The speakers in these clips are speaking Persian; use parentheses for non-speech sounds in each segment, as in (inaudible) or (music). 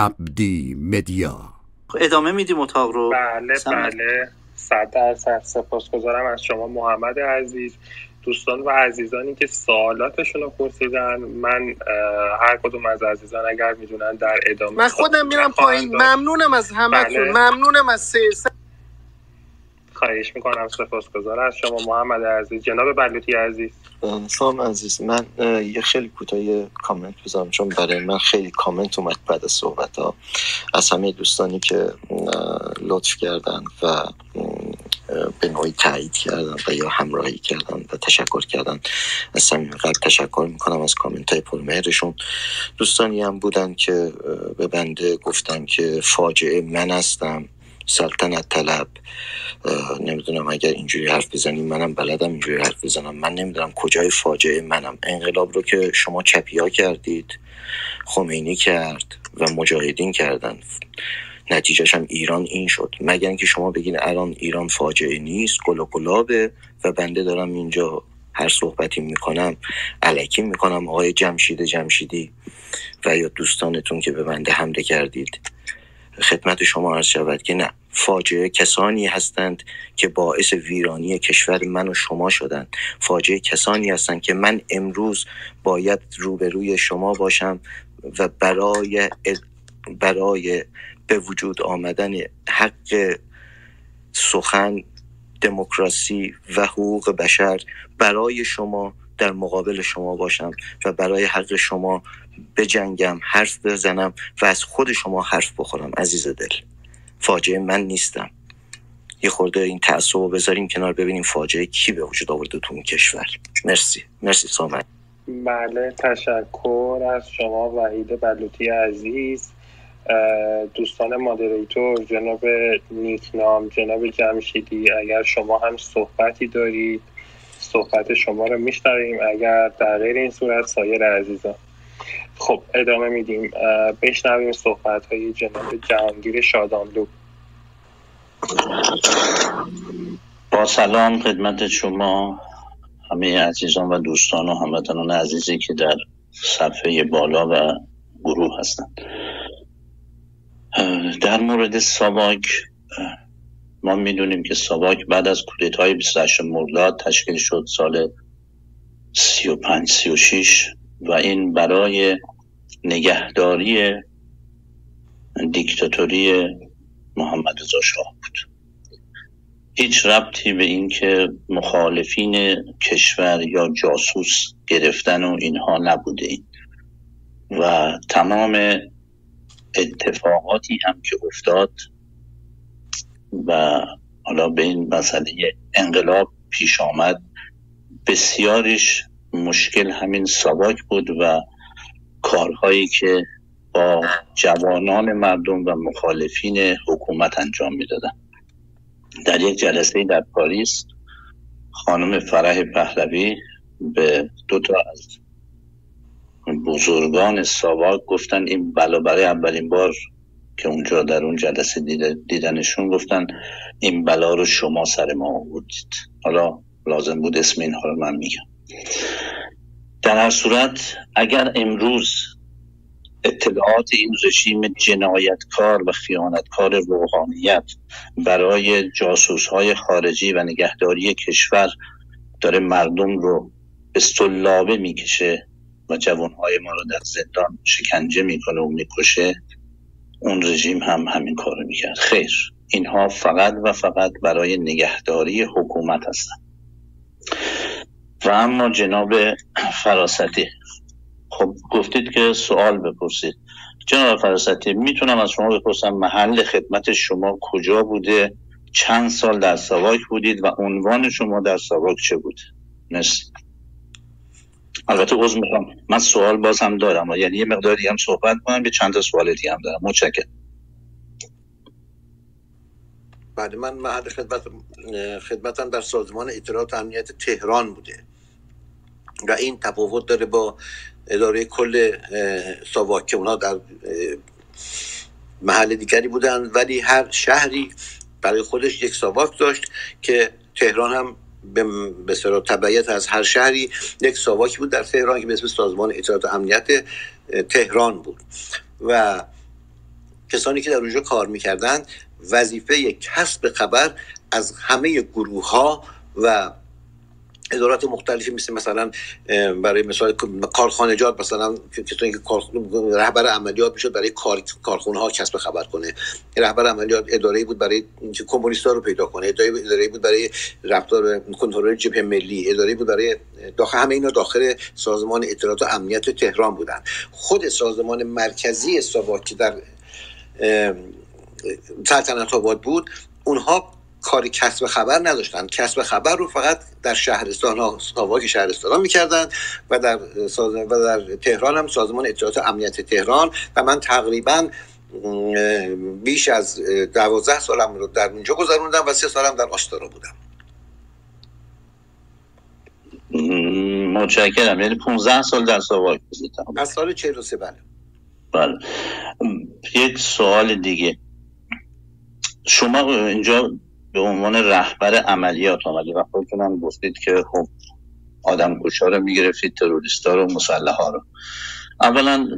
عبدی مدیا. ادامه میدیم اتاق رو. بله بله. صد درصد. سپاسگزارم از شما محمد عزیز. دوستان و عزیزانی که سوالاتشون رو پرسیدن. من هر کدوم از عزیزان اگر می‌دونن در ادامه من خودم میرم پایین. ممنونم از همه بله. ممنونم از سه خواهش می‌کنم سپاسگزار از شما محمد عزیز. جناب بلوطی عزیز. سلام عزیز. من یه خیلی کوتاه کامنت بذارم چون برای من خیلی کامنت اومد بعد از صحبت ها از همه دوستانی که لطف کردن و به نوعی تایید کردن و یا همراهی کردن و تشکر کردن. از صمیم قلب تشکر می‌کنم از کامنت های پرمهرشون دوستانی هم بودن که به بنده گفتن که فاجعه من هستم. سلطنت طلب. نمی‌دونم اگر اینجوری حرف بزنیم منم بلدم اینجوری حرف بزنم. من نمی‌دونم کجای فاجعه منم. انقلاب رو که شما چپیا کردید خمینی کرد و مجاهدین کردن. نتیجهش هم ایران این شد. مگر اینکه شما بگین الان ایران فاجعه نیست گل و گلابه و بنده دارم اینجا هر صحبتی می‌کنم علکی می‌کنم. آقای جمشید جمشیدی و یا دوستانتون که به بنده حمله کردید. خدمت شما عرض شود که نه. فاجعه کسانی هستند که باعث ویرانی کشور من و شما شدند. فاجعه کسانی هستند که من امروز باید روبروی شما باشم و برای برای به وجود آمدن حق سخن دموکراسی و حقوق بشر برای شما در مقابل شما باشم و برای حق شما بجنگم حرف بزنم و از خود شما حرف بخورم عزیز دل. فاجعه من نیستم. یه خورده این تعصب رو بذاریم کنار ببینیم فاجعه کی به وجود آورده تو اون کشور. مرسی. مرسی سامن. بله تشکر از شما وحید بلوطی عزیز. دوستان مادریتور جناب نیکنام جناب جمشیدی اگر شما هم صحبتی دارید صحبت شما رو میشنویم. اگر در غیر این صورت سایر عزیزان. خب ادامه میدیم. بشنویم صحبت های جناب جهانگیر شادانلو با سلام خدمت شما همه عزیزان و دوستان و هموطنان عزیزی که در صفحه بالا و گروه هستند. در مورد ساواک ما می‌دونیم که ساواک بعد از کودتای 28 مرداد تشکیل شد سال 35 36 و این برای نگهداری دیکتاتوری محمد رضا شاه بود. هیچ ربطی به اینکه مخالفین کشور یا جاسوس گرفتن و اینها نبوده این. و تمام اتفاقاتی هم که افتاد و حالا به این مسئله انقلاب پیش آمد بسیارش مشکل همین سواک بود و کارهایی که با جوانان مردم و مخالفین حکومت انجام می‌دادن. در یک جلسه در پاریس خانم فرح پهلوی به دو تا از بزرگان ساواک گفتن این بلا برای اولین بار که اونجا در اون جلسه دیدنشون گفتن این بلا رو شما سر ما آوردید. حالا لازم بود اسم اینها رو من میگم. در هر صورت اگر امروز اطلاعات این رژیم جنایتکار و خیانتکار روحانیت برای جاسوس های خارجی و نگهداری کشور داره مردم رو به سلابه می‌کشه و جوانهای ما رو در زندان شکنجه می‌کنه و می‌کشه اون رژیم هم همین کارو می‌کرد. خیر اینها فقط و فقط برای نگهداری حکومت هستن. و اما جناب فراستی خب گفتید که سوال بپرسید. جناب فراستی می‌تونم از شما بپرسم محل خدمت شما کجا بوده؟ چند سال در سواک بودید و عنوان شما در سواک چه بود؟ مثل البته عوض می‌خوام. من سوال باز هم دارم یعنی یه مقداری هم صحبت کنم یه چند تا سوال دیگه هم دارم. متشکرم. بعد من محل خدمت خدمتم در سازمان اطلاعات امنیت تهران بوده و این تفاوت داره با اداره کل ساواک که اونا در محل دیگری بودن ولی هر شهری برای خودش یک ساواک داشت که تهران هم به سر تبعیت از هر شهری یک ساواکی بود در تهران که به اسم سازمان اطلاعات امنیت تهران بود. و کسانی که در اونجا کار می‌کردن وظیفه کسب خبر از همه گروه ها و ادارات مختلفی مثل مثلا برای مثال کارخانجات مثلا کسانی که رهبر عملیات می‌شد برای کار کارخونه ها کسب خبر کنه. رهبر عملیات اداره بود برای کمونیست رو پیدا کنه. اداره بود برای رفتار کنترل جبهه ملی. اداره بود برای داخل همه اینا داخل سازمان اطلاعات و امنیت تهران بودن. خود سازمان مرکزی ساواک در سلطنت آباد بود اونها کاری کسب خبر نداشتن کسب خبر رو فقط در شهرستان ها ساواک شهرستان ها می‌کردن و در, و در تهران هم سازمان اطلاعات امنیت تهران و من تقریبا بیش از دوازده سالم رو در اونجا گذروندم و سه سالم در آستارا بودم. متشکرم. یعنی 15 سال در ساواک بودید از سال 43 بله. بله. یک سوال دیگه. شما اینجا به عنوان رهبر عملیات آمدید و خودتون هم گفتید که خب آدم کشا رو می‌گرفتید تروریستا رو مسلح ها رو. اولا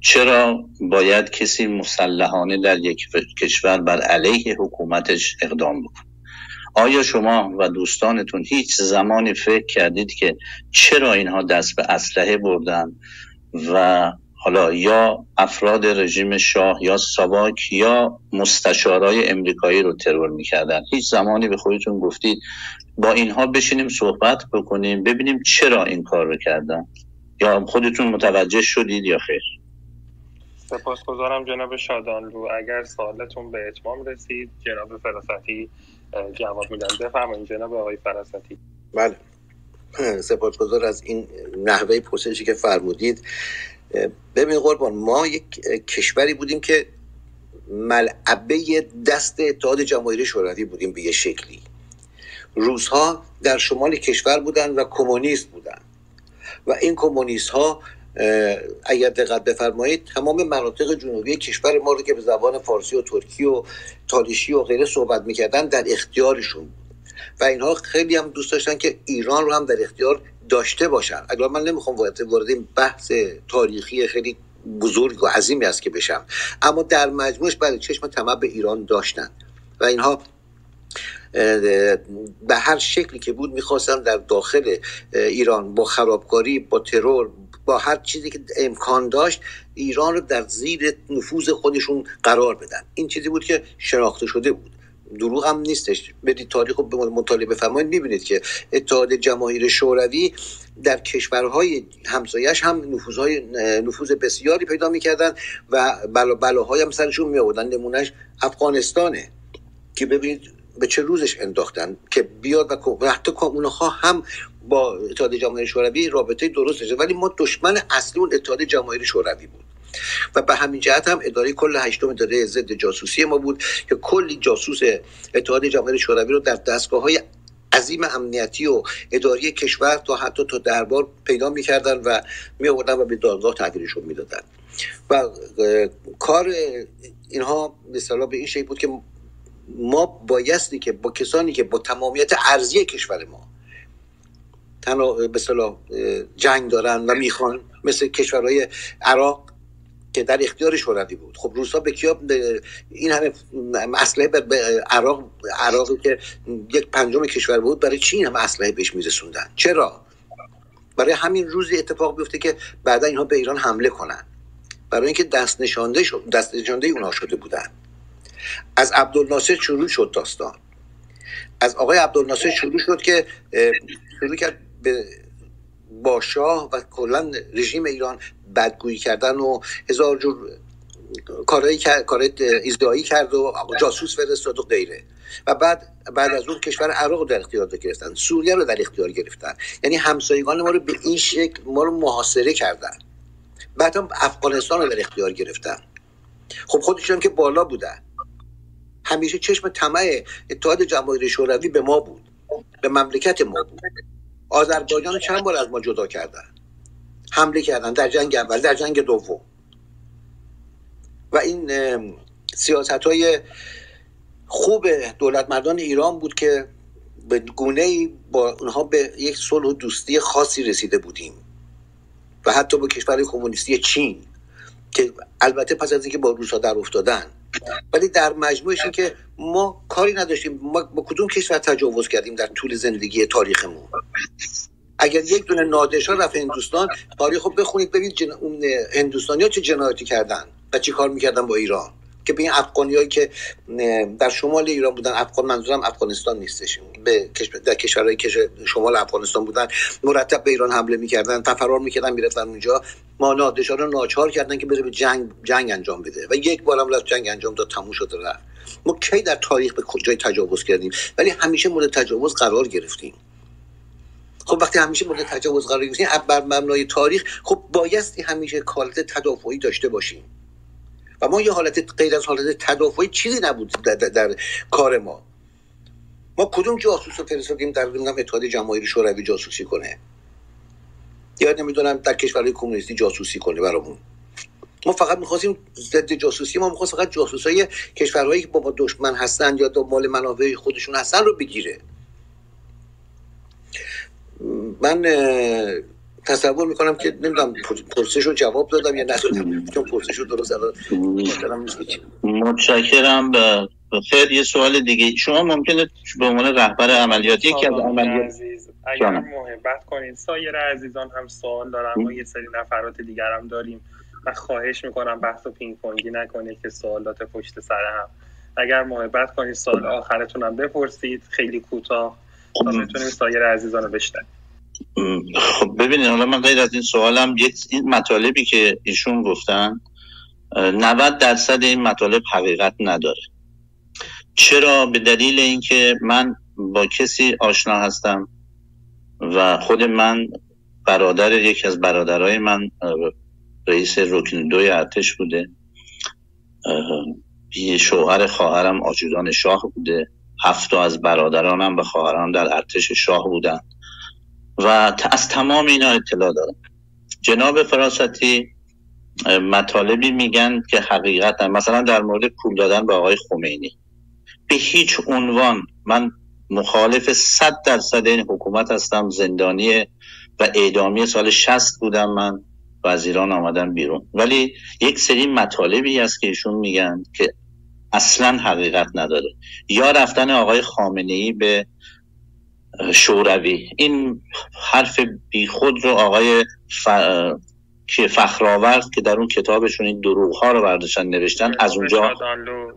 چرا باید کسی مسلحانه در یک کشور بر علیه حکومتش اقدام بکنه؟ آیا شما و دوستانتون هیچ زمانی فکر کردید که چرا اینها دست به اسلحه بردن و حالا یا افراد رژیم شاه یا ساواک یا مستشارای امریکایی رو ترور می‌کردن. هیچ زمانی به خودتون گفتید با اینها بشینیم صحبت بکنیم ببینیم چرا این کار رو کردن. یا خودتون متوجه شدید یا خیر؟ سپاسگزارم جناب شادانلو. اگر سوالتون به اتمام رسید جناب فراستی جواب میدن. بفرمایید جناب آقای فراستی. بله. سپاسگزار از این نحوه پرسشی که فرمودید. ببین قربان ما یک کشوری بودیم که ملعبه دست اتحاد جماهیر شوروی بودیم به یه شکلی. روزها در شمال کشور بودن و کمونیست بودن. و این کمونیست ها اگر دقت بفرمایید تمام مناطق جنوبی کشور ما رو که به زبان فارسی و ترکی و تالشی و غیره صحبت می‌کردن در اختیارشون بود. و اینها خیلی هم دوست داشتن که ایران رو هم در اختیار داشته باشن. اگر من نمی‌خوام وارد این بحث تاریخی خیلی بزرگ و عظیمی است که بشم اما در مجموعش برای چشم طمع به ایران داشتن. و اینها به هر شکلی که بود می‌خواستن در داخل ایران با خرابکاری با ترور با هر چیزی که امکان داشت ایران رو در زیر نفوذ خودشون قرار بدن. این چیزی بود که شناخته شده بود. دروغ هم نیستش. بدید تاریخ رو مطالعه بفرمایید. می‌بینید که اتحاد جماهیر شوروی در کشورهای همسایش هم نفوذهای نفوذ بسیاری پیدا می‌کردن و بلا بلاهای هم سرشون می آوردن نمونهش افغانستانه. که ببینید به چه روزش انداختن. که بیاد و حتی ها هم با اتحاد جماهیر شوروی رابطه درست داشته ولی ما دشمن اصلی اون اتحاد جماهیر شوروی بود. و به همین جهت هم اداره کل هشتم اداره ضد جاسوسی ما بود که کلی جاسوس اتحاد جماهیر شوروی رو در دستگاه های عظیم امنیتی و اداری کشور تا حتی تا دربار پیدا می‌کردن و می آوردن و به دادگاه تحویلشون می‌دادن. و کار اینها مثلا به این شکل بود که ما بایستی که با کسانی که با تمامیت ارزی کشور ما تنها به جنگ دارن و می‌خوان مثل کشورهای عراق که در اختیار شوروی بود. خب روسا به کیا این همه اسلحه به عراق عراقی که یک پنجم کشور بود برای چی این همه اسلحه بهش میرسوندن؟ چرا؟ برای همین روزی اتفاق بیفته که بعدا اینها به ایران حمله کنن. برای اینکه دست نشانده شد دست نشانده اونها شده بودن. از عبدالناصر شروع شد داستان. از آقای عبدالناصر شروع شد که شروع کرد به با شاه و کلا رژیم ایران بدگویی کردن و هزار جور کارهایی کار ازدایی کرد و جاسوس فرستاد و غیره. و بعد بعد از اون کشور عراق رو در اختیار گرفتن. سوریه رو در اختیار گرفتن. یعنی همسایگان ما رو به این شکل ما رو محاصره کردن. بعد هم افغانستان رو در اختیار گرفتن. خب خودشون که بالا بودن. همیشه چشم طمع اتحاد جماهیر شوروی به ما بود. به مملکت ما بود. آذربایجان چند بار از ما جدا کردن؟ حمله کردن در جنگ اول در جنگ دوم. و این سیاست های خوب دولت مردان ایران بود که به گونه با اونها به یک صلح و دوستی خاصی رسیده بودیم. و حتی با کشور کمونیستی چین که البته پس از اینکه با روسا در افتادن ولی در مجموعش این که ما کاری نداشتیم ما با کدوم کشور تجاوز کردیم در طول زندگی تاریخمون؟ اگر یک دونه نادشاه رفت هندوستان تاریخ خب بخونید ببینید جن... هندوستانی ها چه جنایتی کردن و چی کار می‌کردن با ایران. که به این افغانی هایی که در شمال ایران بودن افغان منظورم افغانستان نیستش. به در کشورهایی که شمال افغانستان بودن مرتب به ایران حمله می‌کردن تفرار می‌کردن می‌رفتن اونجا. ما نادشاه رو ناچار کردن که بره به جنگ جنگ انجام بده. و یک بار هم جنگ انجام داد تموم شد رفت. ما کی در تاریخ به کجای تجاوز کردیم؟ ولی همیشه مورد تجاوز قرار گرفتیم. خب وقتی همیشه مورد تجاوز قرار گرفتیم بر مبنای تاریخ خب بایستی همیشه کالت تدافعی داشته باشیم. و ما یه حالت غیر از حالت تدافعی چیزی نبود در, در, در کار ما. ما کدوم جاسوس رو فرستادیم؟ در نمی‌دونم اتحاد جماهیر شوروی جاسوسی کنه. یا نمی‌دونم در کشورهای کمونیستی جاسوسی کنه برامون. ما فقط می‌خواستیم ضد جاسوسی ما می‌خواست فقط جاسوسای کشورهایی که با دشمن هستن یا مال منابع خودشون هستن رو بگیره. من تصور می‌کنم که نمی‌دونم پرسش رو جواب دادم یا ندادم چون پرسش رو درست متشکرم. به خیر یه سوال دیگه. شما ممکنه به عنوان رهبر عملیاتی یکی از عملیات اگر محبت کنید سایر عزیزان هم سوال دارن. ما یه سری نفرات دیگر هم داریم. و خواهش می‌کنم بحث و پینگ پونگی نکنید که سوالات پشت سر هم. اگر محبت کنید سوال آخرتون هم بپرسید. خیلی کوتاه. تا بتونیم سایر عزیزان رو بشنویم. خب ببینید حالا من غیر از این سوالم یک این مطالبی که ایشون گفتن 90 درصد این مطالب حقیقت نداره. چرا؟ به دلیل اینکه من با کسی آشنا هستم و خود من برادر یکی از برادرای من رئیس رکن دوی ارتش بوده. شوهر خواهرم آجودان شاه بوده. هفت از برادرانم و خواهران در ارتش شاه بودن. و از تمام اینا اطلاع دارم. جناب فراستی مطالبی میگن که حقیقت مثلا در مورد پول دادن به آقای خمینی. به هیچ عنوان من مخالف صد درصد این حکومت هستم زندانی و اعدامی سال شست بودم من و از ایران آمدم بیرون. ولی یک سری مطالبی هست که ایشون میگن که اصلا حقیقت نداره. یا رفتن آقای خامنه ای به شوروی. این حرف بیخود رو آقای ف... که فخرآورد که در اون کتابشون این دروغ ها رو برداشتن نوشتن از اونجا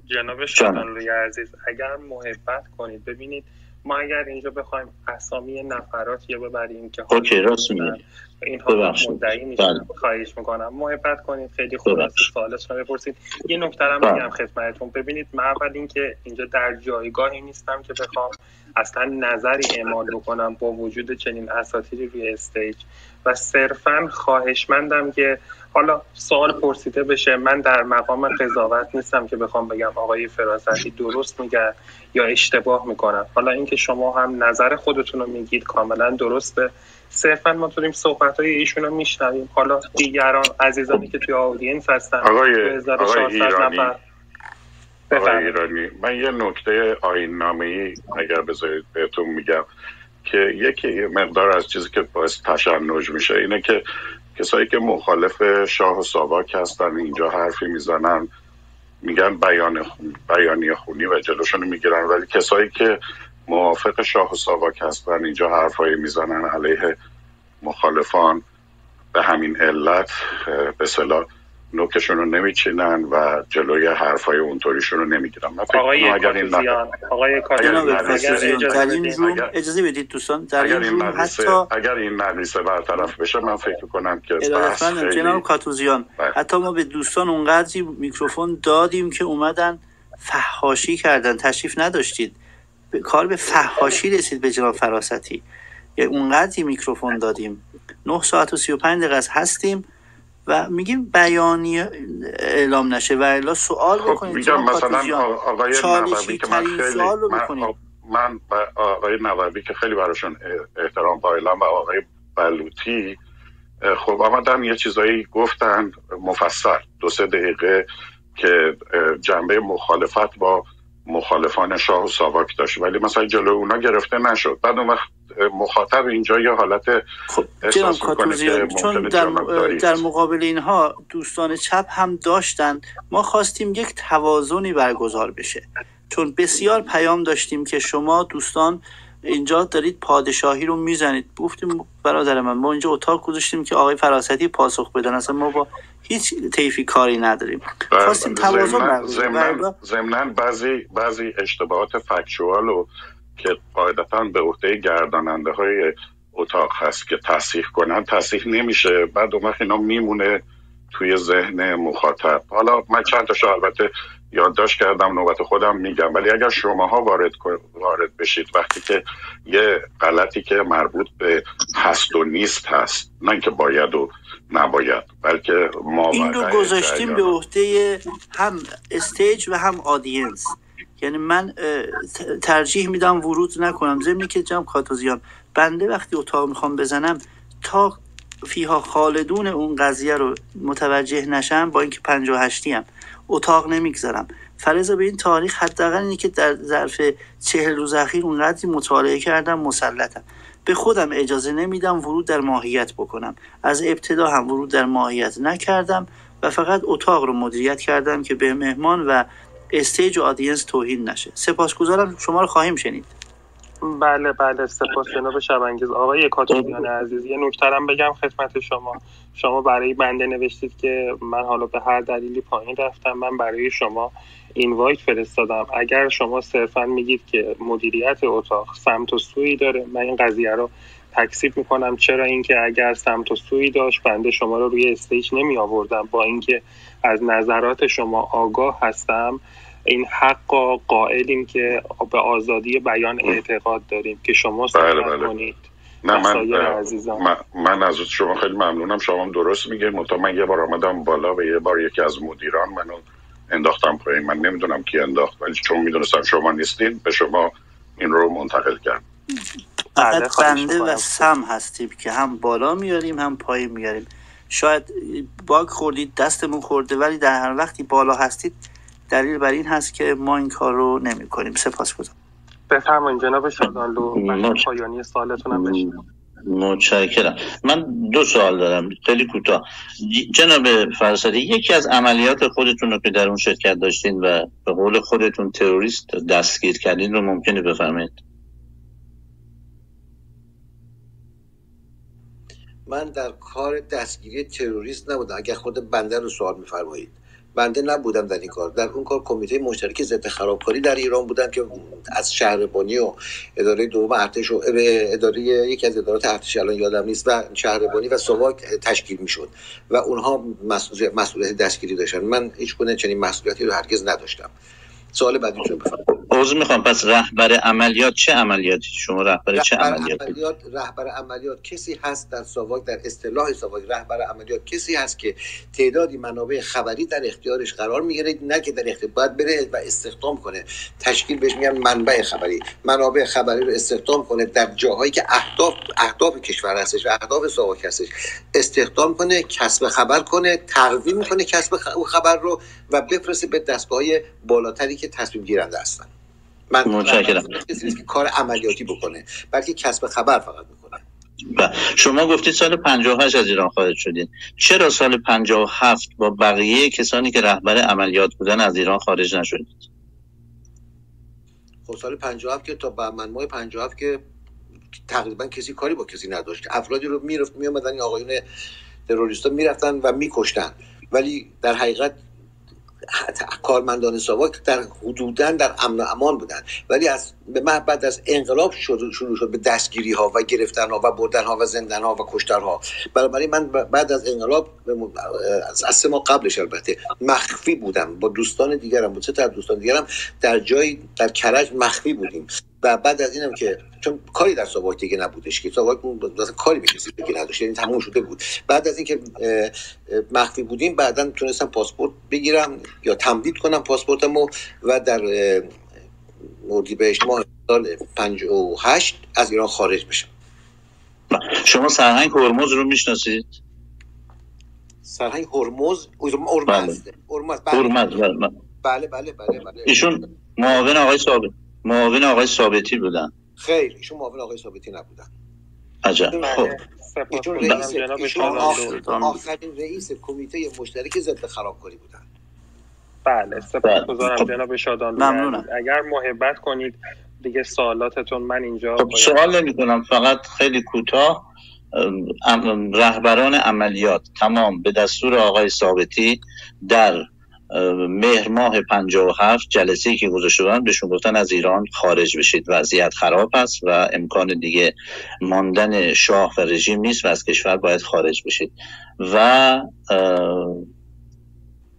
جناب شادانلوی عزیز اگر محبت کنید ببینید ما اگر اینجا بخوایم اسامی نفرات یا ببریم که اوکی راست این ها مدعی میشن بله. خواهش می‌کنم. محبت کنید خیلی خوب است سوالش رو بپرسید. یه نکته هم بله. میگم خدمتتون. ببینید من اول اینکه اینجا در جایگاهی نیستم که بخوام اصلا نظری اعمال بکنم با وجود چنین اساتیدی روی استیج. و صرفا خواهشمندم که حالا سوال پرسیده بشه. من در مقام قضاوت نیستم که بخوام بگم آقای فراستی درست میگن یا اشتباه می‌کنن حالا اینکه شما هم نظر خودتون رو میگید کاملا درسته. صرفا ما داریم صحبت های ایشون رو میشنویم. حالا دیگران عزیزانی که توی آدینس هستن آقای, آقای ایرانی. آقای ایرانی من یه نکته آین نامه اگر بذارید بهتون میگم. که یکی مقدار از چیزی که باعث تشنج میشه اینه که کسایی که مخالف شاه و ساواک هستن اینجا حرفی می‌زنن میگن بیان بیانی خونی و جلوشون می‌گیرن. ولی کسایی که موافق شاه و ساواک هستن اینجا حرفایی می‌زنن علیه مخالفان. به همین علت به صلاح نوکشون رو نمیچینن و جلوی حرفای اونطوریشون رو نمی‌گیرن آقای اگر این آقای اجازه بدید. دوستان. در اگر این حتی اگر این مدرسه برطرف بشه من فکر کنم که خیلی... جناب کاتوزیان بله. حتی ما به دوستان اونقدری میکروفون دادیم که اومدن فحاشی کردن. تشریف نداشتید. کار به فحاشی رسید به جناب فراستی. اونقدری میکروفون دادیم. 9 ساعت و 35 دقیقه هستیم. و میگیم بیانی اعلام نشه و الا سوال خب بکنید میگم مثلا آقای نوابی که من خیلی من, من آقای نوابی که خیلی براشون احترام قائلم و آقای بلوطی خب آمدن یه چیزایی گفتن مفصل دو سه دقیقه که جنبه مخالفت با مخالفان شاه و ساواک داشت. ولی مثلا جلو اونا گرفته نشد. بعد اون وقت مخاطب اینجا یه حالت خب کاتوزیان چون در, در مقابل اینها دوستان چپ هم داشتن ما خواستیم یک توازنی برگزار بشه. چون بسیار پیام داشتیم که شما دوستان اینجا دارید پادشاهی رو می‌زنید. گفتیم برادر من ما اینجا اتاق گذاشتیم که آقای فراستی پاسخ بدن. اصلا ما با هیچ تیفی کاری نداریم. خواستیم توازن ضمن بعضی بعضی اشتباهات فکچوال که قاعدتا به عهده گرداننده های اتاق هست که تصحیح کنن تصحیح نمیشه. بعد اون اینا میمونه توی ذهن مخاطب. حالا من چند تا البته یادداشت کردم نوبت خودم میگم. ولی اگر شماها وارد وارد بشید وقتی که یه غلطی که مربوط به هست و نیست هست نه اینکه باید و نباید بلکه ما این رو گذاشتیم به عهده هم استیج و هم آدینس یعنی من ترجیح میدم ورود نکنم. ضمنی که جمع کاتوزیان بنده وقتی اتاق می‌خوام بزنم تا فیها خالدون اون قضیه رو متوجه نشم با اینکه 58 هم اتاق نمی‌گذارم. فرضا به این تاریخ حداقل اینه که در ظرف چهل روز اخیر اونقدری مطالعه کردم مسلطم. به خودم اجازه نمیدم ورود در ماهیت بکنم. از ابتدا هم ورود در ماهیت نکردم و فقط اتاق رو مدیریت کردم که به مهمان و stage و audience توهین نشه. سپاسگزارم. شما رو خواهیم شنید. بله بله. سپاس جناب شبانگیز. آقای کاتولیان عزیز یه نکته رم بگم خدمت شما. شما برای بنده نوشتید که من حالا به هر دلیلی پایین رفتم. من برای شما invite فرستادم. اگر شما صرفا میگید که مدیریت اتاق سمت و سوی داره من این قضیه رو تکسیب می‌کنم. چرا اینکه اگر سمت و سوی داشت بنده شما رو روی استیج نمی آوردم با اینکه از نظرات شما آگاه هستم. این حق قائلیم که به آزادی بیان اعتقاد داریم که شما بله بله. کنید. نه من, من, از شما خیلی ممنونم. شما هم درست میگه. مطمئن من یه بار آمدم بالا و یه بار یکی از مدیران منو انداختم پایین. من نمی‌دونم کی انداخت ولی چون می‌دونستم شما نیستین به شما این رو منتقل کرد بله، بنده و سم هستیم که هم بالا میاریم هم پایین میاریم. شاید باگ خوردید دستمون خورده ولی در هر وقتی بالا هستید دلیل بر این هست که ما این کار رو نمی کنیم سپاس گذارم. بفرمایید جناب شادانلو پایانی سوالتون هم متشکرم. من دو سوال دارم خیلی کوتاه. جناب فرسادی یکی از عملیات خودتون رو که در اون شرکت داشتین و به قول خودتون تروریست دستگیر کردین رو ممکنه بفرمایید. من در کار دستگیری تروریست نبودم. اگر خود بنده رو سوال میفرمایید. بنده نبودم در این کار. در اون کار کمیته مشترک ضد خرابکاری در ایران بودم که از شهربانی و اداره دوم ارتش و اداره یکی از ادارات ارتش الان یادم نیست و شهربانی و سواک تشکیل می‌شد و اونها مسئولیت دستگیری داشتن. من هیچ گونه چنین مسئولیتی رو هرگز نداشتم. سوال بعدی رو بفرمایید. می‌خوام پس رهبر عملیات چه عملیاتی؟ شما رهبر چه عملیاتی؟ عملیات رهبر عملیات کسی هست در ساواک در اصطلاح ساواک. رهبر عملیات کسی هست که تعدادی منابع خبری در اختیارش قرار می‌گیره نه که در اختیار باید بره و استخدام کنه. تشکیل بهش میگن منبع خبری. منابع خبری رو استخدام کنه در جاهایی که اهداف اهداف کشور هستش و اهداف ساواک هستش. استخدام کنه کسب خبر کنه تقویم کنه کسب خبر رو و بفرسته به دستگاه بالاتری. که تصمیم گیرنده هستن. من متشکرم. کسی که کار عملیاتی بکنه بلکه کسب خبر فقط می‌کنه و شما گفتید سال 58 از ایران خارج شدین. چرا سال 57 با بقیه کسانی که رهبر عملیات بودن از ایران خارج نشدید؟ خب سال 57 که تا بهمن ماه 57 که تقریبا کسی کاری با کسی نداشت. افرادی رو می‌رفت میومدن این آقایون تروریستا می‌رفتن و میکشتن. ولی در حقیقت کارمندان ساواک در حدودا در امن و امان بودن ولی از به بعد از انقلاب شروع شد به دستگیری ها و گرفتن ها و بردن ها و زندن ها و کشتن ها بنابراین من بعد از انقلاب از سه ماه قبلش البته مخفی بودم. با دوستان دیگرم با سه دوستان دیگرم در جای در کرج مخفی بودیم. و بعد از اینم که چون کاری در ساواک دیگه نبودش که ساواک مثلا کاری به دیگه نداشت یعنی تموم شده بود. بعد از اینکه مخفی بودیم بعدا تونستم پاسپورت بگیرم یا تمدید کنم پاسپورتمو و در اردیبهشت ماه سال 58 از ایران خارج بشم شما سرهنگ هرمز رو می‌شناسید؟ سرهنگ هرمز؟ هرمز. بله. بله. بله بله. بله ایشون معاون آقای ثابت معاون آقای ثابتی بودن. خیر ایشون معاون آقای ثابتی نبودن. عجب. خب. ایشون آخرین رئیس کمیته مشترک ضد خرابکاری بودن. بله سپاسگزارم بله. جناب شادان. ممنونم. اگر محبت کنید دیگه سوالاتتون من اینجا خب سوال نمی کنم فقط خیلی کوتاه. رهبران عملیات تمام به دستور آقای ثابتی در مهر ماه 57 جلسه که گذاشته بودن بهشون گفتن از ایران خارج بشید. وضعیت خراب است و امکان دیگه ماندن شاه و رژیم نیست و از کشور باید خارج بشید. و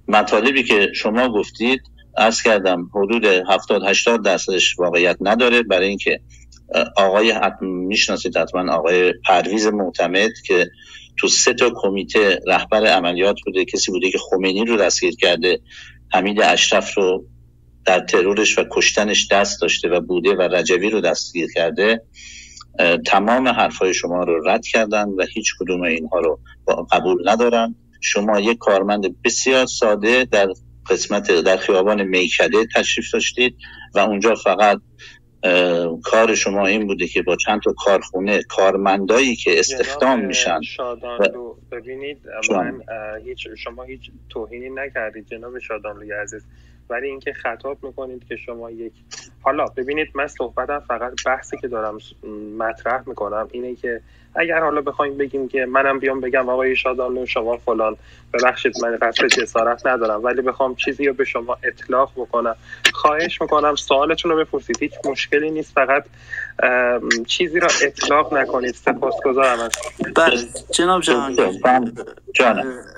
مطالبی که شما گفتید از کردم حدود 70 80 درصدش واقعیت نداره. برای اینکه آقای می‌شناسید حتما آقای پرویز معتمد که تو سه تا کمیته رهبر عملیات بوده کسی بوده که خمینی رو دستگیر کرده حمید اشرف رو در ترورش و کشتنش دست داشته و بوده و رجوی رو دستگیر کرده. تمام حرفای شما رو رد کردن و هیچ کدوم اینها رو قبول ندارن. شما یک کارمند بسیار ساده در قسمت در خیابان میکده تشریف داشتید و اونجا فقط کار شما این بوده که با چند تا کارخونه کارمندایی که استخدام میشن. شادانلو ببینید من هیچ شما هیچ توهینی نکردید جناب شادانلوی عزیز. ولی اینکه خطاب می‌کنید که شما یک حالا ببینید من صحبتم فقط بحثی که دارم مطرح می‌کنم اینه که اگر حالا بخوایم بگیم که منم بیام بگم آقای شادانلو شما فلان ببخشید من قصد جسارت ندارم ولی بخوام چیزی رو به شما اطلاق بکنم. خواهش می‌کنم سوالتون رو بپرسید هیچ مشکلی نیست فقط چیزی را اطلاق نکنید. سپاسگزارم از بله جناب جهانگیر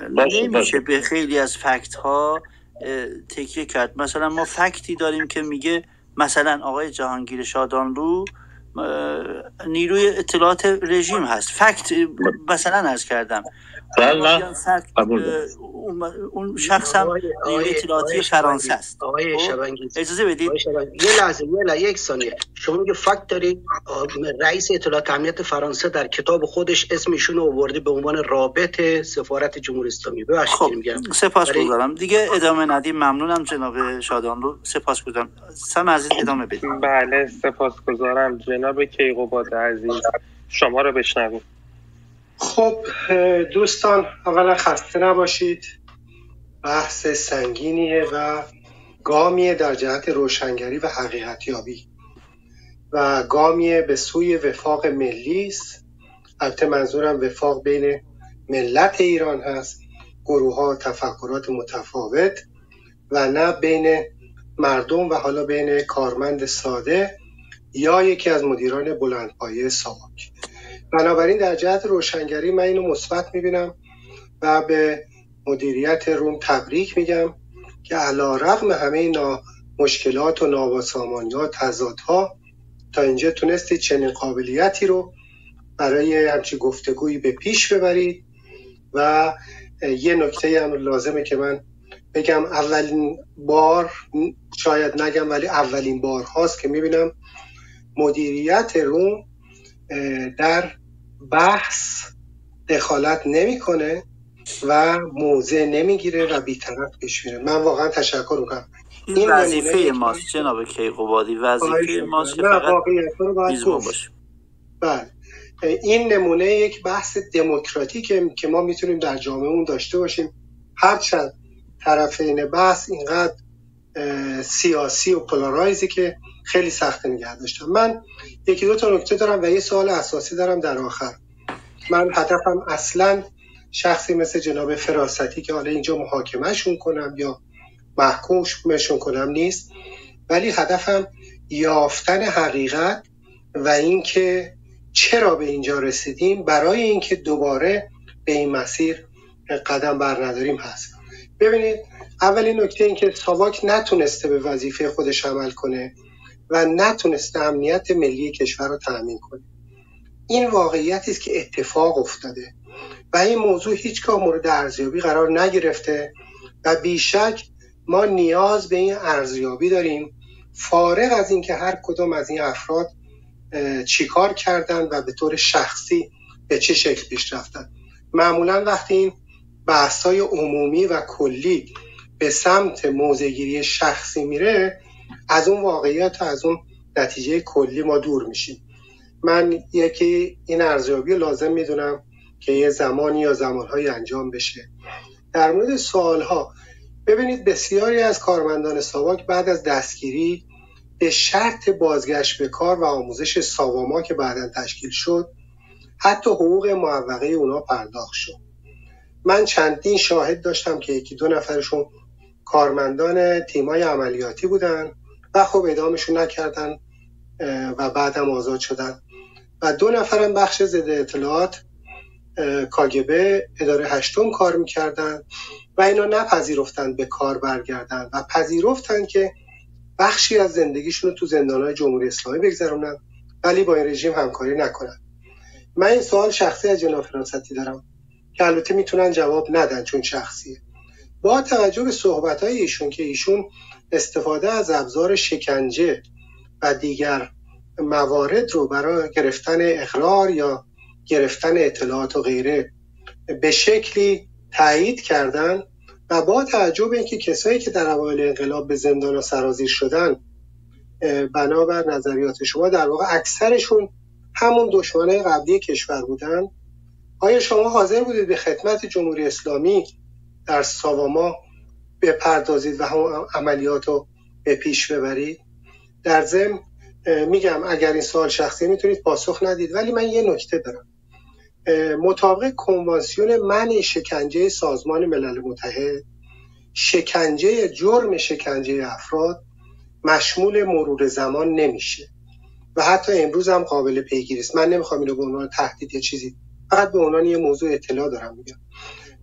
نمیشه به خیلی از فکت ها تکیه کرد. مثلا ما فکتی داریم که میگه مثلا آقای جهانگیر شادانلو نیروی اطلاعات رژیم هست. فکت مثلا ارز کردم. بله اون شخص هم نیروی اطلاعاتی فرانسه است. آقای خب؟ اجازه بدید. یه لحظه یه لحظه یک ثانیه. شما میگه فکت دارید رئیس اطلاعات امنیت فرانسه در کتاب خودش اسمشون رو آورده به عنوان رابط سفارت جمهوری اسلامی. ببخشید خب سپاس گذارم. دیگه ادامه ندیم. ممنونم جناب شادان رو. سپاس گذارم. سم عزیز ادامه بدید بله سپاس گذارم جناب کیقوباد عزیز. شما رو بشنویم. خب دوستان اولا خسته نباشید. بحث سنگینیه و گامیه در جهت روشنگری و حقیقتیابی. و گامیه به سوی وفاق ملی است. البته منظورم وفاق بین ملت ایران هست. گروه ها تفکرات متفاوت. و نه بین مردم و حالا بین کارمند ساده یا یکی از مدیران بلندپایه ساواک. بنابراین در جهت روشنگری من اینو مثبت می‌بینم و به مدیریت روم تبریک میگم که علا رقم همه نا مشکلات و نابسامانیات تضادها تا اینجا تونستید چنین قابلیتی رو برای همچی گفتگویی به پیش ببرید و یه نکته هم لازمه که من بگم اولین بار شاید نگم ولی اولین بار هاست که می‌بینم مدیریت روم در بحث دخالت نمی‌کنه و موضع نمی‌گیره و بیطرف پیش میره. من واقعا تشکر می‌کنم. این وظیفه ماست جناب کیقوبادی. وظیفه ماست که فقط بله. این نمونه یک بحث دموکراتیکه که ما می‌تونیم در جامعه داشته باشیم. هرچند طرفین بحث اینقدر سیاسی و پولارایزی که خیلی سخت نگه داشتم. من یکی دو تا نکته دارم و یه سوال اساسی دارم در آخر. من هدفم اصلا شخصی مثل جناب فراستی که حالا اینجا محاکمهشون کنم یا محکومشون کنم نیست ولی هدفم یافتن حقیقت و اینکه چرا به اینجا رسیدیم برای اینکه دوباره به این مسیر قدم بر نداریم هست. ببینید اولین نکته این که ساواک نتونسته به وظیفه خودش عمل کنه. و نتونسته امنیت ملی کشور رو تأمین کنه. این واقعیتی است که اتفاق افتاده و این موضوع هیچگاه مورد ارزیابی قرار نگرفته و بیشک ما نیاز به این ارزیابی داریم فارغ از اینکه هر کدوم از این افراد چیکار کردن و به طور شخصی به چه شکل پیش رفتن. معمولا وقتی این بحثای عمومی و کلی به سمت موزگیری شخصی میره از اون واقعیت و از اون نتیجه کلی ما دور میشیم. من یکی این ارزیابی لازم می‌دونم که یه زمانی یا زمانهایی انجام بشه. در مورد سوالها ببینید بسیاری از کارمندان ساواک بعد از دستگیری به شرط بازگشت به کار و آموزش ساواما که بعدا تشکیل شد حتی حقوق معوقه اونا پرداخت شد. من چندین شاهد داشتم که یکی دو نفرشون کارمندان تیمای عملیاتی بودن. و خب ادامشون نکردن و بعدم آزاد شدن. و دو نفرم بخش ضد اطلاعات کاگبه اداره هشتم کار می‌کردن و اینا نپذیرفتن به کار برگردن و پذیرفتن که بخشی از زندگیشون رو تو زندانهای جمهوری اسلامی بگذرونن ولی با این رژیم همکاری نکنن. من این سوال شخصی از جناب فرانستی دارم که البته می‌تونن جواب ندن چون شخصیه. با توجه به صحبت های ایشون که ایشون استفاده از ابزار شکنجه و دیگر موارد رو برای گرفتن اقرار یا گرفتن اطلاعات و غیره به شکلی تایید کردن و با توجه به اینکه کسایی که در اوایل انقلاب به زندان و سرازیر شدن بنابر نظریات شما در واقع اکثرشون همون دشمنای قبلی کشور بودن. آیا شما حاضر بودید به خدمت جمهوری اسلامی در ساواما بپردازید و هم عملیات رو به پیش ببرید. در ضمن میگم اگر این سوال شخصی می‌تونید پاسخ ندید ولی من یه نکته دارم. مطابق کنوانسیون من شکنجه سازمان ملل متحد شکنجه جرم شکنجه افراد مشمول مرور زمان نمیشه و حتی امروز هم قابل پیگیری است. من نمی‌خوام اینو به عنوان تهدید یا چیزی فقط به عنوان یه موضوع اطلاع دارم میگم.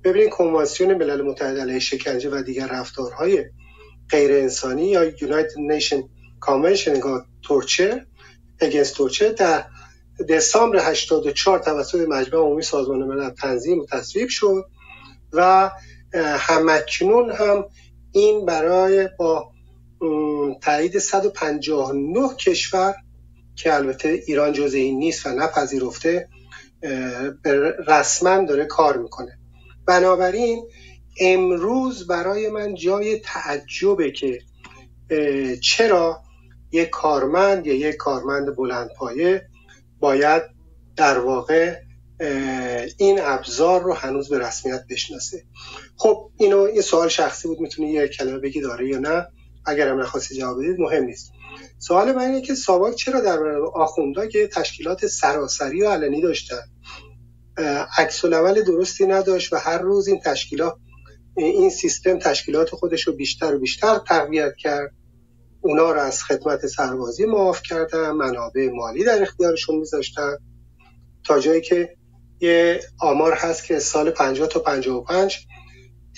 ببینید کنوانسیون ملل متحد علیه شکنجه و دیگر رفتارهای غیر انسانی یا United Nation Convention تورچر Against Torture در دسامبر 84 توسط مجمع عمومی سازمان ملل تنظیم و تصویب شد و همکنون هم این برای با تایید 159 کشور که البته ایران جز این نیست و نپذیرفته رسما داره کار می‌کنه. بنابراین امروز برای من جای تعجبه که چرا یک کارمند یا یک کارمند بلند پایه باید در واقع این ابزار رو هنوز به رسمیت بشناسه. خب اینو این سوال شخصی بود می‌تونی یه کلمه بگی داره یا نه؟ اگر هم نخواستی جواب بدید مهم نیست. سوال من اینه که ساواک چرا در آخوندا که تشکیلات سراسری و علنی داشتن؟ عکس العمل درستی نداشت و هر روز این تشکیلات این سیستم تشکیلات خودش رو بیشتر و بیشتر تقویت کرد. اونا رو از خدمت سربازی معاف کردن منابع مالی در اختیارشون میذاشتن. تا جایی که یه آمار هست که سال 50 تا 55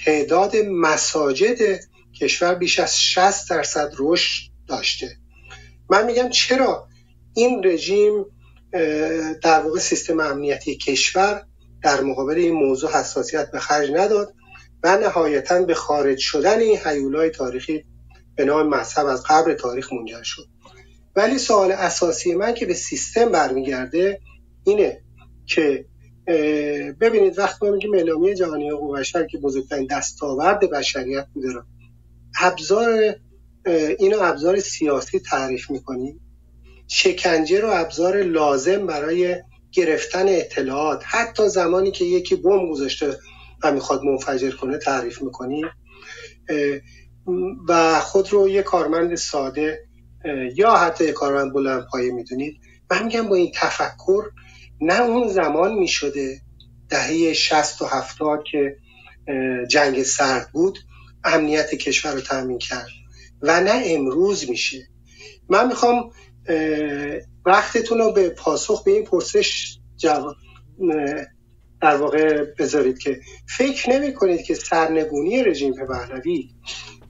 تعداد مساجد کشور بیش از 60 درصد رشد داشته. من میگم چرا این رژیم در واقع سیستم امنیتی کشور در مقابل این موضوع حساسیت به خرج نداد و نهایتا به خارج شدن این حیولای تاریخی به نام مذهب از قبر تاریخ منجر شد. ولی سوال اساسی من که به سیستم برمیگرده اینه که ببینید وقتی ما میگیم اعلامیه جهانی حقوق بشر که بزرگترین دستاورد بشریت بوده رو ابزار اینو ابزار سیاسی تعریف می‌کنیم. شکنجه رو ابزار لازم برای گرفتن اطلاعات. حتی زمانی که یکی بم گذاشته و می‌خواد منفجر کنه تعریف می‌کنیم و خود رو یه کارمند ساده یا حتی یه کارمند بلند پایه می‌دونید. من میگم با این تفکر نه اون زمان می‌شده دهه 60 و 70 که جنگ سرد بود امنیت کشور رو تامین کرد. و نه امروز میشه. من می‌خوام وقتتون رو به پاسخ به این پرسش جواب در واقع بذارید که فکر نمی کنید که سرنگونی رژیم پهلوی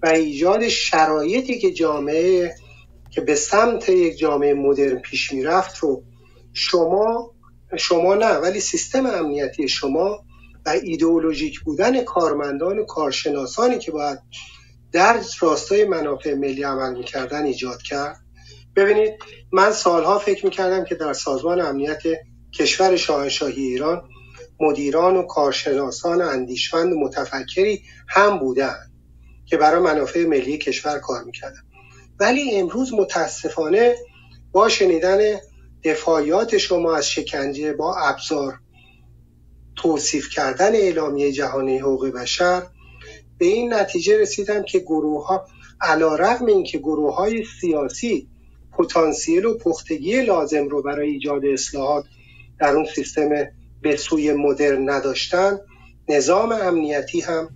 و ایجاد شرایطی که جامعه که به سمت یک جامعه مدرن پیش می‌رفت رو شما شما نه ولی سیستم امنیتی شما و ایدئولوژیک بودن کارمندان و کارشناسانی که باید در راستای منافع ملی عمل می‌کردن ایجاد کرد. ببینید من سالها فکر می‌کردم که در سازمان امنیت کشور شاهنشاهی ایران مدیران و کارشناسان اندیشمند و متفکری هم بودن که برای منافع ملی کشور کار می‌کردن. ولی امروز متاسفانه با شنیدن دفاعیات شما از شکنجه با ابزار توصیف کردن اعلامیه جهانی حقوق بشر به این نتیجه رسیدم که گروه ها علا رقم گروه های سیاسی پتانسیل و پختگی لازم رو برای ایجاد اصلاحات در اون سیستم به سوی مدرن نداشتن نظام امنیتی هم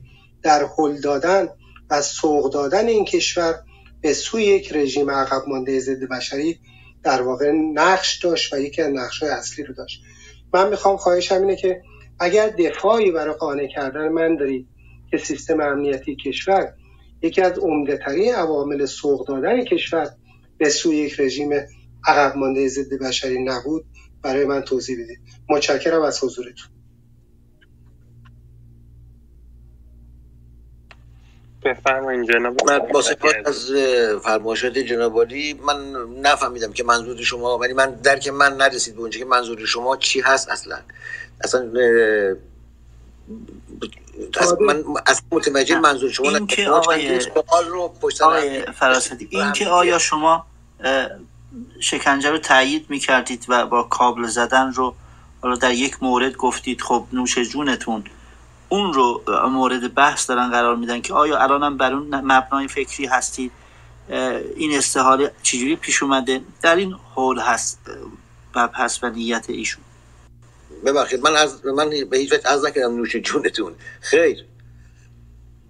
در حل دادن و سوق دادن این کشور به سوی یک رژیم عقب مانده ضد بشری در واقع نقش داشت و یکی از نقش های اصلی رو داشت. من می‌خوام خواهشم اینه که اگر دفاعی برای قانع کردن من دارید که سیستم امنیتی کشور یکی از عمدهترین عوامل سوق دادن کشور به سوی یک رژیم عقب مانده ضد بشری نبود برای من توضیح بدید. متشکرم از حضورتون. بفرمایید جناب. من با سپاس از فرمایشات جناب من نفهمیدم که منظور شما ولی من درک من نرسید به اونجا که منظور شما چی هست اصلا؟ اصلا من اصلا متوجه منظور شما این که آقای رو آقای فراسدی این که آیا شما شکنجه رو تایید می‌کردید و با کابل زدن رو حالا در یک مورد گفتید خب نوش جونتون اون رو مورد بحث دارن قرار میدن که آیا الانم بر اون مبنای فکری هستید؟ این استحاله چجوری پیش اومده؟ در این حول هست مبحث و نیت ایشون. ببخشید من از من به هیچ وجه از نکردم نوش جونتون. خیر.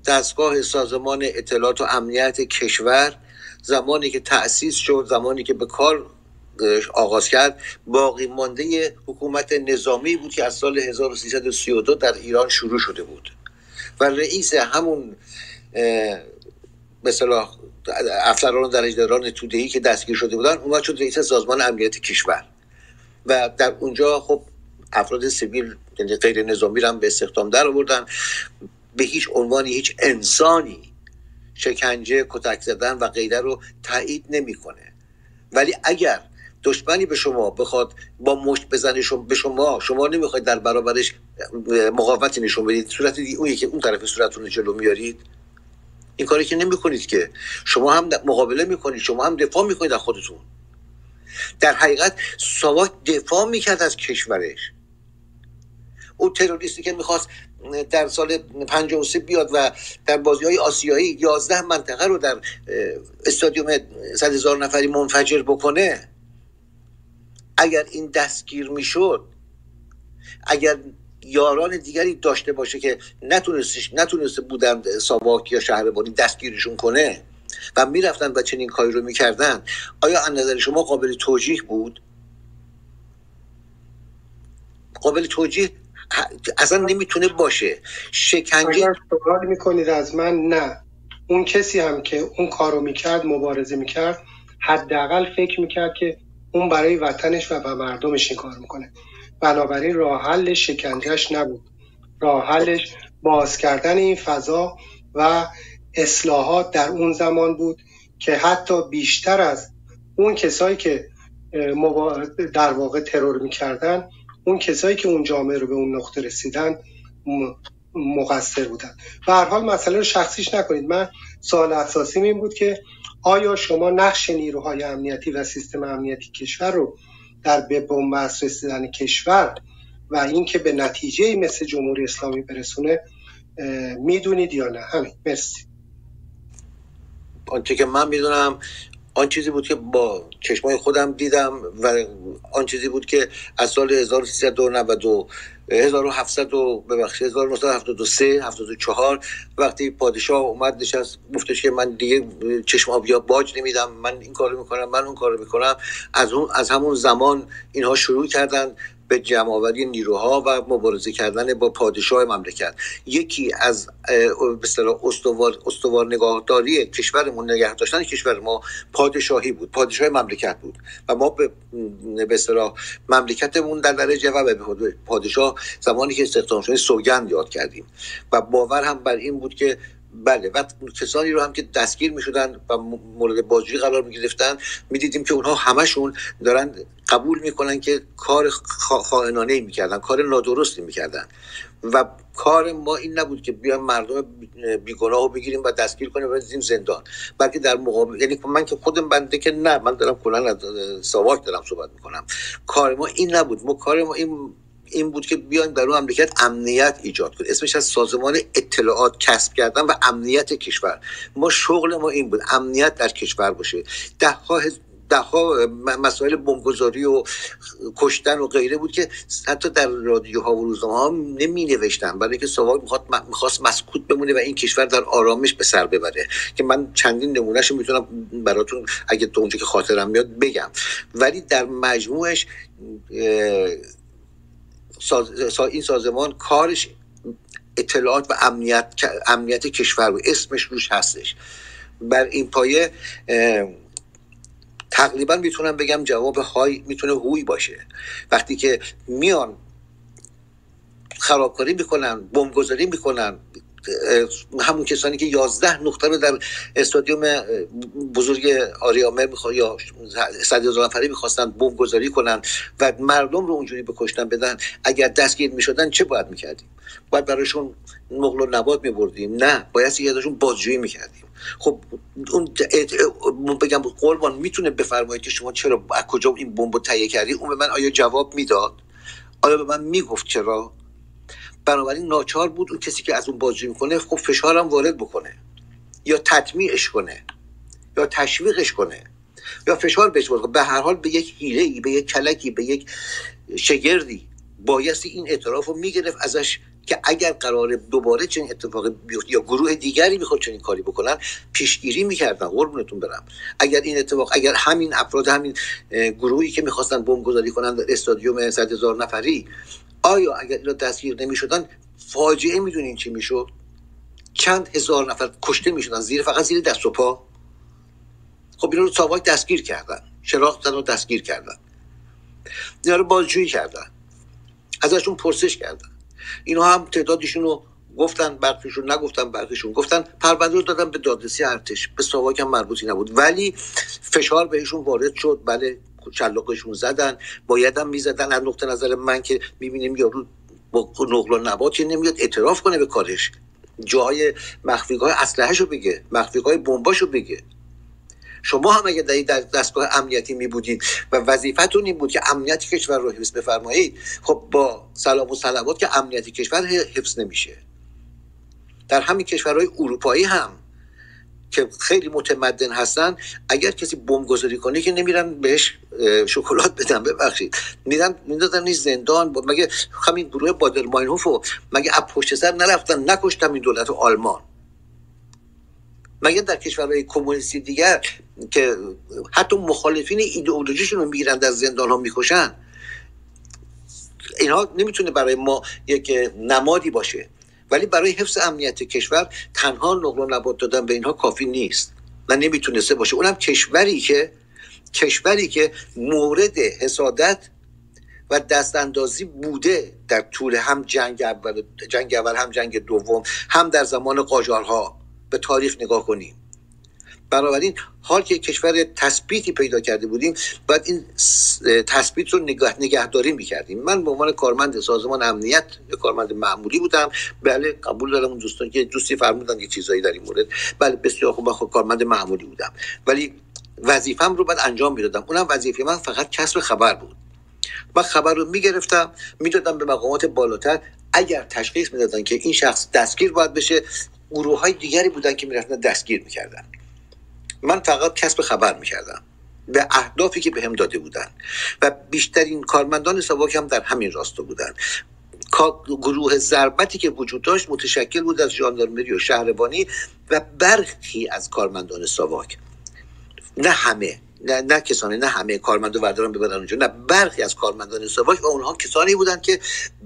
دستگاه سازمان اطلاعات و امنیت کشور زمانی که تأسیس شد زمانی که به کار آغاز کرد باقی مانده حکومت نظامی بود که از سال 1332 در ایران شروع شده بود. و رئیس همون مثلا افسران درجهداران تودهی که دستگیر شده بودن اومد شد رئیس سازمان امنیت کشور. و در اونجا خب افراد سیویل یعنی غیر نظامی رو هم به استخدام در آوردن. به هیچ عنوانی هیچ انسانی شکنجه کتک زدن و غیره رو تایید نمی‌کنه. ولی اگر دشمنی به شما بخواد با مشت بزنه به شما شما نمی‌خواید در برابرش مقاومتی نشون بدید صورت اون که اون طرف صورتتون جلو میارید این کاری که نمی‌کنید که. شما هم مقابله می‌کنید شما هم دفاع می‌کنید از خودتون. در حقیقت ساواک دفاع می‌کرد از کشورش. او تروریستی که می‌خواست در سال 53 بیاد و در بازی های آسیایی 11 منطقه رو در استادیوم 100 هزار نفری منفجر بکنه اگر این دستگیر می‌شد اگر یاران دیگری داشته باشه که نتونستش نتونسته بودند ساواک یا شهربانی دستگیرشون کنه و می‌رفتن و چنین کاری رو می‌کردن آیا از نظر شما قابل توجیه بود؟ قابل توجیه اصلا نمی‌تونه باشه. شکنجه سوال می‌کنید از من نه. اون کسی هم که اون کارو می‌کرد مبارزه می‌کرد حداقل فکر می‌کرد که اون برای وطنش و به مردمش این کار می‌کنه. بنابراین راه حل شکنجهش نبود. راه حلش باز کردن این فضا و اصلاحات در اون زمان بود که حتی بیشتر از اون کسایی که در واقع ترور می‌کردن اون کسایی که اون جامعه رو به اون نقطه رسیدن مقصر بودن. به هر حال مسئله رو شخصیش نکنید. من سوال اساسی این بود که آیا شما نقش نیروهای امنیتی و سیستم امنیتی کشور رو در به بنبست رسیدن کشور و اینکه به نتیجه مثل جمهوری اسلامی برسونه می‌دونید یا نه؟ همین. مرسی. آنچه که من می‌دونم آن چیزی بود که با چشمای خودم دیدم و آن چیزی بود که از سال 1392 1700 و ببخشید 1973 74 وقتی پادشاه اومد نشست گفتش که من دیگه چشم آبیا باج نمیدم من این کارو می‌کنم من اون کارو می‌کنم. از اون از همون زمان اینها شروع کردن به جمعآوری نیروها و مبارزه کردن با پادشاه مملکت. یکی از به استوار استوار نگاهداری کشورمون نگه داشتن کشور ما پادشاهی بود پادشاه مملکت بود. و ما به به مملکتمون در درجه و به پادشاه زمانی که استخدام شدیم سوگند یاد کردیم. و باور هم بر این بود که بله و کسانی رو هم که دستگیر می شدن و مورد بازجویی قرار می گرفتن می دیدیم که اونها همشون دارن قبول می‌کنن که کار خائنانه می‌کردن کار نادرستی می‌کردن. و کار ما این نبود که بیایم مردم بیگناه رو بگیریم و دستگیر کنیم و بزنیم زندان بلکه در مقابل یعنی من که خودم بنده که نه من دارم کلا ساواک دارم صحبت می‌کنم. کار ما این نبود. ما کار ما این این بود که بیایم در اون مملکت امنیت ایجاد کنیم اسمش از سازمان اطلاعات کسب کردن و امنیت کشور. ما شغل ما این بود امنیت در کشور باشه. ده ها دهها مسائل بمبگذاری و کشتن و غیره بود که حتی در رادیوها و روزنامه ها نمی نوشتن برای که سوال می‌خواست مسکوت بمونه و این کشور در آرامش به سر ببره. که من چندین نمونهش می‌تونم براتون اگه تو اونجا که خاطرم میاد بگم. ولی در مجموعش این سازمان کارش اطلاعات و امنیت امنیت کشور و اسمش روش هستش. بر این پایه تقریبا می‌تونم بگم جواب های می‌تونه هوی باشه. وقتی که میان خرابکاری می‌کنن بمبگذاری می‌کنن همون کسانی که یازده نقطه رو در استادیوم بزرگ آریامر میخوا یا صد هزار نفره می‌خواستن بمب گذاری کنن و مردم رو اونجوری بکشتن بدن اگر دستگیر می‌شدن چه باید می‌کردیم؟ باید برایشون نقل و نبات میبردیم؟ نه باید یادشون بازجویی می‌کردیم. خب اون بگم قربان می‌تونه بفرمایید که شما چرا از کجا این بمب تهیه کردی؟ اون به من آیا جواب می‌داد؟ آیا به من می‌گفت چرا؟ بنابراین ناچار بود اون کسی که از اون بازجویی می‌کنه خب فشارم وارد بکنه. یا تطمیعش کنه. یا تشویقش کنه. یا فشار بهش کنه به هر حال به یک حیله به یک کلکی به یک شگردی بایستی این اعتراف رو می‌گرفت ازش که اگر قرار دوباره چنین اتفاقی بیفته یا گروه دیگری می‌خواد چنین کاری بکنن پیشگیری می‌کردن. قربونتون برم. اگر این اتفاق اگر همین افراد همین گروهی که می‌خواستن بمبگذاری کنن در استادیوم صد هزار نفری آیا اگر اینا دستگیر نمی‌شدن فاجعه می‌دونین چی می‌شد؟ چند هزار نفر کشته می‌شدن زیر فقط زیر دست و پا. خب اینا رو ساواک دستگیر کردن شراخ رو دستگیر کردن. اینا رو بازجویی کردن. ازشون پرسش کردن. اینا هم تعدادشون رو گفتن برخیشون نگفتن برخیشون گفتن. پرونده رو دادن به دادرسی ارتش. به ساواک هم مربوطی نبود. ولی فشار بهشون وارد شد. بله چلاقشون زدن بایدم می‌زدن. از نقطه نظر من که می‌بینیم یارو با نقل و نبات نمیاد اعتراف کنه به کارش. جای مخفیگاه اسلحه رو بگه مخفیگاه بمباشو بگه. شما هم اگه در دستگاه امنیتی می بودید و وظیفتون این بود که امنیت کشور رو حفظ بفرمایید خب با سلام و صلوات که امنیت کشور حفظ نمیشه. در همین کشورهای اروپایی هم که خیلی متمدن هستن اگر کسی بمب گذاری کنه که نمیرن بهش شکلات بدن ببخشید. میرن می‌دادن زندان مگه همین گروه بادرماینهوف مگه از پشت سر نرفتن نکشتن این دولت آلمان؟ مگه در کشورهای کمونیستی دیگر که حتی مخالفین ایدئولوژیشون رو می‌گیرن در زندان ها می‌کشن؟ اینها نمی‌تونه برای ما یک نمادی باشه. ولی برای حفظ امنیت کشور تنها نقل و نبات دادن به اینها کافی نیست. و نمی‌تونسته باشه. اونم کشوری که کشوری که مورد حسادت و دست اندازی بوده در طول هم جنگ اول جنگ اول هم جنگ دوم هم در زمان قاجارها. به تاریخ نگاه کنیم. بنابراین حال که کشور تثبیتی پیدا کرده بودیم باید این تثبیت رو نگاه نگهداری می‌کردیم. من به عنوان کارمند سازمان امنیت کارمند معمولی بودم. بله قبول دارم اون دوستان که دوستی فرمودن یه چیزایی در این مورد. بله بسیار خوب خود کارمند معمولی بودم. ولی وظیفم رو باید انجام می‌دادم. اونم وظیفه من فقط کسب خبر بود. من خبر رو می‌گرفتم می‌دادم به مقامات بالاتر. اگر تشخیص می‌دادن که این شخص دستگیر باید بشه گروه های دیگری بودن که می‌رفتن دستگیر می‌کردن. من فقط کسب خبر می‌کردم. به اهدافی که بهم داده بودن. و بیشترین کارمندان سواک هم در همین راستا بودن. گروه ضربتی که وجود داشت متشکل بود از ژاندارمری و شهربانی و برخی از کارمندان ساواک نه همه نه, نه کسانی نه همه کارمندان وردارن ببرن اونجا نه برخی از کارمندان ساواک و اونها کسانی بودند که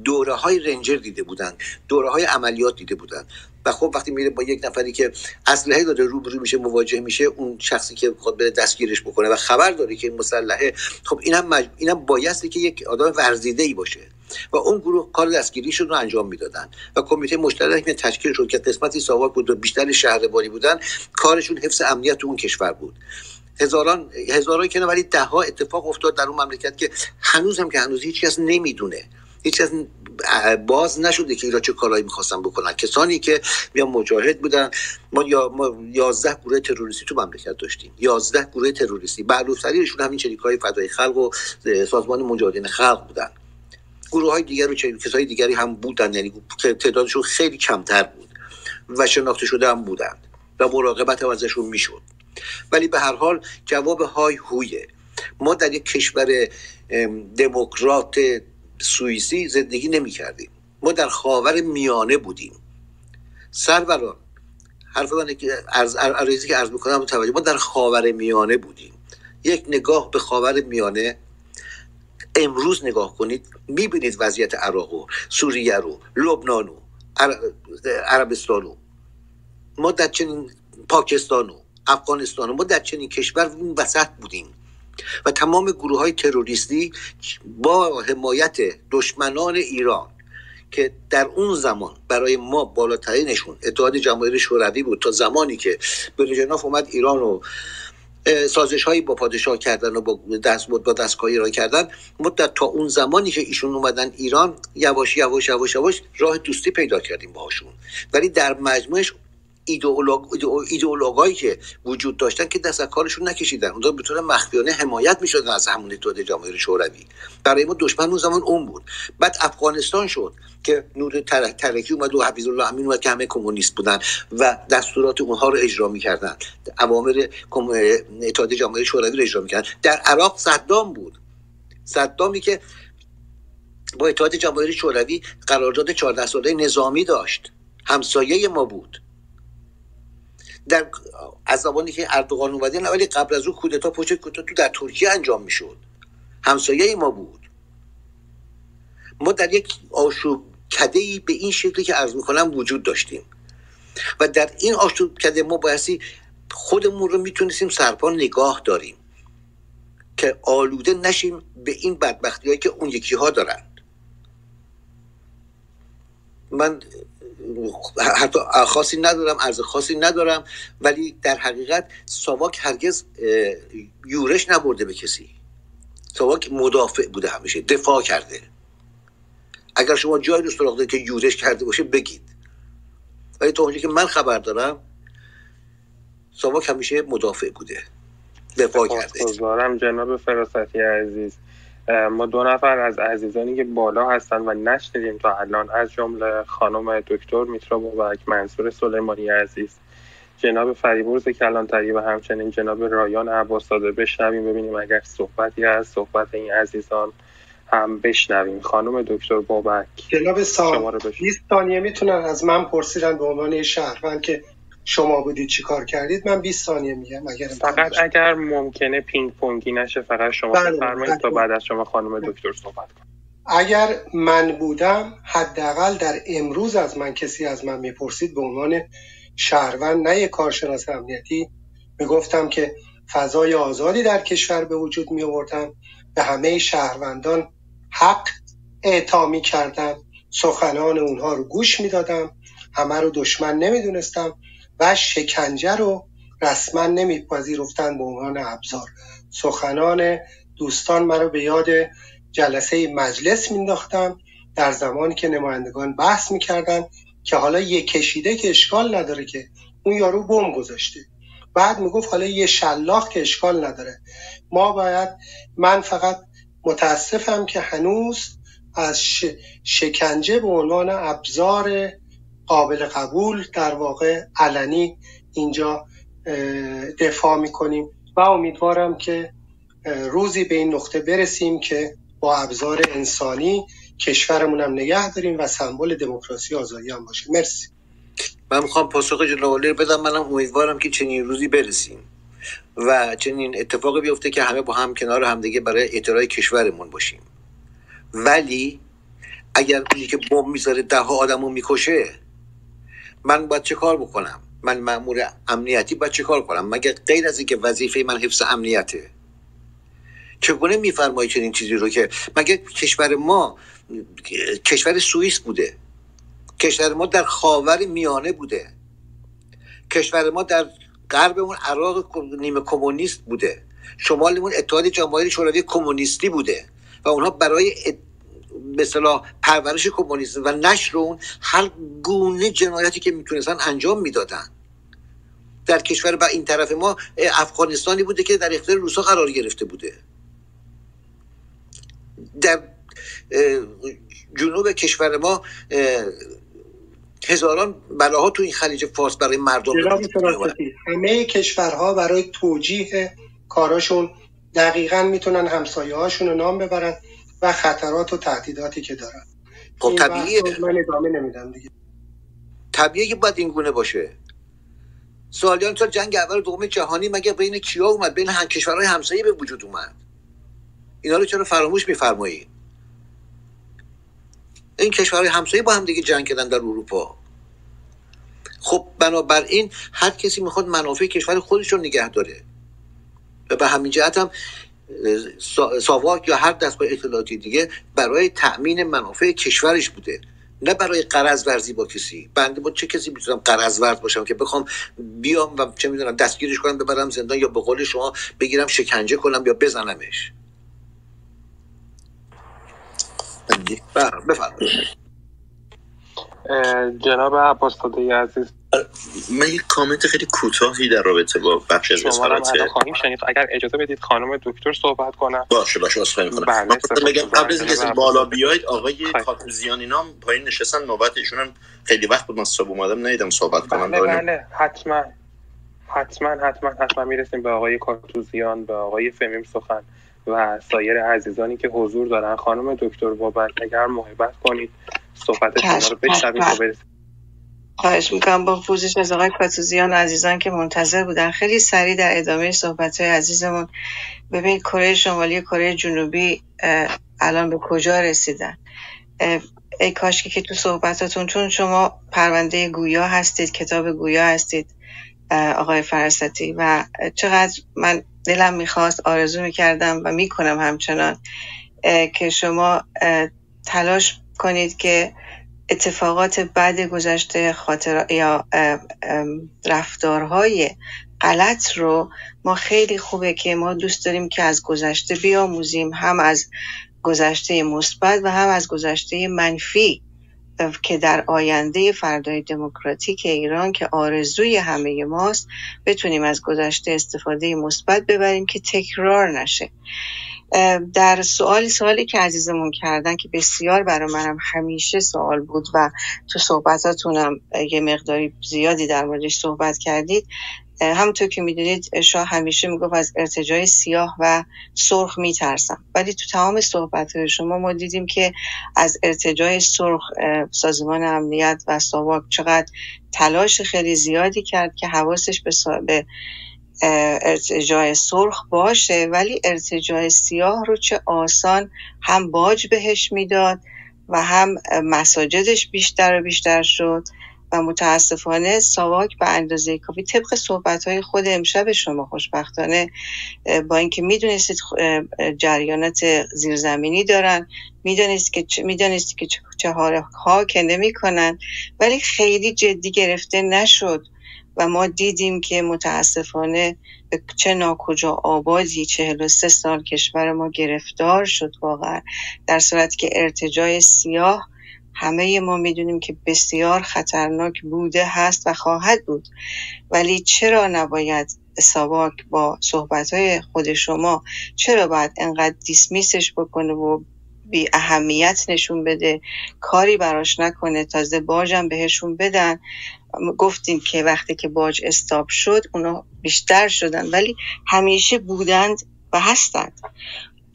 دوره های رنجر دیده بودند دوره های عملیات دیده بودند. خب وقتی میره با یک نفری که اسلحه داره روبرو میشه مواجه میشه اون شخصی که خود بره دستگیرش بکنه و خبر داره که این مسلحه خب اینم مج... اینم بایستی که یک آدم ورزیده ای باشه و اون گروه کار دستگیریشون رو انجام می‌دادن و کمیته مشترک تشکیل شد که قسمتی ساواک بود و بیشتر شهربانی بودن کارشون حفظ امنیت اون کشور بود. هزاران هزاران کنه ولی ده ها اتفاق افتاد در اون مملکت که هنوز هم که هنوز هیچ کس نمی‌دونه هیچ از باز نشده که ایران چه کارهایی می‌خواستن بکنن. کسانی که یا مجاهد بودن ما یا ما 11 گروه تروریستی تو مملکت داشتیم. 11 گروه تروریستی. بعلوفترینشون همین چریکای فدای خلق و سازمان مجاهدین خلق بودن. گروه های دیگر و کسای دیگری هم بودن یعنی تعدادشون خیلی کمتر بود و شناخته شده هم بودند و مراقبت هم ازشون می‌شد. ولی به هر حال جواب های هویه. ما در یک کشور دموکرات سوئیسی زندگی نمی کردیم ما در خاور میانه بودیم. سروران حرف من که عرضی که عرض می‌کنم متوجه ما در خاور میانه بودیم. یک نگاه به خاور میانه امروز نگاه کنید می‌بینید وضعیت عراق و سوریه رو لبنان و عربستان و. ما در چنین پاکستان و افغانستان و ما در چنین کشور وسط بودیم. و تمام گروه های تروریستی با حمایت دشمنان ایران که در اون زمان برای ما بالاترینشون اتحاد جماهیر شوروی بود تا زمانی که برژناف اومد ایران و سازش هایی با پادشاه کردن و با دست با دستگاه ایران کردن. مدت تا اون زمانی که ایشون اومدن ایران یواش یواش یواش یواش راه دوستی پیدا کردیم باهاشون. ولی در مجموعش ایدئولوگایی که وجود داشتن که دست از کارشون نکشیدن. اونها به طور مخفیانه حمایت می‌شدن از همون اتحاد جماهیر شوروی. برای ما دشمن اون زمان اون بود. بعد افغانستان شد که نور ترکی اومد و حفیظ الله امین اومد که همه کمونیست بودن و دستورات اونها رو اجرا می‌کردن. اوامر اتحاد جماهیر شوروی رو اجرا می‌کردن. در عراق صدام بود. صدامی که با اتحاد جماهیر شوروی قرارداد 14 ساله نظامی داشت. همسایه ما بود. در از زمانی که اردوغان اومده ولی قبل از او کودتا پشت کودتا تو در ترکیه انجام می‌شد. همسایه ما بود. ما در یک آشوب کده ای به این شکلی که عرض می‌کنم وجود داشتیم. و در این آشوب کده ما بایستی خودمون رو می‌تونستیم سرپا نگاه داریم که آلوده نشیم به این بدبختی هایی که اون یکی ها دارند من حتی خاصی ندارم ارز خاصی ندارم ولی در حقیقت ساواک هرگز یورش نبرده به کسی. ساواک مدافع بوده همیشه دفاع کرده. اگر شما جای رو سراغ که یورش کرده باشه بگید. ولی تا که من خبر دارم ساواک همیشه مدافع بوده. دفاع کرده. جناب فراستی عزیز. ما دو نفر از عزیزانی که بالا هستن و نشنیدیم تا الان از جمله خانم دکتر میترا بابک منصور سلیمانی عزیز جناب فریبرز کلانتری و همچنین جناب رایان عباساده. بشنویم ببینیم اگر صحبتی از صحبت این عزیزان هم بشنویم. خانم دکتر بابک جناب سال 20 ثانیه می‌تونن از من پرسیدن به عنوان شهروند که شما بودید چی کار کردید من 20 ثانیه میگم اگر فقط اگر ممکنه پینگ پونگی نشه فقط شما بله، بفرمایید تا بعد از شما خانم دکتر صحبت کنید اگر من بودم حداقل در امروز از من کسی از من می‌پرسید به عنوان شهروند نه یک کارشناس امنیتی. می‌گفتم که فضای آزادی در کشور به وجود می آوردم به همه شهروندان حق اعطا می کردم سخنان اونها رو گوش می دادم همه رو دشمن نمی‌دونستم. و شکنجه رو رسما نمیپذیرفتن به عنوان ابزار. سخنان دوستان مرا به یاد جلسه مجلس مینداختم در زمانی که نمایندگان بحث می‌کردن که حالا یه کشیده که اشکال نداره که اون یارو بم گذاشته. بعد می‌گفت حالا یه شلاق که اشکال نداره. ما باید من فقط متاسفم که هنوز از شکنجه به عنوان ابزار قابل قبول در واقع علنی اینجا دفاع می‌کنیم و امیدوارم که روزی به این نقطه برسیم که با ابزار انسانی کشورمون هم نگه داریم و سمبل دموکراسی آزادی هم باشه. مرسی. من می‌خوام پاسخ جناب بدم. منم امیدوارم که چنین روزی برسیم و چنین اتفاقی بیفته که همه با هم کنار همدیگه برای اعتراع کشورمون باشیم. ولی اگر اونی که بمب می‌ذاره ده ها آدم می‌کشه من باید چه کار بکنم؟ من مأمور امنیتی باید چه کار کنم؟ مگر غیر از اینکه وظیفه من حفظ امنیته؟ چگونه میفرمایی چنین چیزی رو که مگه کشور ما کشور سوئیس بوده؟ کشور ما در خاور میانه بوده. کشور ما در غربمون عراق نیمه کمونیست بوده. شمالمون اتحاد جماهیر شوروی کمونیستی بوده. و اونها برای به اصطلاح پرورش کمونیسم و نشر اون هر گونه جنایتی که می‌تونستن انجام می‌دادن. در کشور با این طرف ما افغانستانی بوده که در اختیار روسا قرار گرفته بوده. در جنوب کشور ما هزاران بلاها تو این خلیج فارس برای مردم همه کشورها برای توجیه کاراشون دقیقا می‌تونن همسایه هاشون رو نام ببرن. و خطرات و تهدیداتی که دارن. خب طبیعیه. من ادامه نمیدم دیگه. طبیعیه که باید این گونه باشه. سالیان سال جنگ اول دوم جهانی مگه بین کیا اومد؟ بین هم کشورهای همسایه به وجود اومد. اینا رو چرا فراموش میفرمایی؟ این کشورهای همسایه با هم دیگه جنگ کردن در اروپا. خب بنابراین هر کسی می‌خواد منافع کشور خودش رو نگه داره. و به همین جهت هم ساواک یا هر دستگاه اطلاعاتی دیگه برای تأمین منافع کشورش بوده. نه برای قرض ورزی با کسی. بنده با چه کسی می‌تونم قرض ورز باشم که بخوام بیام و چه می‌دونم دستگیرش کنم ببرم زندان یا به قول شما بگیرم شکنجه کنم یا بزنمش؟ بله، بفرمایید. جناب عباس عزیز من یک کامنت خیلی کوتاهی در رابطه با بخش از شما خواهیم شنید. اگر اجازه بدید خانم دکتر صحبت کنم باشه باشه اصلا می‌کنم. بله بگم قبل از اینکه بالا بیاید آقای کاتوزیان اینا پایین نشستن نوبت ایشون هم خیلی وقت بود من صبح اومدم ندیدم صحبت کنم بله بله حتما. حتما حتما حتما می‌رسیم به آقای کاتوزیان به آقای فمیم سخن و سایر عزیزانی که حضور دارن. خانم دکتر بابک اگر محبت کنید. صحبت شما رو بشنوید و برسید خواهش می‌کنم با پوزش از آقای کاتوزیان عزیزان که منتظر بودن. خیلی سریع در ادامه صحبت های عزیزمون. ببین کره شمالی کره جنوبی الان به کجا رسیدن؟ ای کاش که تو صحبتاتون چون شما پرونده گویا هستید کتاب گویا هستید آقای فرستی. و چقدر من دلم می‌خواست آرزو می‌کردم و می‌کنم همچنان که شما تلاش کنید که اتفاقات بعد گذشته خاطر یا رفتارهای غلط رو ما خیلی خوبه که ما دوست داریم که از گذشته بیاموزیم هم از گذشته مثبت و هم از گذشته منفی که در آینده فردای دموکراتیک ایران که آرزوی همه ماست بتونیم از گذشته استفاده مثبت ببریم که تکرار نشه. در سوالی سوالی که عزیزمون کردن که بسیار برای منم همیشه سوال بود و تو صحبتاتونم یه مقداری زیادی در موردش صحبت کردید. همونطور که می‌دونید شاه همیشه می‌گفت از ارتجای سیاه و سرخ میترسم. ولی تو تمام صحبت شما ما دیدیم که از ارتجای سرخ سازمان امنیت و ساواک چقدر تلاش خیلی زیادی کرد که حواسش به ارتجاع سرخ باشه ولی ارتجاع سیاه رو چه آسان هم باج بهش می‌داد و هم مساجدش بیشتر و بیشتر شد و متاسفانه ساواک به اندازه کافی طبق صحبت های خود امشب شما خوشبختانه با اینکه می‌دونستید جریانات زیرزمینی دارن می‌دونست که می‌دونست که چه ها که نمی‌کنن ولی خیلی جدی گرفته نشد. و ما دیدیم که متاسفانه به چه ناکجا آبادی چهل و سه سال کشور ما گرفتار شد واقعا. در صورتی که ارتجای سیاه همه ما می‌دونیم که بسیار خطرناک بوده هست و خواهد بود. ولی چرا نباید ساواک با صحبت خود شما چرا باید انقدر دیسمیسش بکنه و بی اهمیت نشون بده؟ کاری براش نکنه تازه باجم بهشون بدن. گفتیم که وقتی که باج استاب شد اونا بیشتر شدن ولی همیشه بودند و هستند.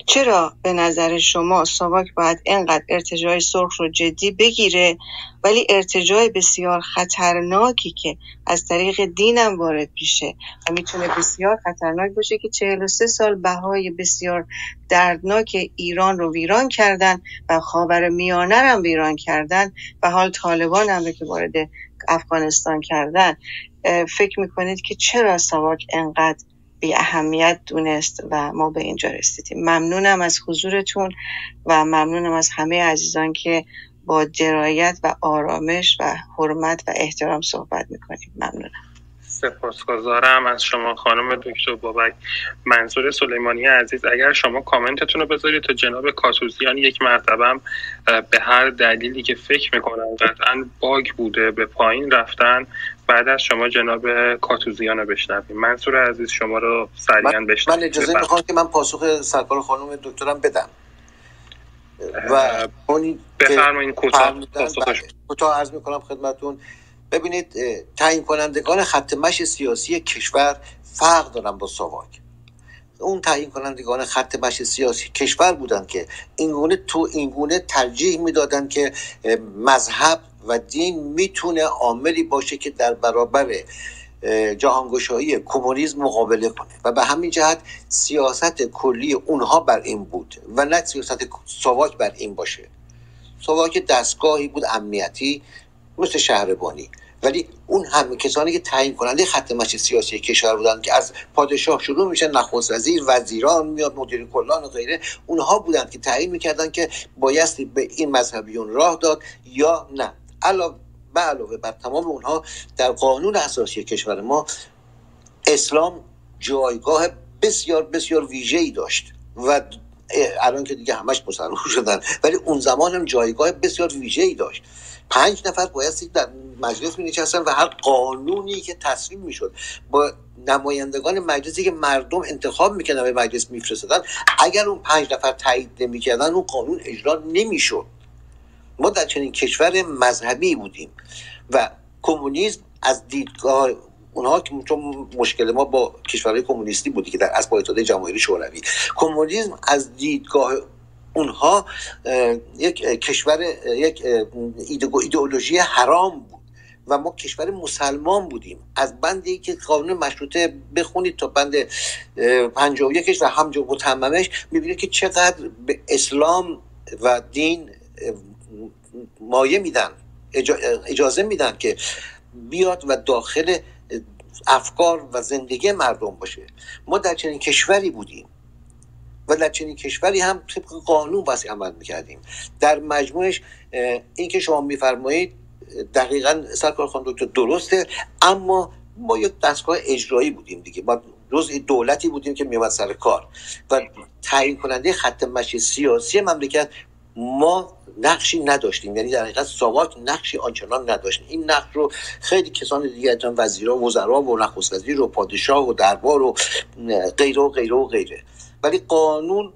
چرا به نظر شما ساواک باید اینقدر ارتجاع سرخ رو جدی بگیره؟ ولی ارتجاع بسیار خطرناکی که از طریق دینم وارد میشه و می‌تونه بسیار خطرناک باشه که 43 سال بهای بسیار دردناک ایران رو ویران کردن و خاور میانه هم ویران کردن و حال طالبان هم که وارد افغانستان کردن فکر می‌کنید که چرا ساواک انقدر بی اهمیت دونست و ما به اینجا رسیدیم؟ ممنونم از حضورتون و ممنونم از همه عزیزان که با درایت و آرامش و حرمت و احترام صحبت می‌کنیم. ممنونم. سپاسگزارم از شما خانم دکتر بابک. منصور سلیمانی عزیز اگر شما کامنتتون رو بذارید تا جناب کاتوزیان یک مرتبه به هر دلیلی که فکر می‌کنن قطعا باگ بوده به پایین رفتن بعد از شما جناب کاتوزیان رو بشنویم. منصور عزیز شما رو سریعا بشنویم. من اجازه می‌خوام که من پاسخ سرکار خانم دکترم بدم. و بفرمایید کوتاه کوتاه عرض می‌کنم خدمتون. ببینید تعیین کنندگان خط مش سیاسی کشور فرق دارن با ساواک اون تعیین کنندگان خط مش سیاسی کشور بودن که اینگونه تو اینگونه ترجیح می‌دادن که مذهب و دین می‌تونه عاملی باشه که در برابر جهانگشایی کمونیسم مقابله کنه. و به همین جهت سیاست کلی اونها بر این بود و نه سیاست ساواک بر این باشه. ساواک دستگاهی بود امنیتی مثل شهربانی. ولی اون همه کسانی که تعیین کننده خط مش سیاسی کشور بودن که از پادشاه شروع میشه نخست وزیر وزیران میاد مدیر کلان و غیره اونها بودند که تعیین می‌کردن که بایستی به این مذهبیون راه داد یا نه. علاوه بر تمام اونها در قانون اساسی کشور ما اسلام جایگاه بسیار بسیار ویژه‌ای داشت و الان که دیگه همش مسلمان (laughs) شدن ولی اون زمان هم جایگاه بسیار ویژه‌ای داشت. پنج نفر باید در مجلس می نشستن و هر قانونی که تصویب می‌شد با نمایندگان مجلسی که مردم انتخاب می‌کردن به مجلس میفرستادن اگر اون پنج نفر تایید نمی‌کردن اون قانون اجرا نمی‌شد. ما در چنین کشور مذهبی بودیم و کمونیسم از دیدگاه اونها که چون مشکل ما با کشورهای کمونیستی بودی که در از اتحادیه جماهیری شوروی. کمونیسم از دیدگاه اونها یک کشور یک ایدئولوژی حرام بود. و ما کشور مسلمان بودیم. از بندی که قانون مشروطه بخونید تا بند 51 و همجا متممش می‌بینید که چقدر به اسلام و دین مایه میدن اجازه میدن که بیاد و داخل افکار و زندگی مردم باشه. ما در چنین کشوری بودیم و در چنین کشوری هم طبق قانون بس عمل می‌کردیم. در مجموعش این که شما میفرمایید دقیقا سرکار خان دکتر درسته اما ما یک دستگاه اجرایی بودیم دیگه. ما روز دولتی بودیم که میومد سر کار. و تعیین کننده خط مشی سیاسی مملکت ما نقشی نداشتیم. یعنی در حقیقت ساواک نقشی آنچنان نداشتیم. این نقش رو خیلی کسان دیگه وزیرا و وزرا و نخست وزیر و پادشاه و دربار و غیره و غیره و غیره. ولی قانون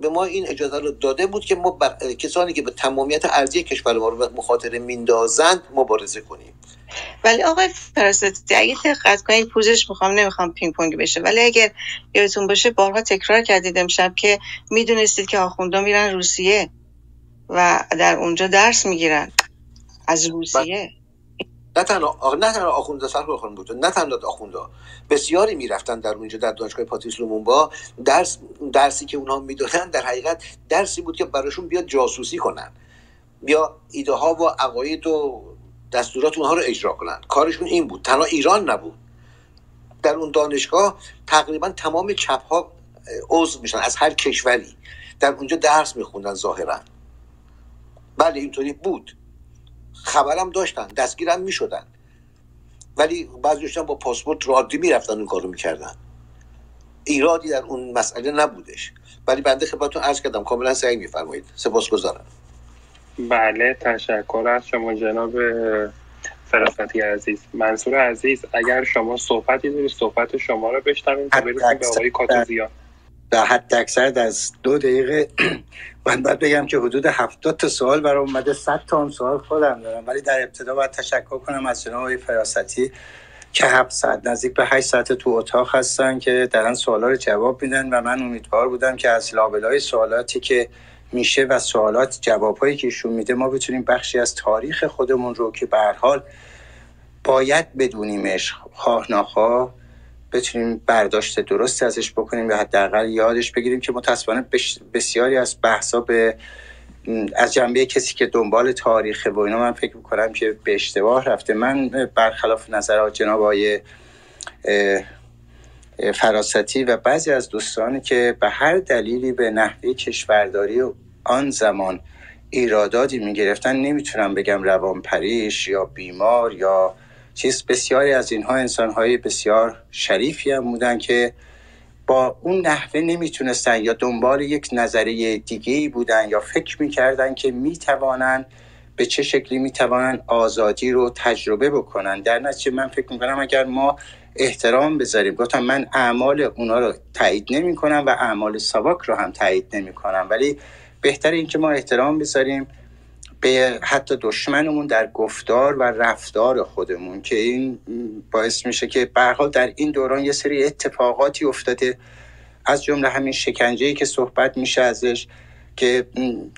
به ما این اجازه رو داده بود که ما بر... کسانی که به تمامیت ارزی کشور ما رو به مخاطره میندازند مبارزه کنیم. ولی آقای فراستی اگه دقت کنید پوزش می‌خوام نمی‌خوام پینگ پونگ بشه. ولی اگر یادتون باشه بارها تکرار کردید امشب که می‌دونستید که آخوندا میرن روسیه و در اونجا درس می‌گیرن. از روسیه. نه تنها نه تنها آخونده سر بود نه تنها آخونده. بسیاری می‌رفتن در اونجا در دانشگاه پاتریس لومونبا درس درسی که اونها می‌دادن در حقیقت درسی بود که براشون بیاد جاسوسی کنن. بیا ایده ها و عقاید و دستورات اونها رو اجرا کنن. کارشون این بود. تنها ایران نبود. در اون دانشگاه تقریبا تمام چپ ها عضو میشن از هر کشوری. در اونجا درس میخوندن ظاهرا. بله اینطوری بود. خبرم داشتن دستگیرم می‌شدن. ولی بعضیشون با پاسپورت رادی می‌رفتن اون کارو می‌کردن. ایرادی در اون مسئله نبودش. ولی بنده خدمتتون عرض کردم کاملا سعی میفرمایید. سپاسگزارم. بله تشکر از شما جناب فراستی عزیز. منصور عزیز اگر شما صحبتی دارید صحبت شما رو بشنویم تا برسیم به آقای کاتوزیان در حد اکثر از دو دقیقه من باید بگم که حدود هفتاد تا سوال برای اومده صد تا سوال خودم دارم. ولی در ابتدا باید تشکر کنم از جناب آقای فراستی که هفت ساعت نزدیک به هشت ساعت تو اتاق هستن که دارن سوالا رو جواب میدن و من امیدوار بودم که از لابلای سوالاتی که میشه و سوالات جوابهایی که ایشون میده ما بتونیم بخشی از تاریخ خودمون رو که به حال باید بدونیمش خواه نخواه بتونیم برداشت درستی ازش بکنیم و حداقل یادش بگیریم که متاسفانه بسیاری از بحثا به از جنبه کسی که دنبال تاریخ و اینا من فکر می‌کنم که به اشتباه رفته. من برخلاف نظرات جناب آقای فراستی و بعضی از دوستانی که به هر دلیلی به نحوه کشورداری آن زمان ایرادادی می‌گرفتن نمی‌تونم بگم روانپریش یا بیمار یا چیز بسیاری از اینها انسانهای بسیار شریفی هم بودن که با اون نحوه نمی‌تونستن یا دنبال یک نظریه دیگه ای بودن یا فکر می‌کردن که می‌توانن به چه شکلی می‌توانن آزادی رو تجربه بکنن. در نتیجه من فکر می‌کنم اگر ما احترام بذاریم گفتم من اعمال اونا رو تایید نمی کنم و اعمال سواک رو هم تایید نمی کنم ولی بهتر این که ما احترام بذاریم به حتی دشمنمون در گفتار و رفتار خودمون که این باعث میشه که به در این دوران یه سری اتفاقاتی افتاده. از جمله همین شکنجه که صحبت میشه ازش که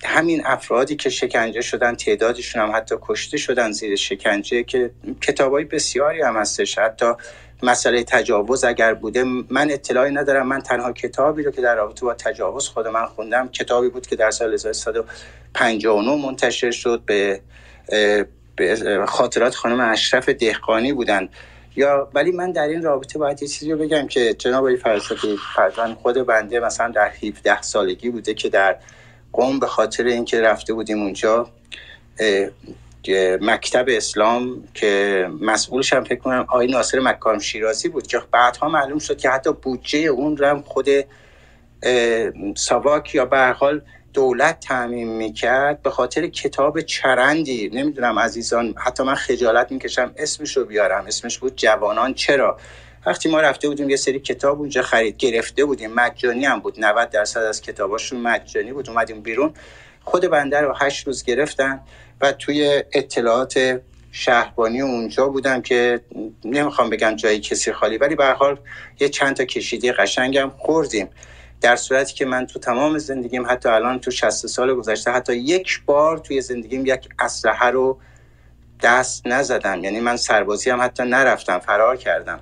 همین افرادی که شکنجه شدن تعدادشون هم حتی کشته شدن زیر شکنجه که کتابای بسیاری هم هستش. حتی مسئله تجاوز اگر بوده من اطلاعی ندارم من تنها کتابی رو که در رابطه با تجاوز خود من خوندم کتابی بود که در سال 1959 منتشر شد به, خاطرات خانم اشرف دهقانی بودن. یا ولی من در این رابطه باید یه چیزی رو بگم که جناب فلسفی فرزن خود بنده مثلا در 17 سالگی بوده که در قوم به خاطر اینکه رفته بودیم اونجا مکتب اسلام که مسئولش هم فکر کنم آقای ناصر مکارم شیرازی بود که بعدها معلوم شد که حتی بودجه اون رو خود ساواک یا به حال دولت تعمین می‌کرد به خاطر کتاب چرندی. نمی‌دونم عزیزان حتی من خجالت می‌کشم اسمش رو بیارم. اسمش بود جوانان چرا؟ وقتی ما رفته بودیم یه سری کتاب اونجا خرید گرفته بودیم. مجانی هم بود. 90 درصد از کتاباشون مجانی بود. اومدیم بیرون. خود بنده رو هشت روز گرفتن و توی اطلاعات شهربانی اونجا بودم که نمی‌خوام بگم جایی کسی خالی ولی به حال یه چند تا کشیدی قشنگم خوردیم. در صورتی که من تو تمام زندگیم حتی الان تو 60 سال گذشته حتی یک بار توی زندگیم یک اسلحه رو دست نزدم. یعنی من سربازی هم حتی نرفتم فرار کردم.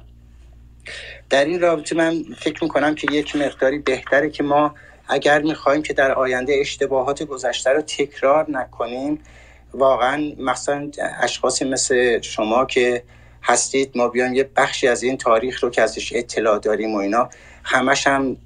در این رابطه من فکر می‌کنم که یک مقداری بهتره که ما اگر می‌خوایم که در آینده اشتباهات گذشته رو تکرار نکنیم واقعا مثلا اشخاصی مثل شما که هستید ما بیایم یه بخشی از این تاریخ رو که ازش اطلاع داریم و اینا همش هم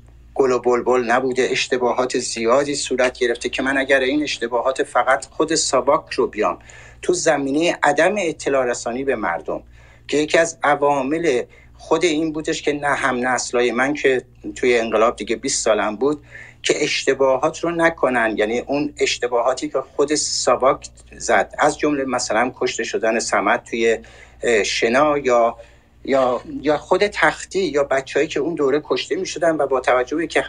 گل و بلبل نبوده اشتباهات زیادی صورت گرفته که من اگر این اشتباهات فقط خود ساباک رو بیام تو زمینه عدم اطلاع رسانی به مردم که یکی از عوامل خود این بودش که نه هم نسلای من که توی انقلاب دیگه 20 سالم بود که اشتباهات رو نکنن. یعنی اون اشتباهاتی که خود ساواک زد از جمله مثلا کشته شدن سمت توی شنا یا یا یا خود تختی یا بچههایی که اون دوره کشته می شدن و با توجه به که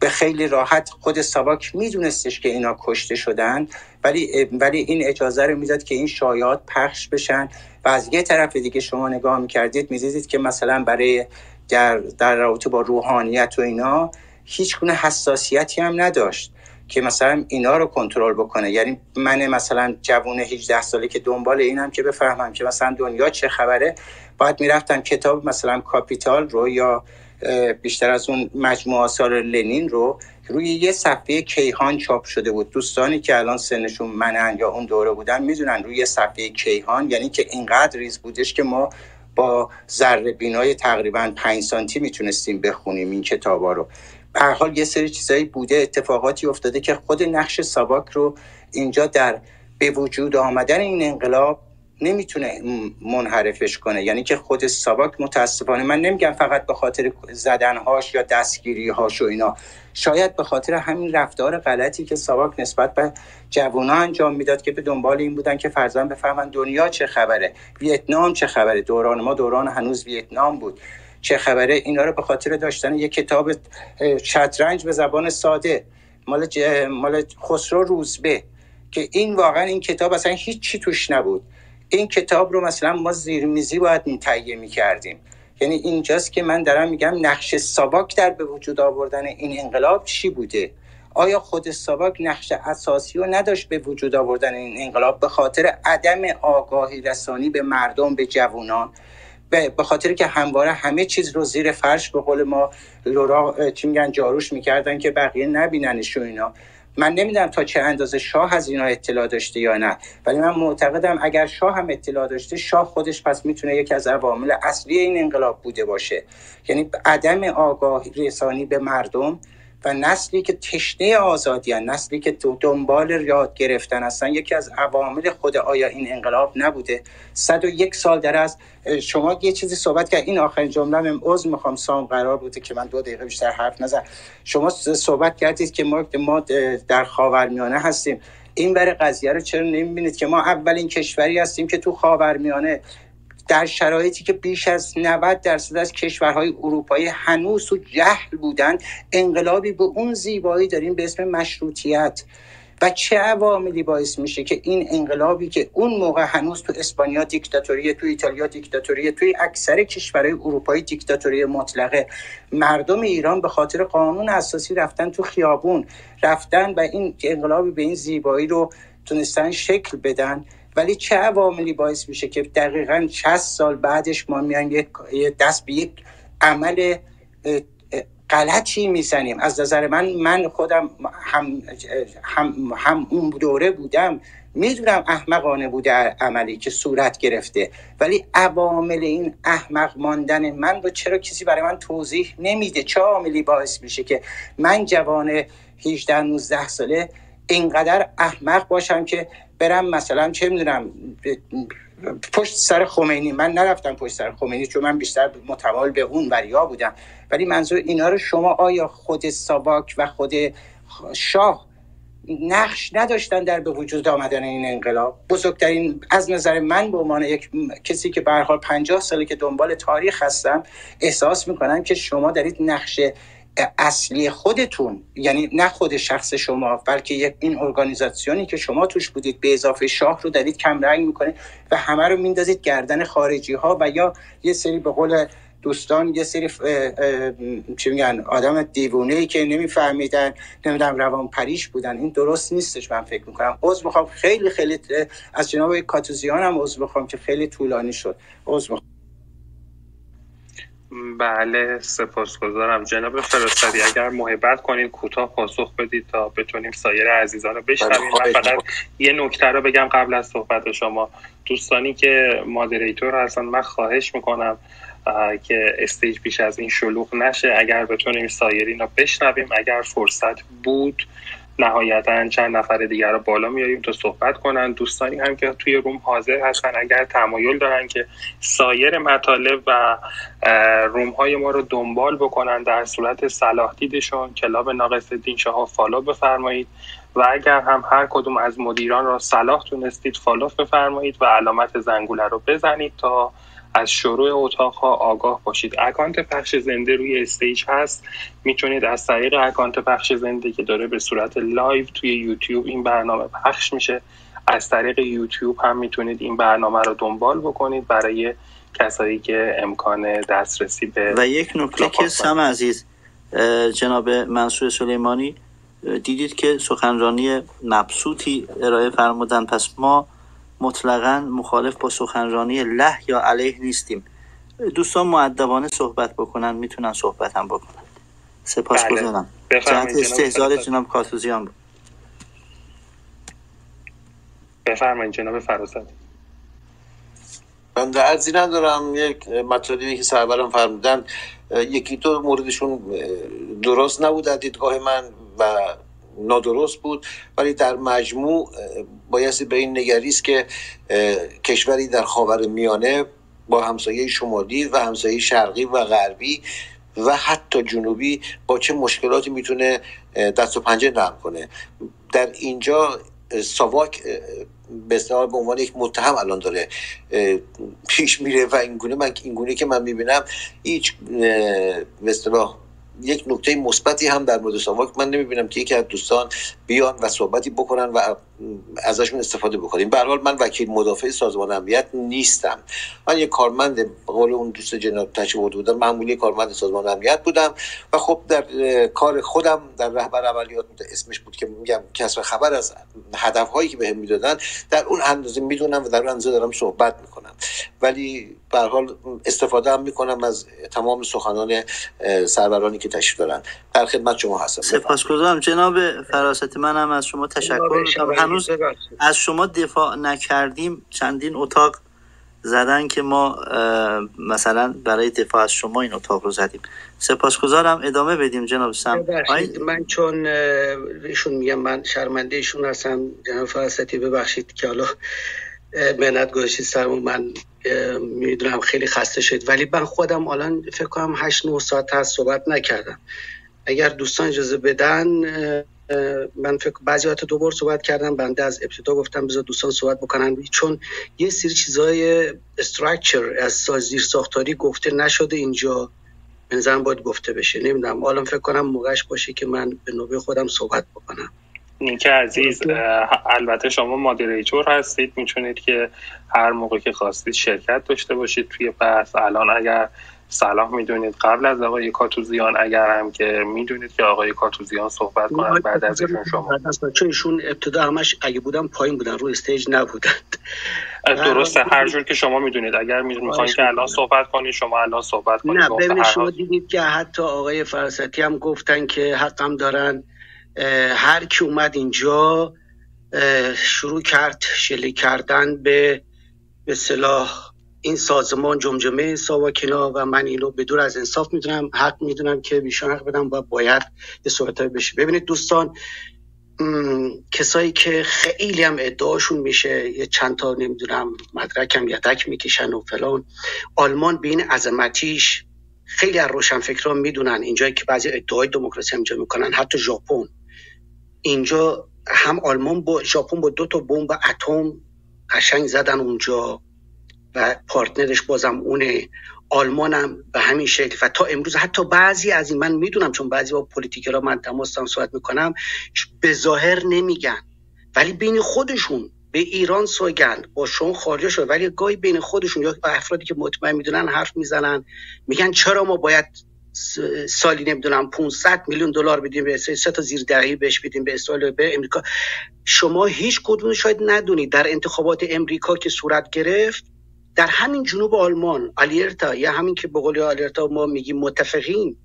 به خیلی راحت خود ساواک میدونستش که اینا کشته شدن ولی ولی این اجازه رو می‌داد که این شایعات پخش بشن و از یه طرف دیگه شما نگاه می‌کردید می‌دیدید که مثلا برای در, در رابطه با روحانیت و اینا هیچ گونه حساسیتی هم نداشت. که مثلا اینا رو کنترل بکنه. یعنی من مثلا جوون 18 ساله که دنبال اینم که بفهمم که مثلا دنیا چه خبره. باید می‌رفتم کتاب مثلا کاپیتال رو یا بیشتر از اون مجموعه آثار لنین رو روی یه صفحه کیهان چاپ شده بود. دوستانی که الان سنشون منن یا اون دوره بودن می‌دونن روی صفحه کیهان یعنی که اینقدر ریز بودش که ما با ذره بینای تقریبا 5 سانتی می‌تونستیم بخونیم این کتابا رو. به حال یه سری چیزایی بوده اتفاقاتی افتاده که خود نقش ساواک رو اینجا در به وجود آمدن این انقلاب نمی‌تونه منحرفش کنه. یعنی که خود ساواک متاسفانه من نمیگم فقط به خاطر زدنهاش یا دستگیریهاش و اینا. شاید به خاطر همین رفتار غلطی که ساواک نسبت به جوونا انجام می‌داد که به دنبال این بودن که فرزن بفهمن دنیا چه خبره. ویتنام چه خبره؟ دوران ما دوران هنوز ویتنام بود. چه خبره اینا رو به خاطر داشتن یک کتاب شطرنج به زبان ساده مال, مال خسرو روزبه که این واقعا این کتاب اصلا هیچ چی توش نبود. این کتاب رو مثلا ما زیرمیزی باید تهیه می‌کردیم. یعنی اینجاست که من دارم میگم نقش ساواک در به وجود آوردن این انقلاب چی بوده؟ آیا خود ساواک نقش اساسی رو نداشت به وجود آوردن این انقلاب به خاطر عدم آگاهی رسانی به مردم به جوانان؟ به خاطر که همواره همه چیز رو زیر فرش به قول ما لورا چی میگن جاروش می‌کردن که بقیه نبیننش و اینا. من نمی‌دونم تا چه اندازه شاه از اینا اطلاع داشته یا نه ولی من معتقدم اگر شاه هم اطلاع داشته شاه خودش پس می‌تونه یکی از عوامل اصلی این انقلاب بوده باشه. یعنی عدم آگاهی رسانی به مردم و نسلی که تشنه آزادی هن. نسلی که دنبال یاد گرفتن هستن. یکی از عوامل خود آیا این انقلاب نبوده؟ صد و یک سال در از شما یه چیزی صحبت کرد این آخرین جمله من عض می‌خوام. سام قرار بوده که من دو دقیقه بیشتر حرف نزن شما صحبت کردید که ما در خاورمیانه هستیم. این بر قضیه رو چرا نمی‌بینید که ما اولین کشوری هستیم که تو خاورمیانه در شرایطی که بیش از 90 درصد از کشورهای اروپایی هنوز تو جهل بودن انقلابی به اون زیبایی داریم به اسم مشروطیت. و چه عواملی باعث میشه که این انقلابی که اون موقع هنوز تو اسپانیا دیکتاتوری تو ایتالیا دیکتاتوری توی اکثر کشورهای اروپایی دیکتاتوری مطلقه مردم ایران به خاطر قانون اساسی رفتن تو خیابون رفتن و این انقلابی به این زیبایی رو تونستن شکل بدن. ولی چه عواملی باعث میشه که دقیقا 60 سال بعدش ما میایم یک دست به یک عمل غلطی می‌زنیم؟ از نظر من من خودم هم, هم, هم اون دوره بودم می‌دونم احمقانه بوده عملی که صورت گرفته ولی عوامل این احمق ماندن من رو چرا کسی برای من توضیح نمیده؟ چه عاملی باعث میشه که من جوان 18 19 ساله اینقدر احمق باشم که برم مثلا چه می‌دونم پشت سر خمینی. من نرفتم پشت سر خمینی چون من بیشتر متمال به اون وریا بودم. ولی منظور اینا رو شما آیا خود ساواک و خود شاه نقش نداشتن در به وجود آمدن این انقلاب؟ بزرگترین از نظر من به عنوان یک کسی که به حال 50 ساله که دنبال تاریخ هستم احساس می‌کنم که شما دارید نقش اصلی خودتون یعنی نه خود شخص شما بلکه یک این ارگانیزاسیونی که شما توش بودید به اضافه شاه رو دارید کم رنگ می‌کنید و همه رو میندازید گردن خارجی ها و یا یه سری به قول دوستان یه سری چی میگن آدم دیوونه ای که نمیفهمیدن نمی‌دونم روان پریش بودن. این درست نیستش من فکر می‌کنم. عضو می‌خوام. خیلی خیلی از جناب کاتوزیان هم عضو می‌خوام که خیلی طولانی شد. عضو بله سپاسگزارم. جناب فرستادی اگر محبت کنید کوتاه پاسخ بدید تا بتونیم سایر عزیزان رو بشنویم. من فقط یه نکته رو بگم قبل از صحبت شما. دوستانی که moderator هستن من خواهش می‌کنم که stage بیش از این شلوغ نشه. اگر بتونیم سایرین رو بشنویم اگر فرصت بود نهایتا چند نفر دیگر رو بالا میاریم تا صحبت کنن. دوستانی هم که توی room حاضر هستن اگر تمایل دارن که سایر مطالب و room های ما رو دنبال بکنن در صورت صلاح دیدشون club ناصرالدین شاه follow بفرمایید. و اگر هم هر کدوم از مدیران را صلاح دونستید follow بفرمایید و علامت زنگوله رو بزنید تا از شروع اتاق ها آگاه باشید. account پخش زنده روی stage هست. می‌تونید از طریق account پخش زنده که داره به صورت live توی یوتیوب این برنامه پخش میشه از طریق یوتیوب هم می‌تونید این برنامه رو دنبال بکنید برای کسایی که امکان دسترسی به و یک نکته که سم عزیز جناب منصور سلیمانی دیدید که سخنرانی مبسوطی ارائه فرمودن. پس ما مطلقا مخالف با سخنرانی له یا علیه نیستیم. دوستان معدبانه صحبت بکنن می‌تونن صحبت هم بکنن. سپاس بله. گذارم جهت استهزار جناب کاتوزیان بود. بفرمایید جناب فراست من درزی ندارم. یک مطالبی که سرورم فرمودن یکی دو موردشون درست نبود از دیدگاه من و نادرست بود ولی در مجموع بایستی به این نگریست که کشوری در خاور میانه با همسایه شمالی و همسایه شرقی و غربی و حتی جنوبی با چه مشکلاتی می‌تونه دست و پنجه نرم کنه. در اینجا ساواک به به عنوان یک متهم الان داره پیش میره و اینگونه من اینگونه که من می‌بینم هیچ به یک نکته مثبتی هم در مورد ساواک من نمی‌بینم که یکی از دوستان بیان و صحبتی بکنن و ازشون استفاده بکنیم. به حال من وکیل مدافع سازمان امنیت نیستم. من یک کارمند قول اون دوست جناب تشریف بودم معمولی کارمند سازمان امنیت بودم و خب در کار خودم در رهبر عملیات اسمش بود که میگم کسب خبر از هدف هایی که بهم به می‌دادن در اون اندازه می‌دونم و در اون اندازه دارم صحبت می‌کنم. ولی به حال استفاده هم می‌کنم از تمام سخنان سرورانی که تشریف دارن. در خدمت شما هستم. سپاسگزارم. جناب فراست من هم از شما تشکر می‌کنم. هنوز از شما دفاع نکردیم. چندین اتاق زدن که ما مثلا برای دفاع از شما این اتاق رو زدیم. سپاسگزارم. ادامه بدیم جناب سم. من چون ایشون میگم من شرمنده ایشون هستم جناب فراستی ببخشید که حالا منت گذاشتید سرمون من می‌دونم خیلی خسته شد ولی من خودم الان فکر کنم 8 9 ساعت هست صحبت نکردم. اگر دوستان اجازه بدن من فکر بعضی وقت دو بار صحبت کردم بنده از ابتدا گفتم بذار دوستان صحبت بکنن. چون یه سری چیزای استراکچر از زیر ساختاری گفته نشده اینجا. بنظرم باید گفته بشه. نمی‌دونم. الان فکر کنم موقعش باشه که من به نوبه خودم صحبت بکنم. نیکه عزیز البته شما مادریتور هستید. می‌تونید که هر موقع که خواستید شرکت داشته باشید توی بحث. الان اگر سلام می‌دونید قبل از آقای کاتوزیان اگر هم که می‌دونید که آقای کاتوزیان صحبت کنند بعد از ایشون شما چون ایشون ابتدا همش اگه بودن پایین بودن روی استیج نبودند. درسته. هر جور که شما می‌دونید. اگر می‌خواین که الان صحبت کنید شما الان صحبت کنید. نه ببینید شما دیدید که حتی آقای فرستی هم گفتن که حقم دارن. هر کی اومد اینجا شروع کرد شلی کردن به به صلاح این سازمان جمجمه ساواکینا و من اینو به دور از انصاف می‌دونم حق می‌دونم که بیشان حق بدم و باید یه صحبت بشه. ببینید دوستان کسایی که خیلی هم ادعاشون میشه یه چند تا نمی‌دونم مدرکم یدک می‌کشن و فلان. آلمان به این عظمتیش خیلی از روشنفکران می‌دونن اینجایی که بعضی ادعای دموکراسی هم می‌کنن حتی ژاپن. اینجا هم آلمان با ژاپن با دو تا بمب اتم قشنگ زدن اونجا و پارتنرش بازم اونه آلمان هم به همین شکل و تا امروز حتی بعضی از این من می‌دونم چون بعضی با پلیتیکرا من تماس صحبت می‌کنم به ظاهر نمیگن. ولی بین خودشون به ایران سوگند با شما خارج شد. ولی گاهی بین خودشون یا افرادی که مطمئن می‌دونن حرف می‌زنن میگن چرا ما باید سالی نمی‌دونم 500 میلیون دلار بدیم به اسرائیل سه تا زیر دهی بهش بدیم به اسرائیل به امریکا. شما هیچ کدوم شاید ندونید در انتخابات امریکا که صورت گرفت در همین جنوب آلمان آلیرتا یا همین که به قول آلیرتا ما میگیم متفقین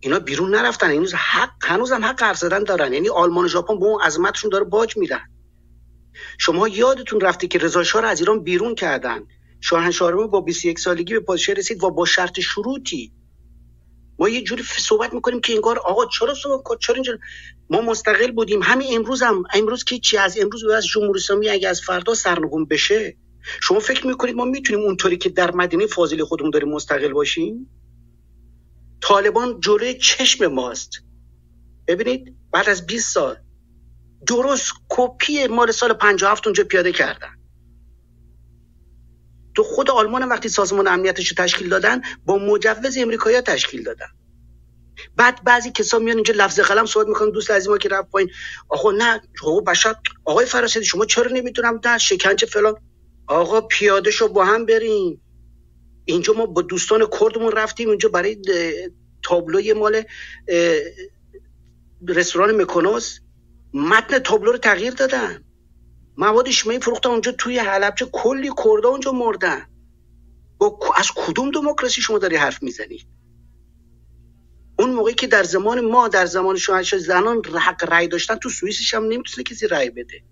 اینا بیرون نرفتن. هنوز حق هنوز هم حق حرف زدن دارن. یعنی آلمان و ژاپن به اون عظمتشون داره باج میدن. شما یادتون رفته که رضا شاه از ایران بیرون کردن. شاهنشاه با 21 سالگی به پادشاه رسید و با شرط شروطی ما یه جوری صحبت می‌کنیم که انگار آقا چرا صحبت چرا اینجا ما مستقل بودیم. همین امروز هم امروز که چی از امروز از جمهوری اسلامی اگه از فردا سرنگون بشه شما فکر می‌کنید ما می‌تونیم اونطوری که در مدینه فاضلی خودمون داریم مستقل باشیم؟ طالبان جلوی چشم ماست. ببینید بعد از 20 سال درست کپی مال سال 57 اونجا پیاده کردن. تو خود آلمان وقتی سازمان امنیتش رو تشکیل دادن با مجوز امریکایی تشکیل دادن. بعد بعضی کسا میان اینجا لفظ قلم صحبت می‌کنن دوست از ما که رفت پایین. آقا نه حقوق بشر آقای فراستی شما چرا نمی‌تونم نه شکنجه فلان؟ آقا پیاده شو با هم بریم. اینجا ما با دوستان کردمون رفتیم اینجا برای تابلوی مال رستوران مکونوس. متن تابلو رو تغییر دادن. مواد شیمیایی فروختن اونجا توی حلبچه کلی کردا اونجا مردن. با از کدوم دموکراسی شما داری حرف می‌زنی؟ اون موقعی که در زمان ما در زمان شما زنان حق رأی داشتن تو سوئیسش هم نمی‌تونه کسی رأی بده.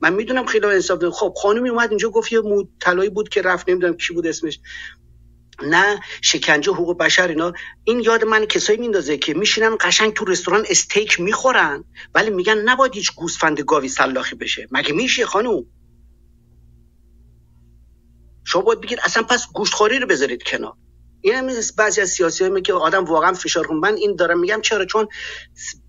من می‌دونم خیلی انصاف خب خانمی اومد اینجا گفت یه مود طلایی بود که رفت نمی‌دونم کی بود اسمش. نه شکنجه حقوق بشر اینا. این یاد من کسایی میندازه که میشینن قشنگ تو رستوران استیک می‌خورن ولی میگن نباید هیچ گوسفند گاوی سلاخی بشه. مگه میشه خانم شما باید بگید اصلا پس گوشتخوری رو بذارید کنار. این هم بعضی از سیاسی هایی که آدم واقعا فشار کن من این دارم میگم چرا؟ چون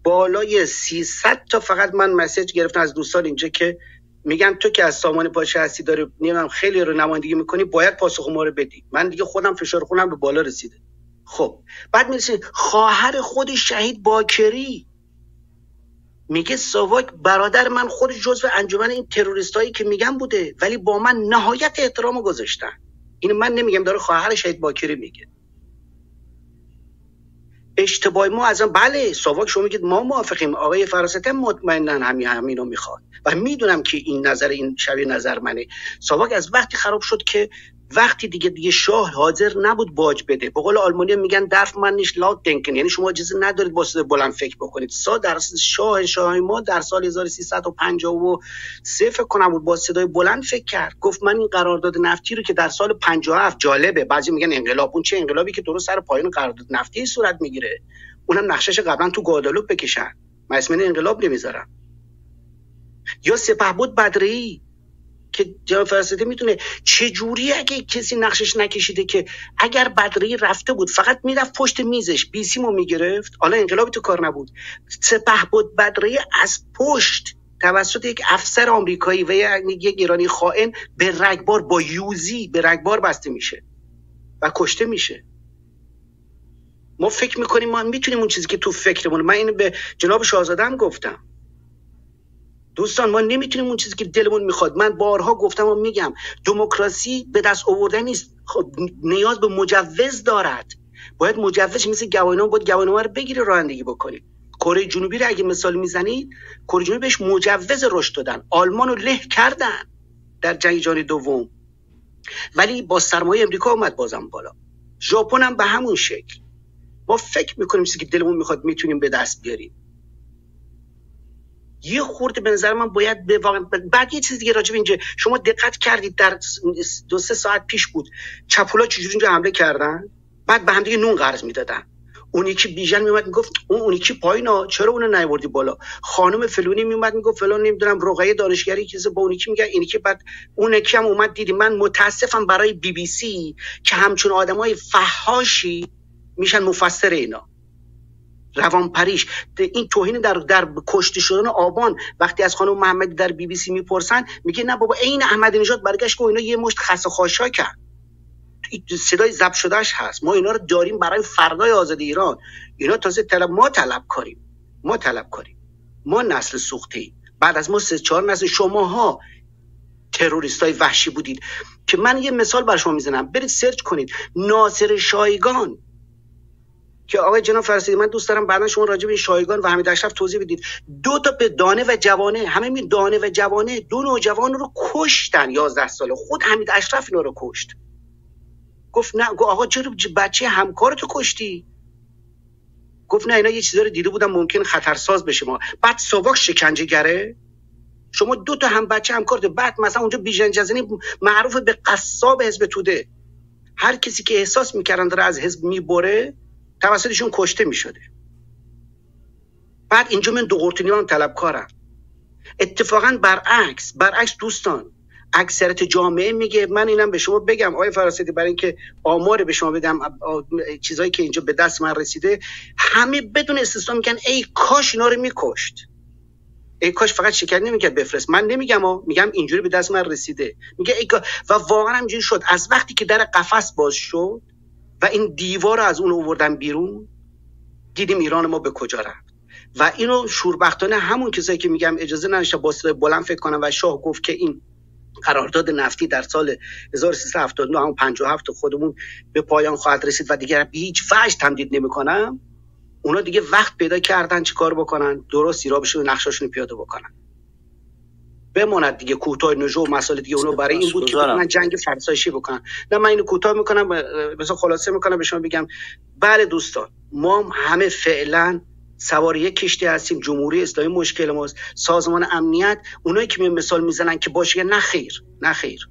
بالای 300 تا فقط من مسیج گرفتم از دوستان اینجا که میگن تو که از سامان پاشه هستی داره نمی‌دونم خیلی رو نمایندگی می‌کنی باید پاسخ ما رو بدی. من دیگه خودم فشار خونم به بالا رسیده. خب بعد می‌رسه خواهر خود شهید باکری. میگه ساواک برادر من خودش جزو انجمن این تروریستایی که میگن بوده ولی با من نهایت احترام گذاشتن. این من نمیگم داره خواهر شهید باکری میگه. اشتباه ما از بله ساواک شما میگید ما موافقیم. آقای فراسته مطمئنا همین همین رو می‌خواد. و می‌دونم که این نظر این شبیه نظر منه. ساواک از وقتی خراب شد که وقتی دیگه دیگه شاه حاضر نبود باج بده. به قول آلمانی میگن درف من نیش لاut دنکن یعنی شما اجازه ندارید با بلند فکر بکنید. سا در شاه شاه ما در سال 1353 فکر کنم بود با صدای بلند فکر کرد. گفت من این قرارداد نفتی رو که در سال 57 جالبه. بعضی میگن انقلاب. اون چه انقلابی که درست سر پایین قرارداد نفتی صورت می‌گیره. اونم نقشش قبلا تو گادالوپ بکشن. من اسم انقلاب نمی‌ذارم. یا سپهبد بدری که جناب می‌تونه چه جوری اگه کسی نقشش نکشیده که اگر بدری رفته بود فقط می‌رفت پشت میزش بیسیمو می‌گرفت. حالا انقلابی تو کار نبود. سپه بود بدری از پشت توسط یک افسر آمریکایی و یک ایرانی خائن به رگبار با یوزی به رگبار بسته میشه و کشته میشه. ما فکر می‌کنیم ما می‌تونیم اون چیزی که تو فکرمون من اینو به جناب شاهزاده گفتم. دوستان ما نمی‌تونیم اون چیزی که دلمون می‌خواد. من بارها گفتم و میگم دموکراسی به دست آوردن نیست. خب نیاز به مجوز دارد. باید مجوز مثل گواهینامه باید گواهینامه رو بگیری رانندگی بکنی کره جنوبی رو اگه مثال می‌زنید کره جنوبی بهش مجوز رشد دادن. آلمان رو له کردن در جنگ جهانی دوم. ولی با سرمایه امریکا اومد بازم بالا. ژاپن هم به همون شکل. ما فکر می‌کنیم چیزی که دلمون می‌خواد می‌تونیم به دست بیاریم. یه خورده به نظر من باید به واقع بعد یه چیز دیگه راجب اینجا شما دقت کردید در دو سه ساعت پیش بود. چپولا چجوری اینجا حمله کردن؟ بعد به هم دیگه نون قرض می‌دادن. اون یکی بیژن میومد می‌گفت اون اون یکی پایینا چرا اونو نیوردی بالا؟ خانم فلونی میومد می‌گفت فلان نمی‌دونم رقیه دانشگری که با اون یکی میگه این که بعد اون یکی هم اومد دیدی. من متاسفم برای بی بی سی که همچون آدمای فحاشی میشن مفسر اینا. روان پریش این توهین در در کشته شدن آبان وقتی از خانم محمدی در بی بی سی می‌پرسن میگه نه بابا عین احمدی نژاد برگشت که اینا یه مشت خس خاشا کرد. صدای ضبط شدهش هست. ما اینا رو داریم برای فردای آزاد ایران. اینا تازه طلب ما طلب کاریم. ما طلب کاریم. ما نسل سوخته بعد از ما سه چهار نسل. شماها تروریست های وحشی بودید. که من یه مثال بر شما می‌زنم. برید سرچ کنید. ناصر شایگان. که آقای جناب فرسیدی من دوست دارم بعدا شما راجع به این شایگان و حمید اشرف توضیح بدید. دو تا به دانه و جوانه همه می دانه و جوانه دو نوجوان رو کشتن 11 ساله. خود حمید اشرف اینا رو کشت. گفت نه گفت آقا چرا بچه همکارتو کشتی؟ گفت نه اینا یه چیزا رو دیده بودم ممکن خطرساز بشه ما. بعد ساواک شکنجه گره. شما دو تا هم بچه همکارت بعد مثلا اونجا بیژن جزنی معروف به قصاب حزب توده. هر کسی که احساس می‌کردن داره از حزب می‌بره توسطشون کشته می شده بعد اینجا من دو طلب طلبکارم. اتفاقا برعکس برعکس دوستان اکثرت جامعه میگه من اینم به شما بگم آقای فراستی برای اینکه آمار به شما بدم چیزایی که اینجا به دست من رسیده همه بدون استثنا میگن ای کاش اینا رو میکشت. ای کاش فقط شکر نمی‌کرد بفرست. من نمیگم و میگم اینجوری به دست من رسیده. میگه ای و واقعا اینجوری شد. از وقتی که در قفس باز شد و این دیوار رو از اون آوردن بیرون دیدیم ایران ما به کجا رفت. و اینو شوربختانه همون کسایی که میگم اجازه نداشته با بلند فکر کنم و شاه گفت که این قرارداد نفتی در سال 1379 همون 57 خودمون به پایان خواهد رسید و دیگر به هیچ وجه تمدید نمی‌کنم. اونا دیگه وقت پیدا کردن چیکار بکنن؟ درست ایرابشون نقشاشون پیاده بکنن. بماند دیگه کوتاه نژو و مسائل دیگه اونو برای این بود که من جنگ فرسایشی بکنم نه من اینو کوتاه می‌کنم مثلا خلاصه می‌کنم به شما بگم. بله دوستان ما همه فعلا سوار یک کشتی هستیم. جمهوری اسلامی مشکل ماست. سازمان امنیت اونایی که می مثال می‌زنن که باشه نه خیر نه خیر.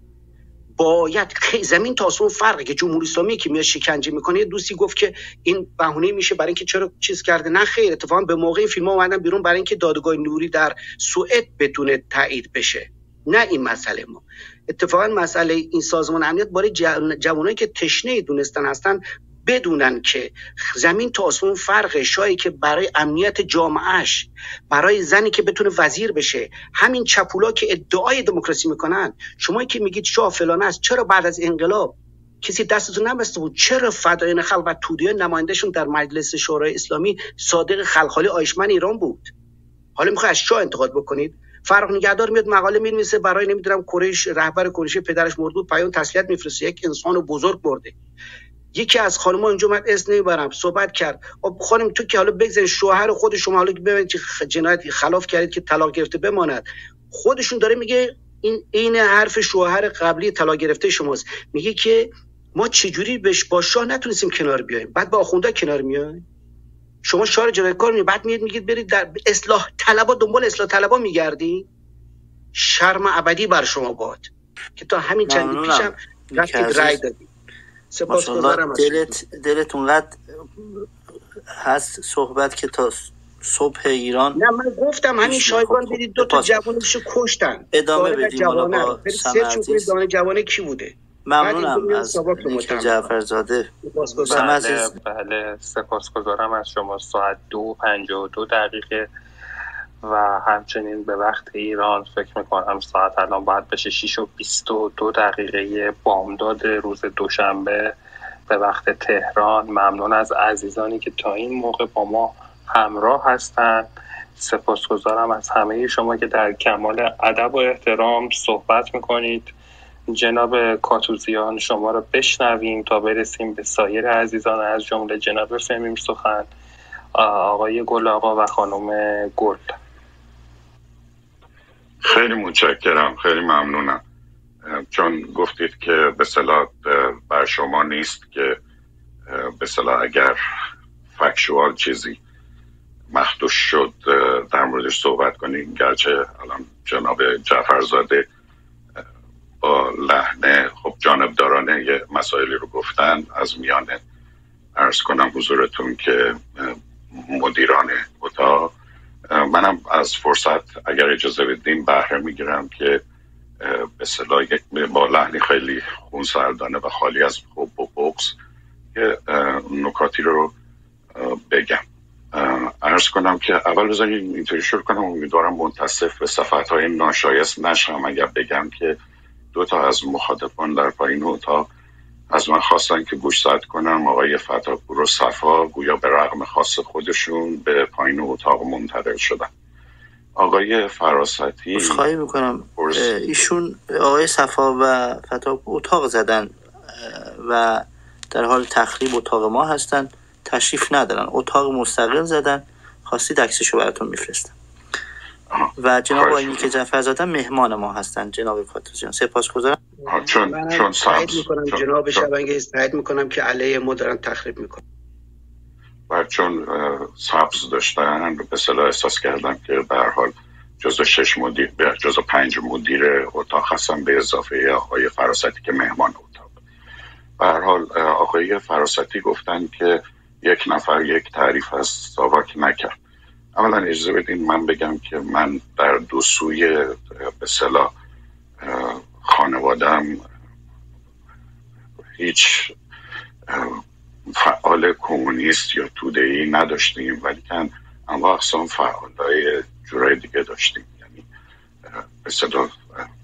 باید زمین تا آسمون فرقه که جمهوری اسلامی که میاد شکنجه می‌کنه دوستی گفت که این بهونه میشه برای اینکه چرا چیز کرده. نه خیر اتفاقا به موقع فیلم اومدن بیرون برای اینکه دادگاه نوری در سوئد بتونه تایید بشه. نه این مسئله ما. اتفاقا مسئله این سازمان امنیت برای جوانایی که تشنه دونستن هستن بدونن که زمین تا آسمون فرق شایی که برای امنیت جامعهش برای زنی که بتونه وزیر بشه همین چپولا که ادعای دموکراسی می‌کنن. شما که میگید شاه فلان است چرا بعد از انقلاب کسی دستتون نبسته بود؟ چرا فدایان خلق و تودیان نمایندهشون در مجلس شورای اسلامی صادق خلخالی آیشمن ایران بود؟ حالا می‌خوای از شاه انتقاد بکنید؟ فرق نگهدار میاد مقاله می‌نویسه برای نمی‌دونم کرش رهبر کرش پدرش مرد بود پیام تسلیت میفرسته یک انسان بزرگ برده یکی از خانم‌ها اینجا من اسم نمی‌برم. صحبت کرد. خب خانم تو که حالا بگذارید شوهر خود شما حالا که ببینید چه جنایت خلاف کردید که طلاق گرفته بماند. خودشون داره میگه این این حرف شوهر قبلی طلا گرفته شماست. میگه که ما چجوری بهش با شاه نتونستیم کنار بیایم؟ بعد با آخونده کنار میایم؟ شما شاه جنایتکار می بعد میاد میگید برید در اصلاح طلبا دنبال اصلاح طلبا میگردی؟ شرم ابدی بر شما باد. که تا همین چندی پیشم رفتید رای دادی سپاسگزارم دلت دلت اونقدر هست صحبت که تا صبح ایران نه من گفتم همین شایگان برید دو تا جوانشو کشتن. ادامه بدیم. با سمت جوانه کی بوده. ممنونم از جعفرزاده. بله بله. سپاسگزارم از شما. ساعت دو پنجه و دو دقیقه. و همچنین به وقت ایران فکر می‌کنم ساعت الان باید بشه 6 و 22 دقیقه بامداد روز دوشنبه به وقت تهران. ممنون از عزیزانی که تا این موقع با ما همراه هستند سپاسگزارم از همه شما که در کمال ادب و احترام صحبت می‌کنید. جناب کاتوزیان شما را بشنویم تا برسیم به سایر عزیزان از جمله جناب فهمیم سخن آقای گل آقا و خانم گل. خیلی متشکرم خیلی ممنونم. چون گفتید که به صلاح بر شما نیست که به صلاح اگر فکشوال چیزی مخدوش شد در موردش صحبت کنیم. گرچه الان جناب جعفرزاده با لحنه خب جانبدارانه یه مسائلی رو گفتن. از میان ارز کنم حضورتون که مدیران اتاق منم از فرصت اگر اجازه بدیم بهره می‌گیرم که به صلاح یک با لحنی خیلی خون سردانه و خالی از خوب و بغز که نکاتی رو بگم. ارز کنم که اول بذارید اینطوری شروع کنم. امیدوارم منتصف به صفحت های ناشایست نشم. اگر بگم که دو تا از مخاطبان در پایین اتاق از من خواستن که گوشزد کنم. آقای فتاپور و صفا گویا به رغم خاص خودشون به پایین اتاق منتقل شدن. آقای فراستی خواهی می‌کنم. ایشون آقای صفا و فتاپور اتاق زدن و در حال تخریب اتاق ما هستن. تشریف ندارن. اتاق مستقل زدن. خواستید عکسشو براتون میفرستم. و جناب آقای که جعفر زاده مهمان ما هستن جناب کاتوزیان سپاسگزارم. چون چون سبز. می‌کنم جناب شبنگه استعید می‌کنم که علیه ما دارن تخریب می‌کنن. و چون سبز داشتن به صلاح احساس کردم که به حال جزو شش مدیر جزو پنج مدیر اتاق هستم به اضافه آقای فراستی که مهمان اتاق. به هر حال آقای فراستی گفتن که یک نفر یک تعریف از ساواک نکرد. اولا اجازه بدین من بگم که من در دو سوی به صلاح خانوادم هیچ فعال کمونیست یا توده ای نداشتیم ولی کن اما اقسام فعال های جورای دیگه داشتیم. یعنی به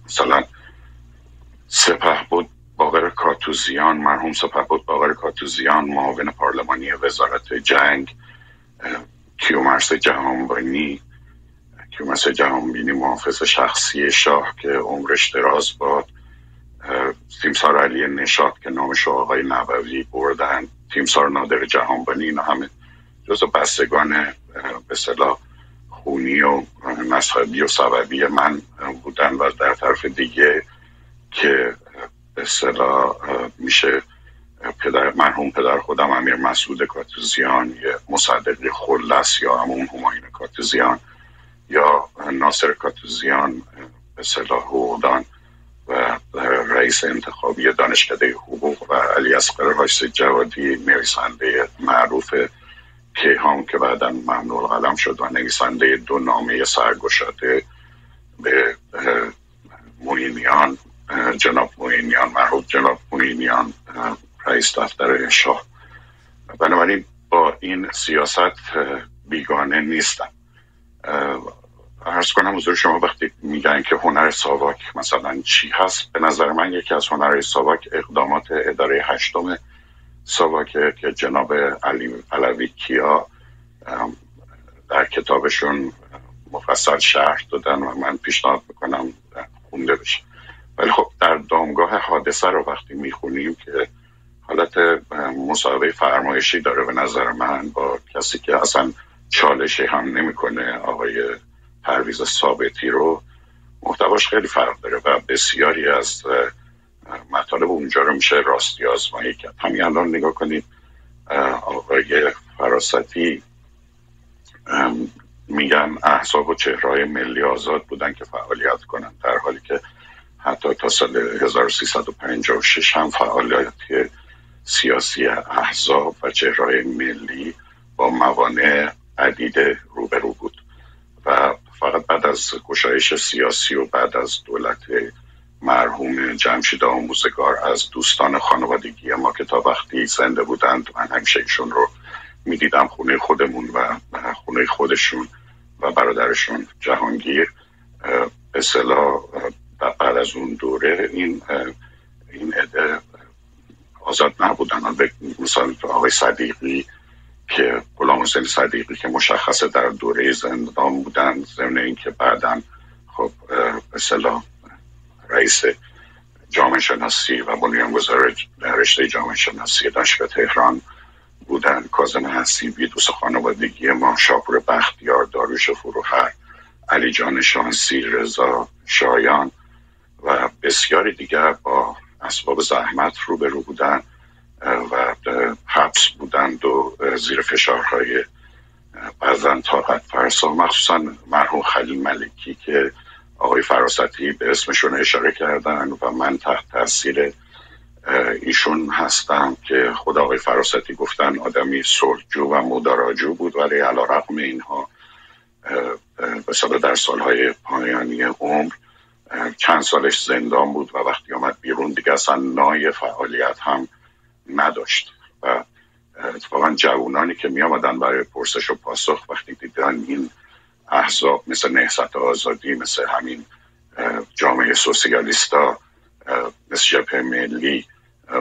مثلا سپه بود باقر کاتوزیان مرحوم سپه بود باقر کاتوزیان معاون پارلمانی وزارت جنگ کیومرس جهانبانی کیومرس جهانبینی محافظ شخصی شاه که عمرش دراز باد. تیمسار علی نشاد که نامش آقای نبوی بردن. تیمسار نادر جهانبانی اینا همه جز بستگان به صلاح خونی و مذهبی و سببی من بودن و در طرف دیگه که به صلاح میشه پدر مرحوم پدر خودم امیر مسعود کاتوزیان یه مصدق خلص یا همون هماین کاتوزیان یا ناصر کاتوزیان به صلاح حقوقدان و رئیس انتخابی دانشکده حقوق و علی اصغر رایس جوادی نویسنده معروف کیهان که بعدا ممنوع قلم شد و نویسنده دو نامه سرگشاده به موینیان جناب موینیان معروف جناب موینیان رئیس دفتر شاه. بنابراین با این سیاست بیگانه نیستم. ارز کنم حضور شما وقتی میگن که هنر ساواک مثلا چی هست به نظر من یکی از هنر ساواک اقدامات اداره هشتم ساواک که جناب علی علوی کیا در کتابشون مفصل شرح دادن و من پیشنهاد می‌کنم خونده بشه. ولی خب در دامگاه حادثه رو وقتی می‌خونیم که حالت مصاحبه فرمایشی داره به نظر من با کسی که اصلا چالشی هم نمی‌کنه آقای پرویز ثابتی رو محتواش خیلی فرق داره و بسیاری از مطالب اونجا رو میشه راستی آزمایی کرد. همین الان نگاه کنید آقای فراستی میگن احزاب و چهرهای ملی آزاد بودن که فعالیت کنن در حالی که حتی تا سال 1356 هم فعالیت سیاسی احزاب و چهرهای ملی با موانع عدید روبرو بود و فقط بعد از گشایش سیاسی و بعد از دولت مرحوم جمشید آموزگار از دوستان خانوادگی ما که تا وقتی زنده بودند من همیشه ایشون رو می‌دیدم خونه خودمون و خونه خودشون و برادرشون جهانگیر. به بعد از اون دوره این این آزاد نبودن. مثلا آقای صدیقی که غلام حسین صدیقی که مشخصه در دوره زندان بودن ضمن اینکه بعدا خب به صلاح رئیس جامعه شناسی و بنیانگذار رشته جامعه شناسی دانشگاه تهران بودن. کازم حسیبی دوست خانوادگی ما شاپور بختیار داروش فروخر علی جان شانسی رضا شایان و بسیاری دیگر با اسباب زحمت روبرو بودن و حبس بودند و زیر فشارهای بعضا طاقت فرسا مخصوصا مرحوم خلیل ملکی که آقای فراستی به اسمشون اشاره کردن و من تحت تاثیر ایشون هستم که خدا آقای فراستی گفتن آدمی سرجو و مداراجو بود ولی علا رقم اینها به در سالهای پایانی عمر چند سالش زندان بود و وقتی آمد بیرون دیگه اصلا نای فعالیت هم نداشت. و اتفاقا جوانانی که می آمدن برای پرسش و پاسخ وقتی دیدن این احزاب مثل نهست آزادی مثل همین جامعه سوسیالیستا مثل ملی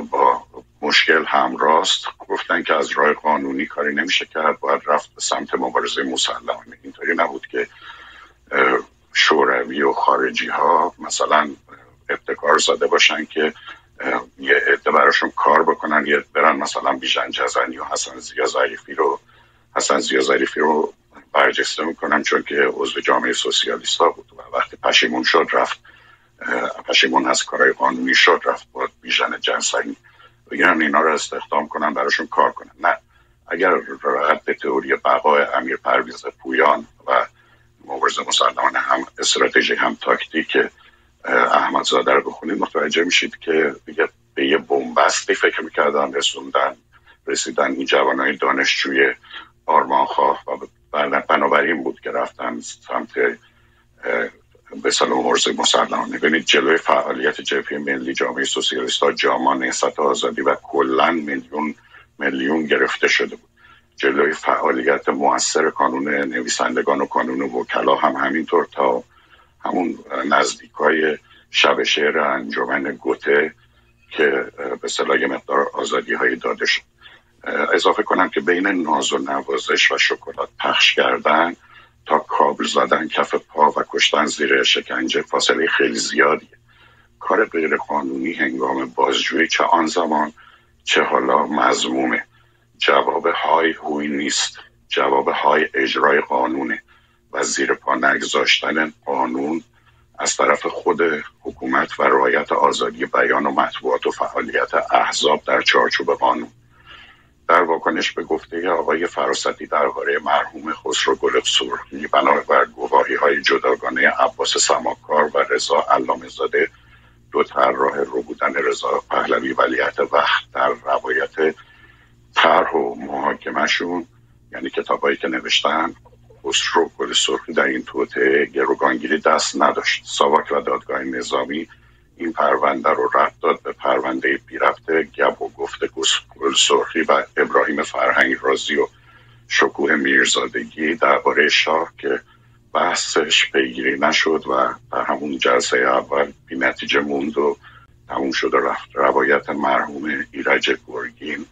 با مشکل همراست گفتن که از راه قانونی کاری نمیشه کرد باید رفت به سمت مبارزه مسلحانه. اینطوری نبود که شوروی و خارجی ها مثلا ابتکار زده باشن که یه عده براشون کار بکنن یه برن مثلا بیژن جزنی و حسن زیا ظریفی رو حسن زیا ظریفی رو برجسته می‌کنن چون که عضو جامعه سوسیالیست ها بود و وقتی پشیمون شد رفت پشیمون از کارهای قانونی شد رفت با بیژن جنسنی بگیرن اینا رو استخدام کنن براشون کار کنن. نه. اگر راحت به تئوری بقای امیر پرویز پویان و مبارزه مسلحانه هم استراتژی هم تاکتیک احمدزاده رو بخونید متوجه میشید که دیگه به یه بومبستی فکر می‌کردن رسوندن رسیدن این جوانای دانشجوی آرمانخواه و بنابراین بود که رفتن سمت به سال مبارزه مسلحانه ببینید جلوی فعالیت جبهه ملی جامعه سوسیالیست ها جاما نهست آزادی و کلا میلیون میلیون گرفته شده بود. جلوی فعالیت موثر کانون نویسندگان و کانون وکلا هم همینطور تا همون نزدیک های شب شعر انجمن گوته که به صلاح مقدار آزادی های داده شد اضافه کنم که بین ناز و نوازش و شکلات پخش کردن تا کابل زدن کف پا و کشتن زیر شکنجه فاصله خیلی زیادی کار غیر قانونی هنگام بازجویی چه آن زمان چه حالا مزمومه جواب های هوی نیست. جواب های اجرای قانونه و زیر پا نگذاشتن قانون از طرف خود حکومت و رعایت آزادی بیان و مطبوعات و فعالیت احزاب در چارچوب قانون. در واکنش به گفته آقای فراستی درباره مرحوم خسرو گل سرخی بنابر گواهی های جداگانه عباس سماکار و رضا علامه زاده دو طراح رو بودن رضا پهلوی ولیت وقت در روایت طرح و محاکمهشون یعنی کتابایی که نوشتن خسرو گل سرخی در این توته گروگانگیری دست نداشت. ساواک و دادگاه نظامی این پرونده رو رد داد به پرونده بی رفته گب و گفت گل سرخی و ابراهیم فرهنگ رازی و شکوه میرزادگی درباره شاه که بحثش پیگیری نشد و در همون جلسه اول بی نتیجه موند و تموم شد و رفت روایت مرحوم ایرج گرگین.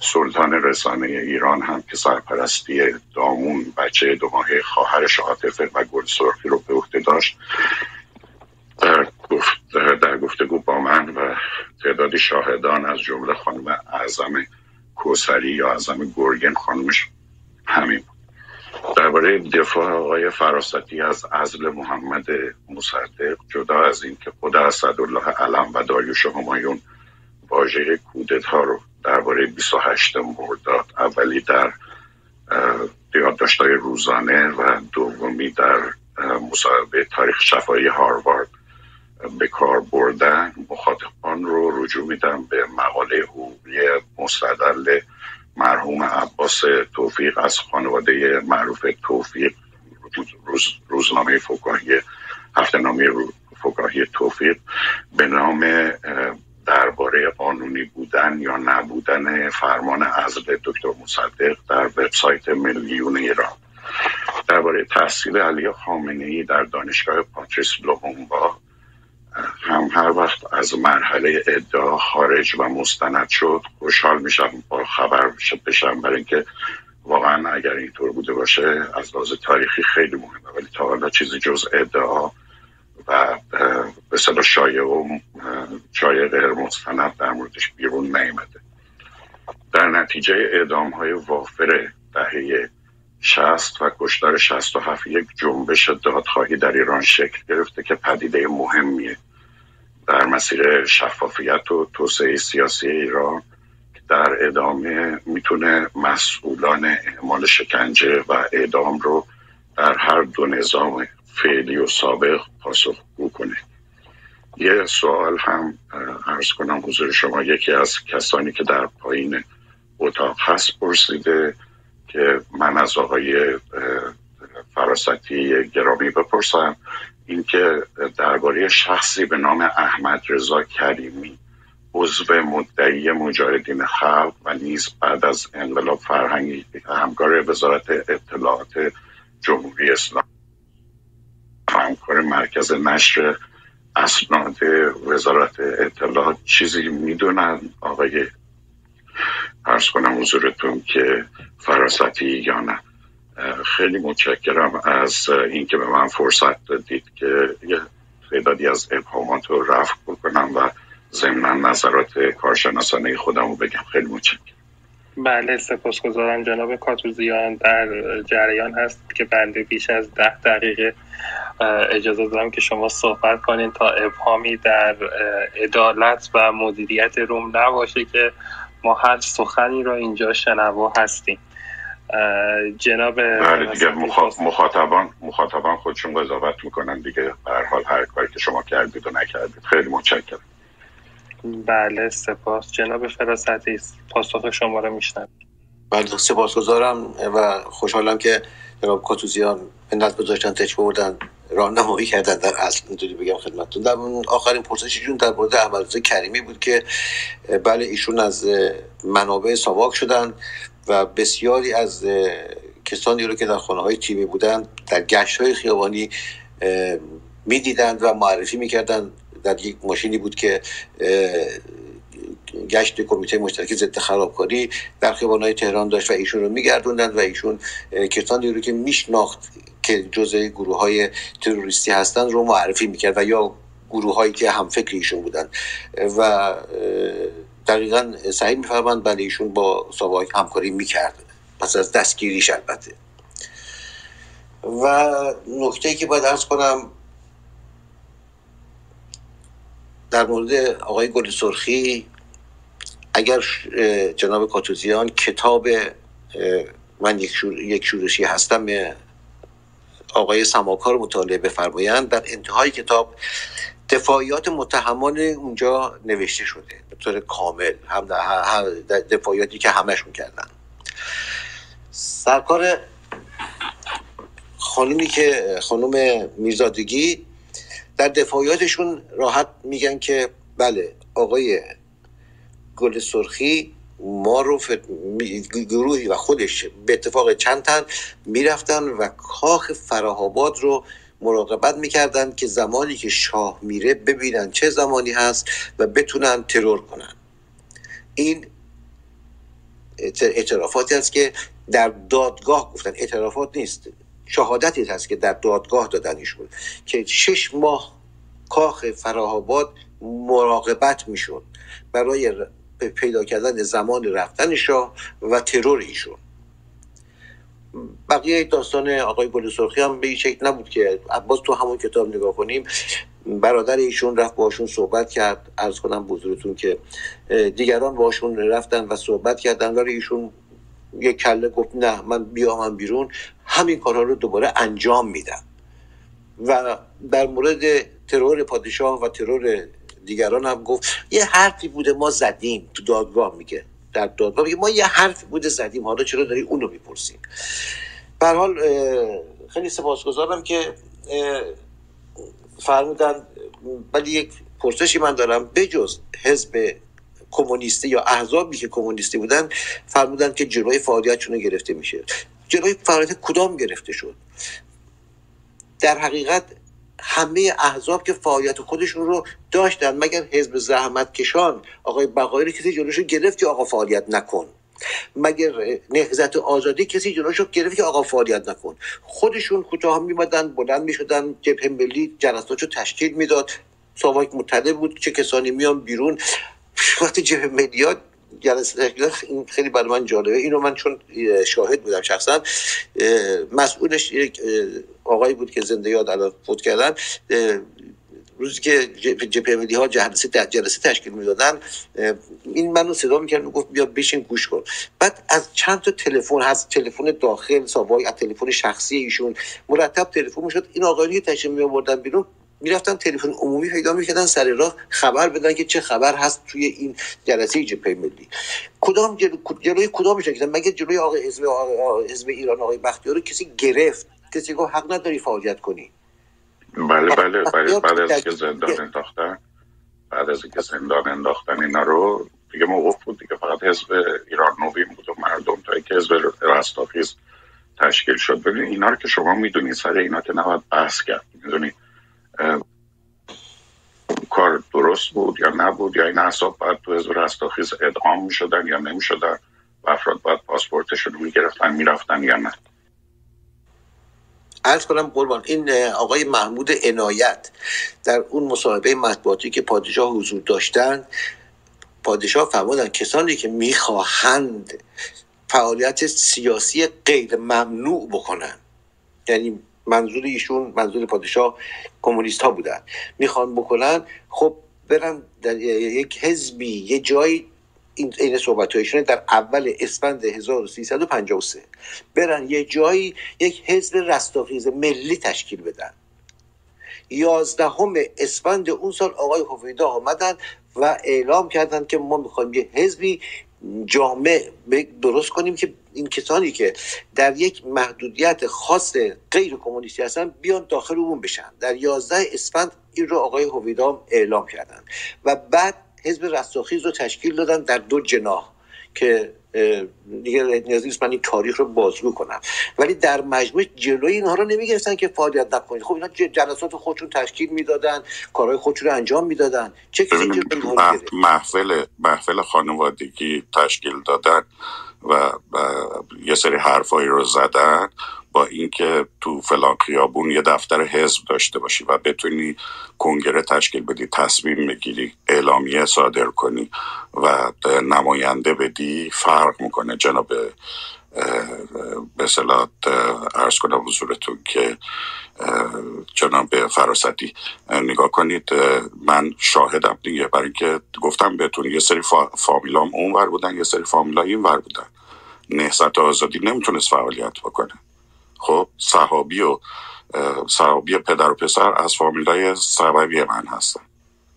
سلطان رسانه ایران هم که سرپرستی دامون بچه دو ماهه خواهرش عاطفه و گل سرخی رو به عهده داشت در, گفت در گفتگو با من و تعدادی شاهدان از جمله خانم اعظم کوسری یا اعظم گرگن خانمش همین درباره دفاع آقای فراستی از عزل محمد مصدق جدا از اینکه خود اسدالله علم و داریوش همایون واژه کودتا رو درباره 28 مرداد اولی در یادداشت‌های روزانه و دومی در مصاحبه تاریخ شفایی هاروارد به کار بردن. مخاطبان رو رجوع میدم به مقاله حقوقی مستدل مرحوم عباس توفیق از خانواده معروف توفیق روز روزنامه فکاهی هفته نامه فکاهی توفیق به نام درباره قانونی بودن یا نبودن فرمان عزل دکتر مصدق در وبسایت میلیون ایران. درباره تحصیل علی خامنه ای در دانشگاه پاتریس لومبا هم هر وقت از مرحله ادعا خارج و مستند شد خوشحال میشم با خبر بشم برای اینکه واقعا اگر اینطور بوده باشه از لحاظ تاریخی خیلی مهمه ولی تا حالا چیزی جز ادعا و به صدا شایع و شایع غیر مستند در موردش بیرون نیمده در نتیجه اعدام های وافر دهه شست و کشتار شست و هفت یک جنبش دادخواهی در ایران شکل گرفته که پدیده مهمیه. در مسیر شفافیت و توسعه سیاسی ایران در ادامه می‌تونه مسئولان اعمال شکنجه و اعدام رو در هر دو نظام فعلی و سابق پاسخگو کنه یه سوال هم ارز کنم حضور شما. یکی از کسانی که در پایین اتاق هست پرسیده که من از آقای فراستی گرامی بپرسم. اینکه درباره شخصی به نام احمد رضا کریمی عضو مدعی مجاهدین خلق و نیز بعد از انقلاب فرهنگی همکار وزارت اطلاعات جمهوری اسلام همکار مرکز نشر اسناد وزارت اطلاعات چیزی می‌دونن. آقای ارز کنم حضورتون که فراستی یا نه. خیلی متشکرم از اینکه به من فرصت دادید که یه تعدادی از ابهامات رو رفع بکنم و ضمنا نظرات کارشناسانه خودم رو بگم. خیلی متشکرم. بله سپاسگزارم جناب کاتوزیان. در جریان هست که بنده بیش از ده دقیقه اجازه دارم که شما صحبت کنین تا ابهامی در عدالت و مدیریت روم نباشه که ما هر سخنی را اینجا شنوا هستیم. جناب بله دیگه مخاطبان مخاطبان خودشون قضاوت می‌کنن دیگه. هر حال هر کاری که شما کردید و نکردید خیلی متشکرم. بله سپاس. جناب فراستی پاسخ شما رو میشنم بله سپاسگزارم و خوشحالم که جناب کاتوزیان منت گذاشتن تچ بردن راهنمایی کردن در اصل. اینطوری بگم خدمتتون. در آخرین پرسشیشون در مورد احمد کریمی بود که بله ایشون از منابع ساواک شدن و بسیاری از کسانی رو که در خانه های تیمی بودن در گشت های خیابانی می‌دیدند و معرفی می‌کردن در یک ماشینی بود که گشت کمیته مشترک ضد خرابکاری در های تهران داشت و ایشون رو میگردوندن و ایشون کسانی رو که میشناخت که جزء گروه های تروریستی هستند رو معرفی می‌کرد و یا گروه هایی که هم فکر ایشون بودن. و دقیقا سعی میفرمند بله ایشون با ساباک همکاری می‌کرد. پس از دستگیریش البته. و نکته که باید ارز کنم در مورد آقای گل سرخی اگر جناب کاتوزیان کتاب من یک, شور، یک شورشی هستم آقای سماکار مطالعه بفرمایند در انتهای کتاب دفاعیات متهمان اونجا نوشته شده به طور کامل هم در دفاعیاتی که همشون کردن. سرکار خانومی که خانوم میرزادگی در دفاعیاتشون راحت میگن که بله آقای گل سرخی ما رو گروهی و خودش به اتفاق چند تن می‌رفتن و کاخ فراهاباد رو مراقبت می‌کردن که زمانی که شاه میره ببینن چه زمانی هست و بتونن ترور کنن. این اعترافاتی است که در دادگاه گفتن. اعترافات نیست. شهادتی هست که در دادگاه دادن ایشون که شش ماه کاخ فراهاباد مراقبت می‌شد برای پیدا کردن زمان رفتن شاه و ترور ایشون بقیه داستان آقای گل سرخی هم به این شکل نبود که عباس تو همون کتاب نگاه کنیم. برادر ایشون رفت باشون صحبت کرد. ارز کنم بزرگتون که دیگران باشون رفتن و صحبت کردن. ولی ایشون یک کله گفت نه من بیامم بیرون. همین کارها رو دوباره انجام میدم. و در مورد ترور پادشاه و ترور دیگران هم گفت یه حرفی بوده ما زدیم. تو دادگاه میگه در دادگاه میگه ما یه حرفی بوده زدیم. حالا چرا داری اونو می‌پرسیم؟ به حال خیلی سپاسگزارم که فرمودن. ولی یک پرسشی من دارم. بجز حزب کمونیستی یا احزابی که کمونیستی بودن فرمودن که جلوی فعالیتشون گرفته میشه. جلوی فعالیت کدام گرفته شد؟ در حقیقت همه احزاب که فعالیت خودشون رو داشتن مگر حزب زحمت کشان آقای بقایی کسی جلوشو گرفت که آقا فعالیت نکن. مگر نهزت آزادی کسی جلوشو گرفت که آقا فعالیت نکن. خودشون کوتاه میمدن بلند می‌شدن جبهه ملی جلساتشو تشکیل می‌داد. ساواک مطلع بود چه کسانی میان بیرون. وقتی ملی جلسه این خیلی برای من جالبه. اینو من چون شاهد بودم شخصا مسئولش یک آقایی بود که زنده یاد الان فوت کردن. روزی که جبهه ملی ها جلسه جلسه تشکیل می‌دادن این منو صدا می‌کرد و گفت بیا بشین گوش کن. بعد از چند تا تلفن از تلفن داخل سابای از تلفن شخصی ایشون مرتب تلفن می‌شد. این آقایانی که می آوردن بیرون. می‌رفتن تلفن عمومی پیدا می‌کردن سر راه خبر بدن که چه خبر هست توی این جلسه جبهه ملی. کدام جلو... جلوی کدام شکل مگه جلوی آقای حزب حزب ایران آقای بختیار رو کسی گرفت؟ کسی گفت حق نداری فعالیت کنی؟ بله بله بله بعد از که زندان انداختن بعد از اینکه زندان انداختن اینا رو دیگه موقف بود دیگه فقط حزب ایران نوین بود و مردم تا که حزب رستاخیز تشکیل شد. ببین اینا رو که شما می‌دونید سر اینا که نباید بحث کرد. می‌دونید؟ کار درست بود یا نبود یا این احساب باید تو حزب رستاخیز ادغام می‌شدن یا نمی‌شدن و افراد باید پاسپورتشون رو می‌گرفتن می‌رفتن یا نه؟ ارز کنم قربان این آقای محمود عنایت در اون مصاحبه مطبوعاتی که پادشاه حضور داشتن پادشاه فرمودن کسانی که می‌خواهند فعالیت سیاسی غیر ممنوع بکنن یعنی منظور ایشون منظور پادشاه کمونیست ها بودن. می‌خوان بکنن خب برن در یک حزبی یه جایی این این صحبت هایشونه در اول اسفند 1353 برن یه جایی یک حزب رستاخیز ملی تشکیل بدن. یازدهم اسفند اون سال آقای هویدا آمدن و اعلام کردند که ما می‌خوایم یه حزبی جامع درست کنیم که این کسانی که در یک محدودیت خاص غیر کمونیستی هستن بیان داخل اون بشن. در 11 اسفند این رو آقای هویدام اعلام کردن و بعد حزب رستاخیز رو تشکیل دادن در دو جناح که دیگه نیازی نیست من این تاریخ رو بازگو کنم. ولی در مجموع جلوی اینها رو نمی‌گرفتن که فعالیت نکنید. خب اینا جلسات خودشون تشکیل می‌دادن کارهای خودشون رو انجام می‌دادن. چه کسی محفل محفل خانوادگی تشکیل دادن و, یه سری حرفایی رو زدن. با اینکه تو فلان خیابون یه دفتر حزب داشته باشی و بتونی کنگره تشکیل بدی تصمیم بگیری اعلامیه صادر کنی و نماینده بدی فرق می‌کنه. جناب به صلاح ارز کنم حضورتون که جناب فراستی نگاه کنید من شاهدم دیگه. برای اینکه گفتم بهتون یه سری فامیلام اون ور بودن یه سری فامیلا این ور بودن. نهزت آزادی نمی‌تونست فعالیت بکنه. خب صحابی و صحابی پدر و پسر از فامیلای سببی من هستن.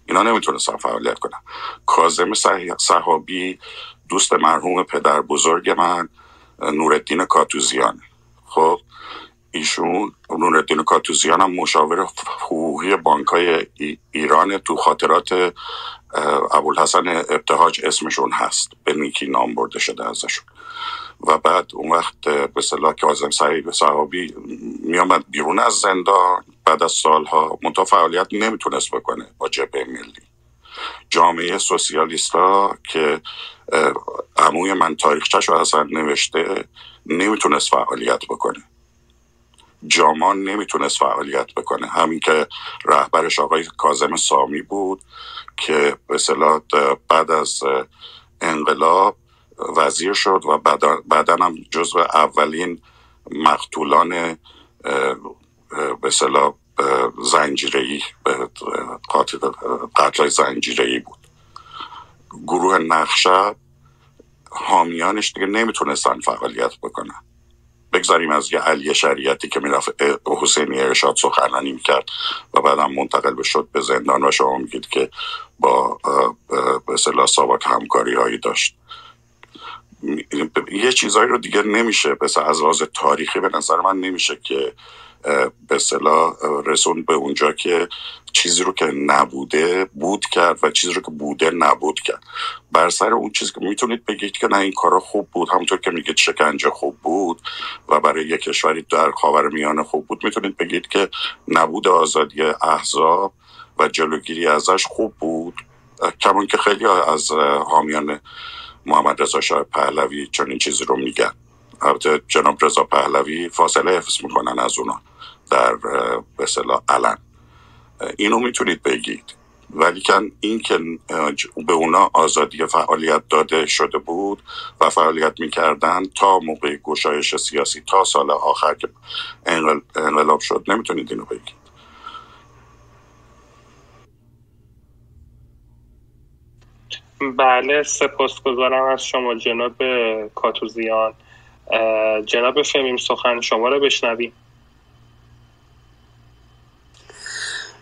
اینا نمی‌تونستن فعالیت کنن. کازم صحابی دوست مرحوم پدر بزرگ من نورالدین کاتوزیان. خب ایشون نورالدین کاتوزیان هم مشاور حقوقی بانکای ایران تو خاطرات ابوالحسن ابتهاج اسمشون هست. به نیکی نام برده شده ازشون. و بعد اون وقت به صلاح کازم سعید صحابی میامد بیرون از زندان. بعد از سالها منتها فعالیت نمی‌تونست بکنه با جبهه ملی. جامعه سوسیالیستا که عموی من تاریخچش رو اصلا نوشته نمی‌تونست فعالیت بکنه. جامان نمی‌تونست فعالیت بکنه. همین که رهبرش آقای کازم سامی بود که به بعد از انقلاب وزیر شد و بعدا هم جزو اولین مقتولان به صلاح زنجیری قتل زنجیری بود. گروه نقشه حامیانش دیگه نمی‌تونستن فعالیت بکنن. بگذاریم از یه علی شریعتی که می‌رفت حسینی ارشاد سخنرانی می‌کرد و بعدم منتقل به شد به زندان و شما میگید که با به اصطلاح ساواک همکاری هایی داشت. یه چیزهایی رو دیگه نمیشه بس از لحاظ تاریخی به نظر من نمیشه که به صلاح رسون به اونجا که چیزی رو که نبوده بود کرد و چیزی رو که بوده نبود کرد. بر سر اون چیزی که می‌تونید بگید که نه این کارا خوب بود. همونطور که میگید شکنجه خوب بود و برای یک کشوری در خاور میانه خوب بود می‌تونید بگید که نبود آزادی احزاب و جلوگیری ازش خوب بود. کمون که خیلی از حامیان محمد رضا شاه پهلوی چون این چیزی رو میگن البته جناب رضا پهلوی فاصله حفظ می‌کنن از اونا در به علن. اینو می‌تونید بگید. ولی این که به اونا آزادی فعالیت داده شده بود و فعالیت می‌کردن تا موقع گشایش سیاسی تا سال آخر که انقلاب شد. نمی‌تونید اینو بگید. بله سپاسگزارم از شما جناب کاتوزیان. جناب فمیم سخن شما رو بشنویم.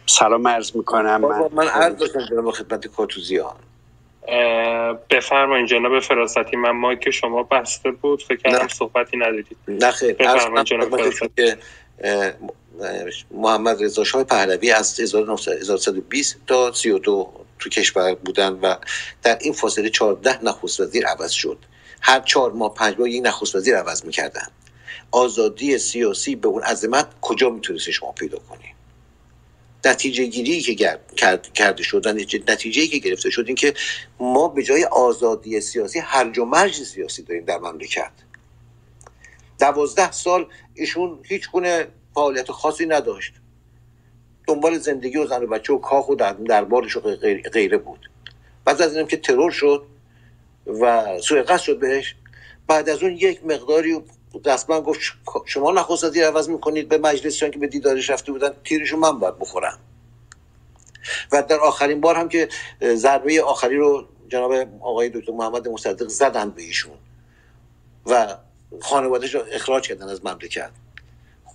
سلام عرض می‌کنم. من, من عرض داشتم جناب خدمت کاتوزیان. بفرمایید جناب فراستی من مایک شما بسته بود. فکر کنم صحبتی ندارید. نه خیر. بفرمایید جناب فراستی. محمد رضا شاه پهلوی از 1920 تا 32 تو کشور بودن و در این فاصله 14 نخست وزیر عوض شد. هر چهار ماه پنج ماه یک نخست وزیر عوض می‌کردن. آزادی سیاسی به اون عظمت کجا می‌تونست شما پیدا کنی؟ نتیجه گیری که کرده شد نتیجه که گرفته شد این که ما به جای آزادی سیاسی هرج و مرج سیاسی داریم در مملکت. دوازده سال ایشون هیچ گونه فعالیت خاصی نداشت. دنبال زندگی و زن و بچه و کاخ و دربارش و غیره بود. بعد از اینم که ترور شد و سوء قصد شد بهش. بعد از اون یک مقداری دستمن گفت شما نخست وزیر عوض می‌کنید به مجلسیان که به دیدارش رفته بودن تیرشو من باید بخورم. و در آخرین بار هم که ضربه آخری رو جناب آقای دکتر محمد مصدق زدن به ایشون و خانوادهش رو اخراج کردن از مملکت.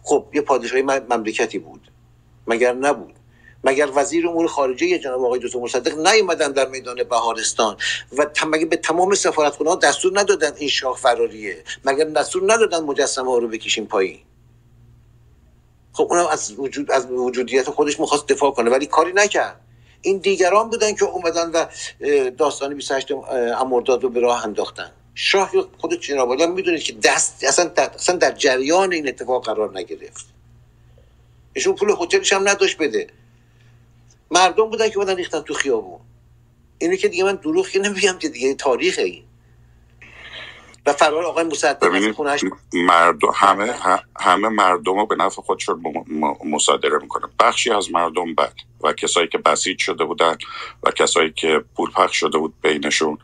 خب یه پادشاهی مملکتی بود. مگر نبود؟ مگر وزیر امور خارجه جناب آقای دکتر مصدق نیومدن در میدان بهارستان و مگه به تمام سفارتخونه ها دستور ندادن این شاه فراریه مگر دستور ندادن مجسمه ها رو بکشیم پایین؟ خب اونم از وجود از وجودیت خودش می‌خواست دفاع کنه ولی کاری نکرد. این دیگران بودن که اومدن و داستان 28 امرداد رو به راه انداختن. شاه خود جناب می‌دونید که دست اصلا در, اصلا در جریان این اتفاق قرار نگرفت. ایشون پول هتلش هم نداشت بده. مردم بودن که بودن ریختن تو خیابون. اینو که دیگه من دروغ که نمیگم که دیگه تاریخ این. و فرار آقای مصدق خونش مردم همه همه مردم رو به نفع خودشون مصادره می‌کنه. بخشی از مردم بد و کسایی که بسیج شده بودن و کسایی که پول پخش شده بود بینشون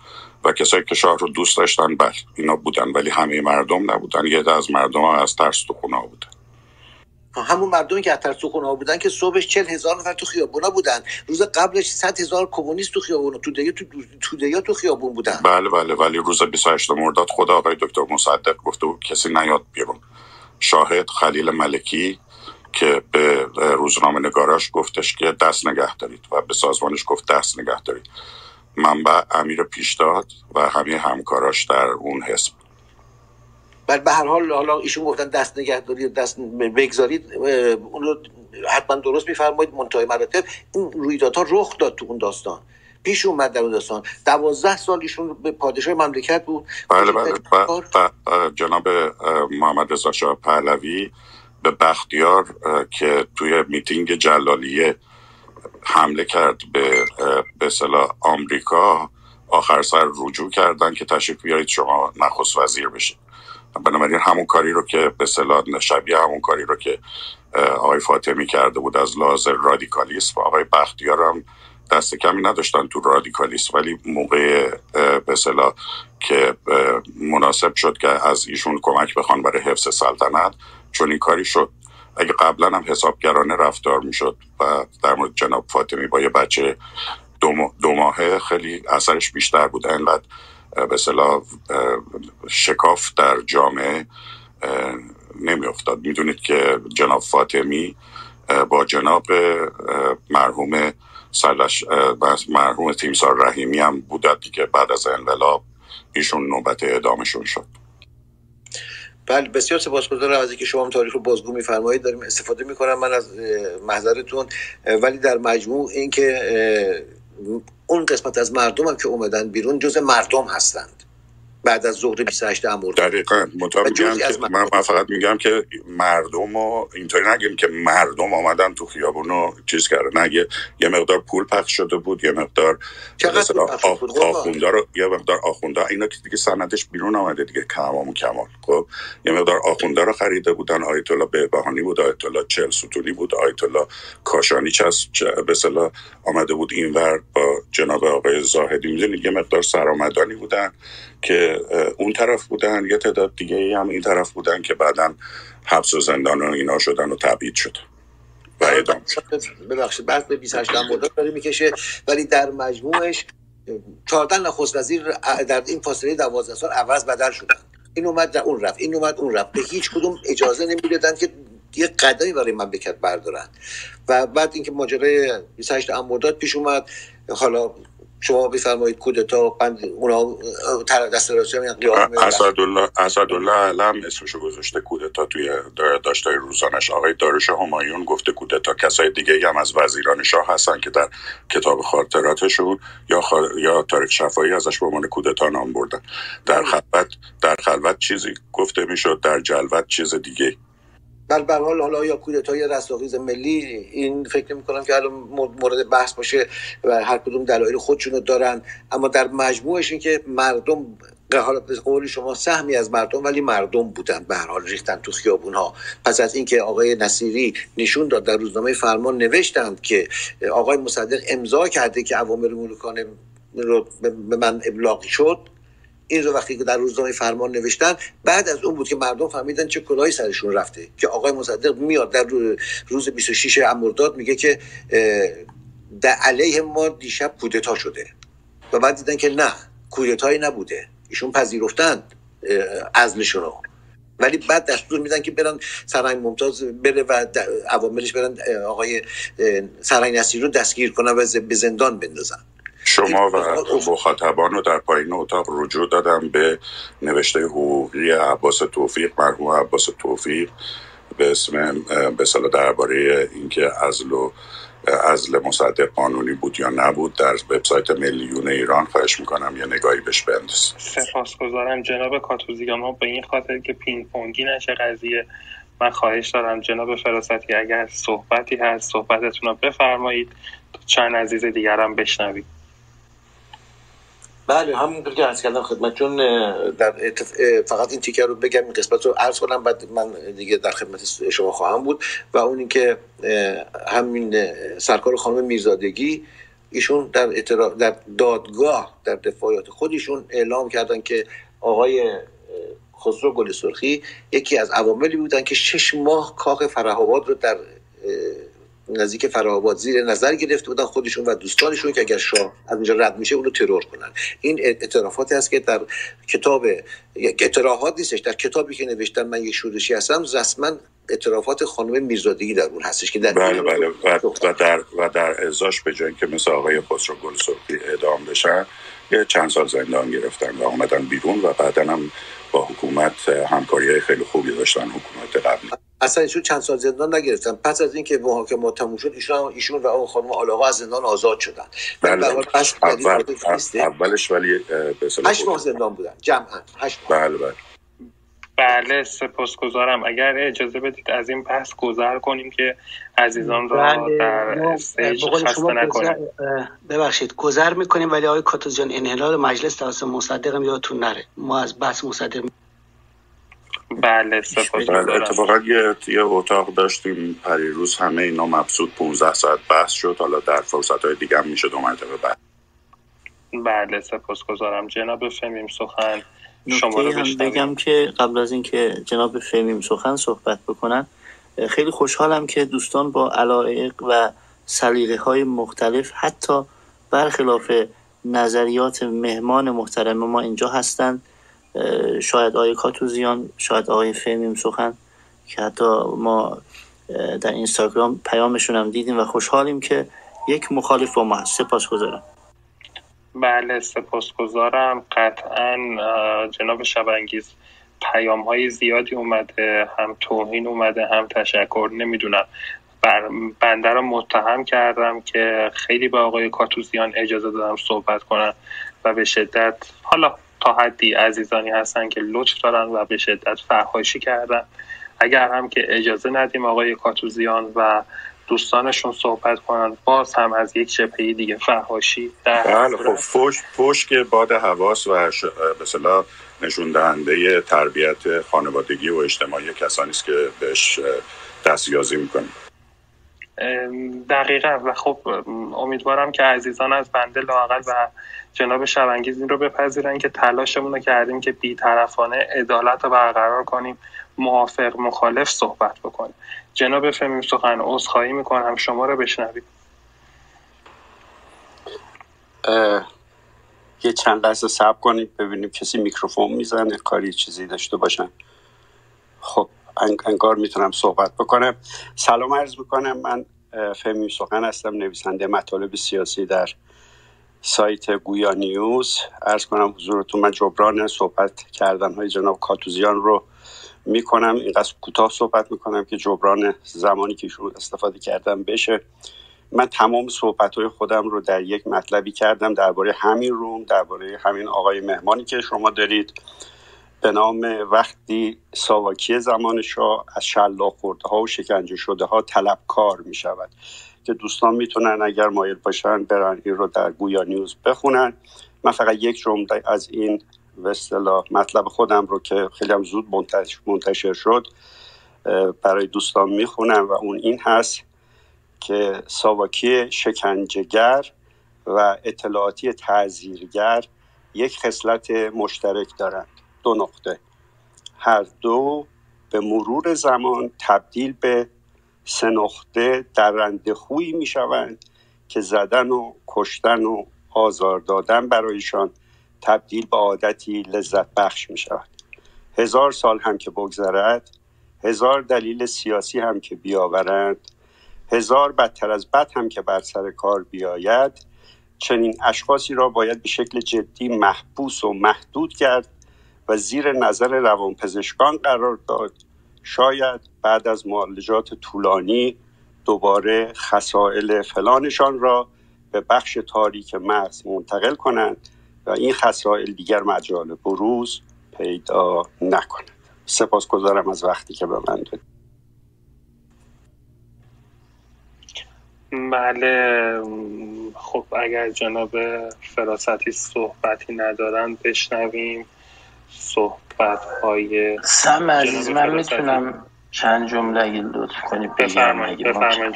و کسایی که شاه رو دوست داشتن بد اینا بودن ولی همه مردم نبودن. یه از مردم ها از ترس تو خونه بودن همون مردمی که اتر سخونا بودن که صبحش چل هزار نفر تو خیابونا بودن. روز قبلش صد هزار کمونیست تو خیابون تو دیگه تو تو تو خیابون بودن. بله بله ولی روز 28 مرداد خدا آقای دکتر مصدق گفته بود کسی نیاد بیرون. شاهد خلیل ملکی که به روزنامه نگاراش گفتش که دست نگه دارید و به سازمانش گفت دست نگه دارید. منبع امیر پیشداد و همه همکاراش در اون حزب. بل به هر حال حالا ایشون گفتن دست نگهداری دست بگذارید اون رو حتما درست میفرمایید منتهای مراتب. این رویدادها رخ داد تو اون داستان. پیش اومد در اون داستان. دوازده سال ایشون به پادشاه مملکت بود. بله بله جناب محمد رضا شاه پهلوی به بختیار که توی میتینگ جلالیه حمله کرد به به صلاح آمریکا. آخر سر رجوع کردن که تشریف بیارید شما نخست وزیر بشید. بنابراین همون کاری رو که به صلاح شبیه همون کاری رو که آقای فاطمی کرده بود از لحاظ رادیکالیسم. آقای بختیار هم دست کمی نداشتن تو رادیکالیسم ولی موقع به صلاح که مناسب شد که از ایشون کمک بخوان برای حفظ سلطنت چون این کاری شد. اگه قبلا هم حسابگرانه رفتار می‌شد و در مورد جناب فاطمی با یه بچه دو, ماهه خیلی اثرش بیشتر بود. انقدر به صلاح شکاف در جامعه نمیافتاد. می‌دونید که جناب فاطمی با جناب مرحوم سلش مرحوم تیمسار رحیمی هم بودد که بعد از انقلاب ایشون نوبت اعدامشون شد. بله بسیار سپاسگزارم از اینکه شما تاریخ رو بازگو میفرمایید. داریم استفاده می‌کنم. من از محضرتون ولی در مجموع اینکه اون قسمت از مردم هم که اومدن بیرون جز مردم هستند. بعد از ظهر 28 امور دقیقا. میگم که من, فقط میگم که مردم اینطوری نگیم که مردم آمدن تو خیابون رو چیز کرده نگه یه مقدار پول پخش شده بود یه مقدار آخونده رو یه مقدار آخونده. اینا که دیگه سندش بیرون آمده دیگه کمام و کمال. خب؟ یه مقدار آخونده رو خریده بودن. آیت الله بهبهانی بود آیت الله چل ستونی بود آیت الله کاشانی چس به آمده بود اینور با جناب آقای زاهدی. می‌دونید یه مقدار سرآمدانی بودن. که اون طرف بودن یه تعداد دیگه هم این طرف بودن که بعدا حبس و زندان و اینا شدن و تبعید شد و اعدام شد. ببخشید بعد به 28 مرداد داره می‌کشه ولی در مجموعش 14 نخست وزیر در این فاصله 12 سال عوض بدل شدن. این اومد در اون رفت این اومد اون رفت. به هیچ کدوم اجازه نمی‌دادن که یه قدمی برای مملکت بردارن. و بعد اینکه ماجرای 28 مرداد پیش اومد حالا شما بفرمایید کودتا بند اونا دست راستی اسدالله اسدالله علم اسمشو گذاشته کودتا توی داشتای روزانش. آقای دارش همایون گفته کودتا کسای دیگه هم از وزیران شاه هستن که در کتاب خاطراتشون یا خال... یا تاریخ شفایی ازش به عنوان کودتا نام بردن. در خلوت در خلوت چیزی گفته می‌شد در جلوت چیز دیگه. بل به حال حالا یا کودتای رستاخیز ملی این فکر نمی کنم که الان مورد بحث باشه و هر کدوم دلایل خودشونو دارن. اما در مجموعش این که مردم حالا به قول شما سهمی از مردم ولی مردم بودن. به هر حال ریختن تو خیابون ها پس از اینکه آقای نصیری نشون داد در روزنامه فرمان نوشتند که آقای مصدق امضا کرده که عوامل ملوکانه رو به من ابلاغ شد. این رو وقتی که در روزنامه فرمان نوشتن بعد از اون بود که مردم فهمیدن چه کلاهی سرشون رفته. که آقای مصدق میاد در روز 26 امرداد میگه که در علیه ما دیشب کودتا شده. و بعد دیدن که نه کودتایی نبوده. ایشون پذیرفتن ازمشون رو. ولی بعد دستور میدن که برن سرنگ ممتاز بره و عواملش برن آقای سرنگ نصیری رو دستگیر کنن و به زندان بندازن. شما و مخاطبان رو در پایین اتاق رجوع دادم به نوشته حقوقی عباس توفیق مرحوم عباس توفیق به اسم به صلاح درباره اینکه ازل و ازل مصدق قانونی بود یا نبود در وبسایت میلیون ایران خواهش می‌کنم یه نگاهی بهش بندازید. سپاسگزارم جناب کاتوزیگاما به این خاطر که پینگ پونگی نشه قضیه من خواهش دارم جناب فراستی اگر صحبتی هست صحبتتون رو بفرمایید چند عزیز دیگرم بشنوید. بله همونطور که عرض کردم خدمت چون در فقط این تیکر رو بگم این قسمت رو عرض کنم بعد من دیگه در خدمت شما خواهم بود. و اون اینکه همین سرکار خانم میرزادگی ایشون در, در دادگاه در دفاعیات خودشون اعلام کردن که آقای خسرو گل سرخی یکی از عواملی بودن که شش ماه کاخ فرهاباد رو در نزدیک فراهاباد زیر نظر گرفته بودن خودشون و دوستانشون که اگر شاه از اینجا رد میشه اونو ترور کنن. این اعترافاتی هست که در کتاب اعترافات نیستش. در کتابی که نوشتم من یک شورشی هستم رسما اعترافات خانم میرزادگی در اون هستش که در بله بله. و, در و در ازاش به جای که مثل آقای خسرو گل اعدام بشن یه چند سال زندان گرفتن و آمدن بیرون و بعدا هم با حکومت همکاری خیلی خوبی داشتن حکومت قبلی. اصلا ایشون چند سال زندان نگرفتن. پس از اینکه محاکمات تموم شد ایشون ایشون و اون خانم آلاقا از زندان آزاد شدن. بله. اول اولش ولی هشت ماه زندان بودن. جمعا. هشت ماه. بله بله. بله سپاسگزارم. اگر اجازه بدید از این بحث گذر کنیم که عزیزان را بله. در استیج خسته نکنیم. ببخشید گذر می‌کنیم ولی آقای کاتوزیان انحلال مجلس توسط مصدق یادتون نره. ما از بحث مصدق بله بله اتفاقا یه, یه اتاق داشتیم پریروز همه اینا مبسوط 15 ساعت بحث شد. حالا در فرصت های دیگه هم میشه دو مرتبه بله سپاسگزارم. جناب فهمیم سخن. شما رو هم بگم که قبل از اینکه جناب فهمیم سخن صحبت بکنن خیلی خوشحالم که دوستان با علایق و سلیقه های مختلف حتی برخلاف نظریات مهمان محترم ما اینجا هستند. شاید آقای کاتوزیان شاید آقای فهمیم سخن که حتی ما در اینستاگرام پیامشون هم دیدیم و خوشحالیم که یک مخالف با ما هست. سپاس گذارم بله سپاسگزارم. قطعا جناب شبانگیز پیام های زیادی اومده هم توهین اومده هم تشکر نمی‌دونم. بر بنده رو متهم کردم که خیلی به آقای کاتوزیان اجازه دادم صحبت کنم و به شدت حالا تا حدی عزیزانی هستن که لطف دارن و به شدت فحاشی کردن. اگر هم که اجازه ندیم آقای کاتوزیان و دوستانشون صحبت کنن باز هم از یک جبهه دیگه فهاشی در بله خب فوش, فوش که باد حواس و مثلا نشون دهنده تربیت خانوادگی و اجتماعی کسانی است که بهش دستیازی می‌کنیم. دقیقا. و خب امیدوارم که عزیزان از بنده لاقل و جناب شبانگیز این رو بپذیرن که تلاشمون رو کردیم که بیطرفانه عدالت رو برقرار کنیم موافق مخالف صحبت بکنیم. جناب فهمیم سخن عذرخواهی می‌کنم شما رو بشنوید یه چند لحظه صبر کنید ببینیم کسی میکروفون می‌زنه کاری چیزی داشته باشن. خب انگار می‌تونم صحبت بکنم. سلام عرض می‌کنم من فهمیم سخن هستم نویسنده مطالب سیاسی در سایت گویا نیوز. ارز کنم حضورتون من جبران صحبت کردن های جناب کاتوزیان رو می‌کنم. اینقدر کوتاه صحبت می‌کنم که جبران زمانی که شروع استفاده کردم بشه. من تمام صحبت های خودم رو در یک مطلبی کردم درباره همین روم درباره همین آقای مهمانی که شما دارید. به نام وقتی ساواکی زمان شاه از شلاق خورده ها و شکنجه شده ها طلبکار می شود که دوستان می‌تونن اگر مایل باشن برن این رو در گویا نیوز بخونن. من فقط یک جمله از این به مطلب خودم رو که خیلی هم زود منتشر شد برای دوستان می‌خونم و اون این هست که ساواکی شکنجهگر و اطلاعاتی تعذیرگر یک خصلت مشترک دارند دو نقطه. هر دو به مرور زمان تبدیل به سه نقطه درنده خویی می شوند که زدن و کشتن و آزار دادن برایشان تبدیل به عادتی لذت بخش می شود. هزار سال هم که بگذرد هزار دلیل سیاسی هم که بیاورند هزار بدتر از بد هم که بر سر کار بیاید چنین اشخاصی را باید به شکل جدی محبوس و محدود کرد و زیر نظر روانپزشکان قرار داد. شاید بعد از معالجات طولانی دوباره خسائل فلانشان را به بخش تاریک مغز منتقل کنند و این خسائل دیگر مجال بروز پیدا نکنند سپاس گذارم از وقتی که به من داد بله خب اگر جناب فراستی صحبتی ندارن بشنویم. صحبت های سم عزیز من می‌تونم چند جمله اگه لطف کنی بفرمایید بفرمایید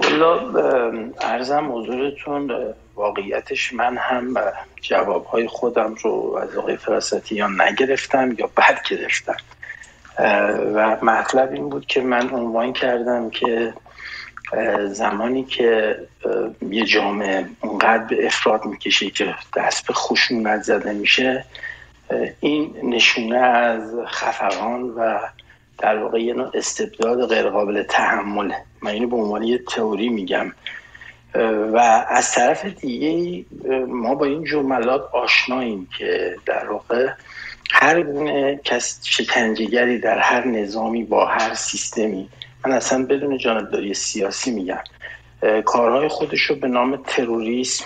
جناب ارزم حضورتون واقعیتش من هم جواب های خودم رو از آقای فراستی نگرفتم یا بد گرفتم و مطلب این بود که من عنوان کردم که زمانی که یه جامعه اونقدر به افراد می‌کشه که دست به خشونت زده میشه این نشونه از خفقان و در واقع یه نوع استبداد غیرقابل تحمله. من اینو به عنوان یه تئوری میگم. و از طرف دیگه ما با این جملات آشناییم که در واقع هر گونه کس شکنجهگری در هر نظامی با هر سیستمی من اصلا بدون جانبداری سیاسی میگم کارهای خودش رو به نام تروریسم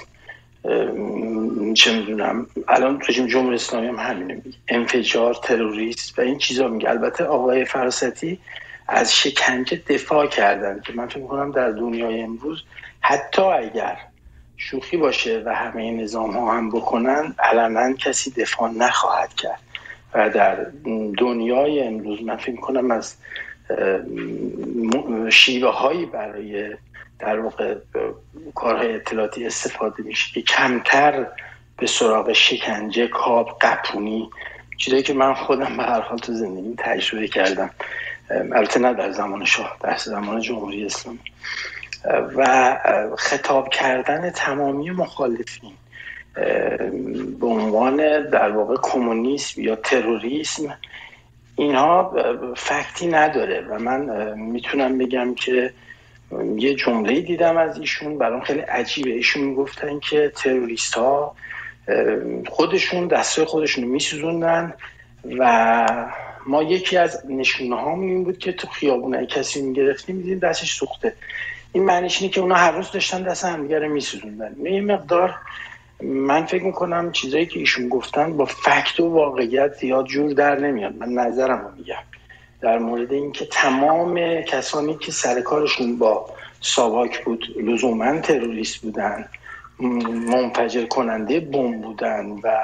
چه می‌دونم الان رژیم جمهوری اسلامی هم همینه میگه. انفجار تروریست و این چیزا میگه. البته آقای فراستی از شکنجه دفاع کردن که من فکر می‌کنم در دنیای امروز حتی اگر شوخی باشه و همه نظام ها هم بکنن علنا کسی دفاع نخواهد کرد. و در دنیای امروز من فکر می‌کنم از شیوه هایی برای در واقع کارهای اطلاعاتی استفاده میشه که کمتر به سراغ شکنجه کاب قپونی چیزایی که من خودم به هر حال تو زندگی تجربه کردم. البته نه در زمان شاه در زمان جمهوری اسلامی. و خطاب کردن تمامی مخالفین به عنوان در واقع کمونیسم یا تروریسم اینها فکتی نداره. و من می‌تونم بگم که یه جمله دیدم از ایشون. برام خیلی عجیبه. ایشون می‌گفتن که تروریست ها خودشون دسته خودشون رو میسوزوندن و ما یکی از نشونه ها این بود که تو خیابونه کسی می‌گرفتیم میدیم دستش سوخته. این معنیش اینه که اونا هر روز داشتن دست همدیگه رو میسوزوندن. یه مقدار من فکر می‌کنم چیزایی که ایشون گفتن با فکت و واقعیت زیاد جور در نمیاد. من نظرم رو میگم. در مورد اینکه تمام کسانی که سر کارشون با ساواک بود لزوما تروریست بودن منفجر کننده بمب بودن و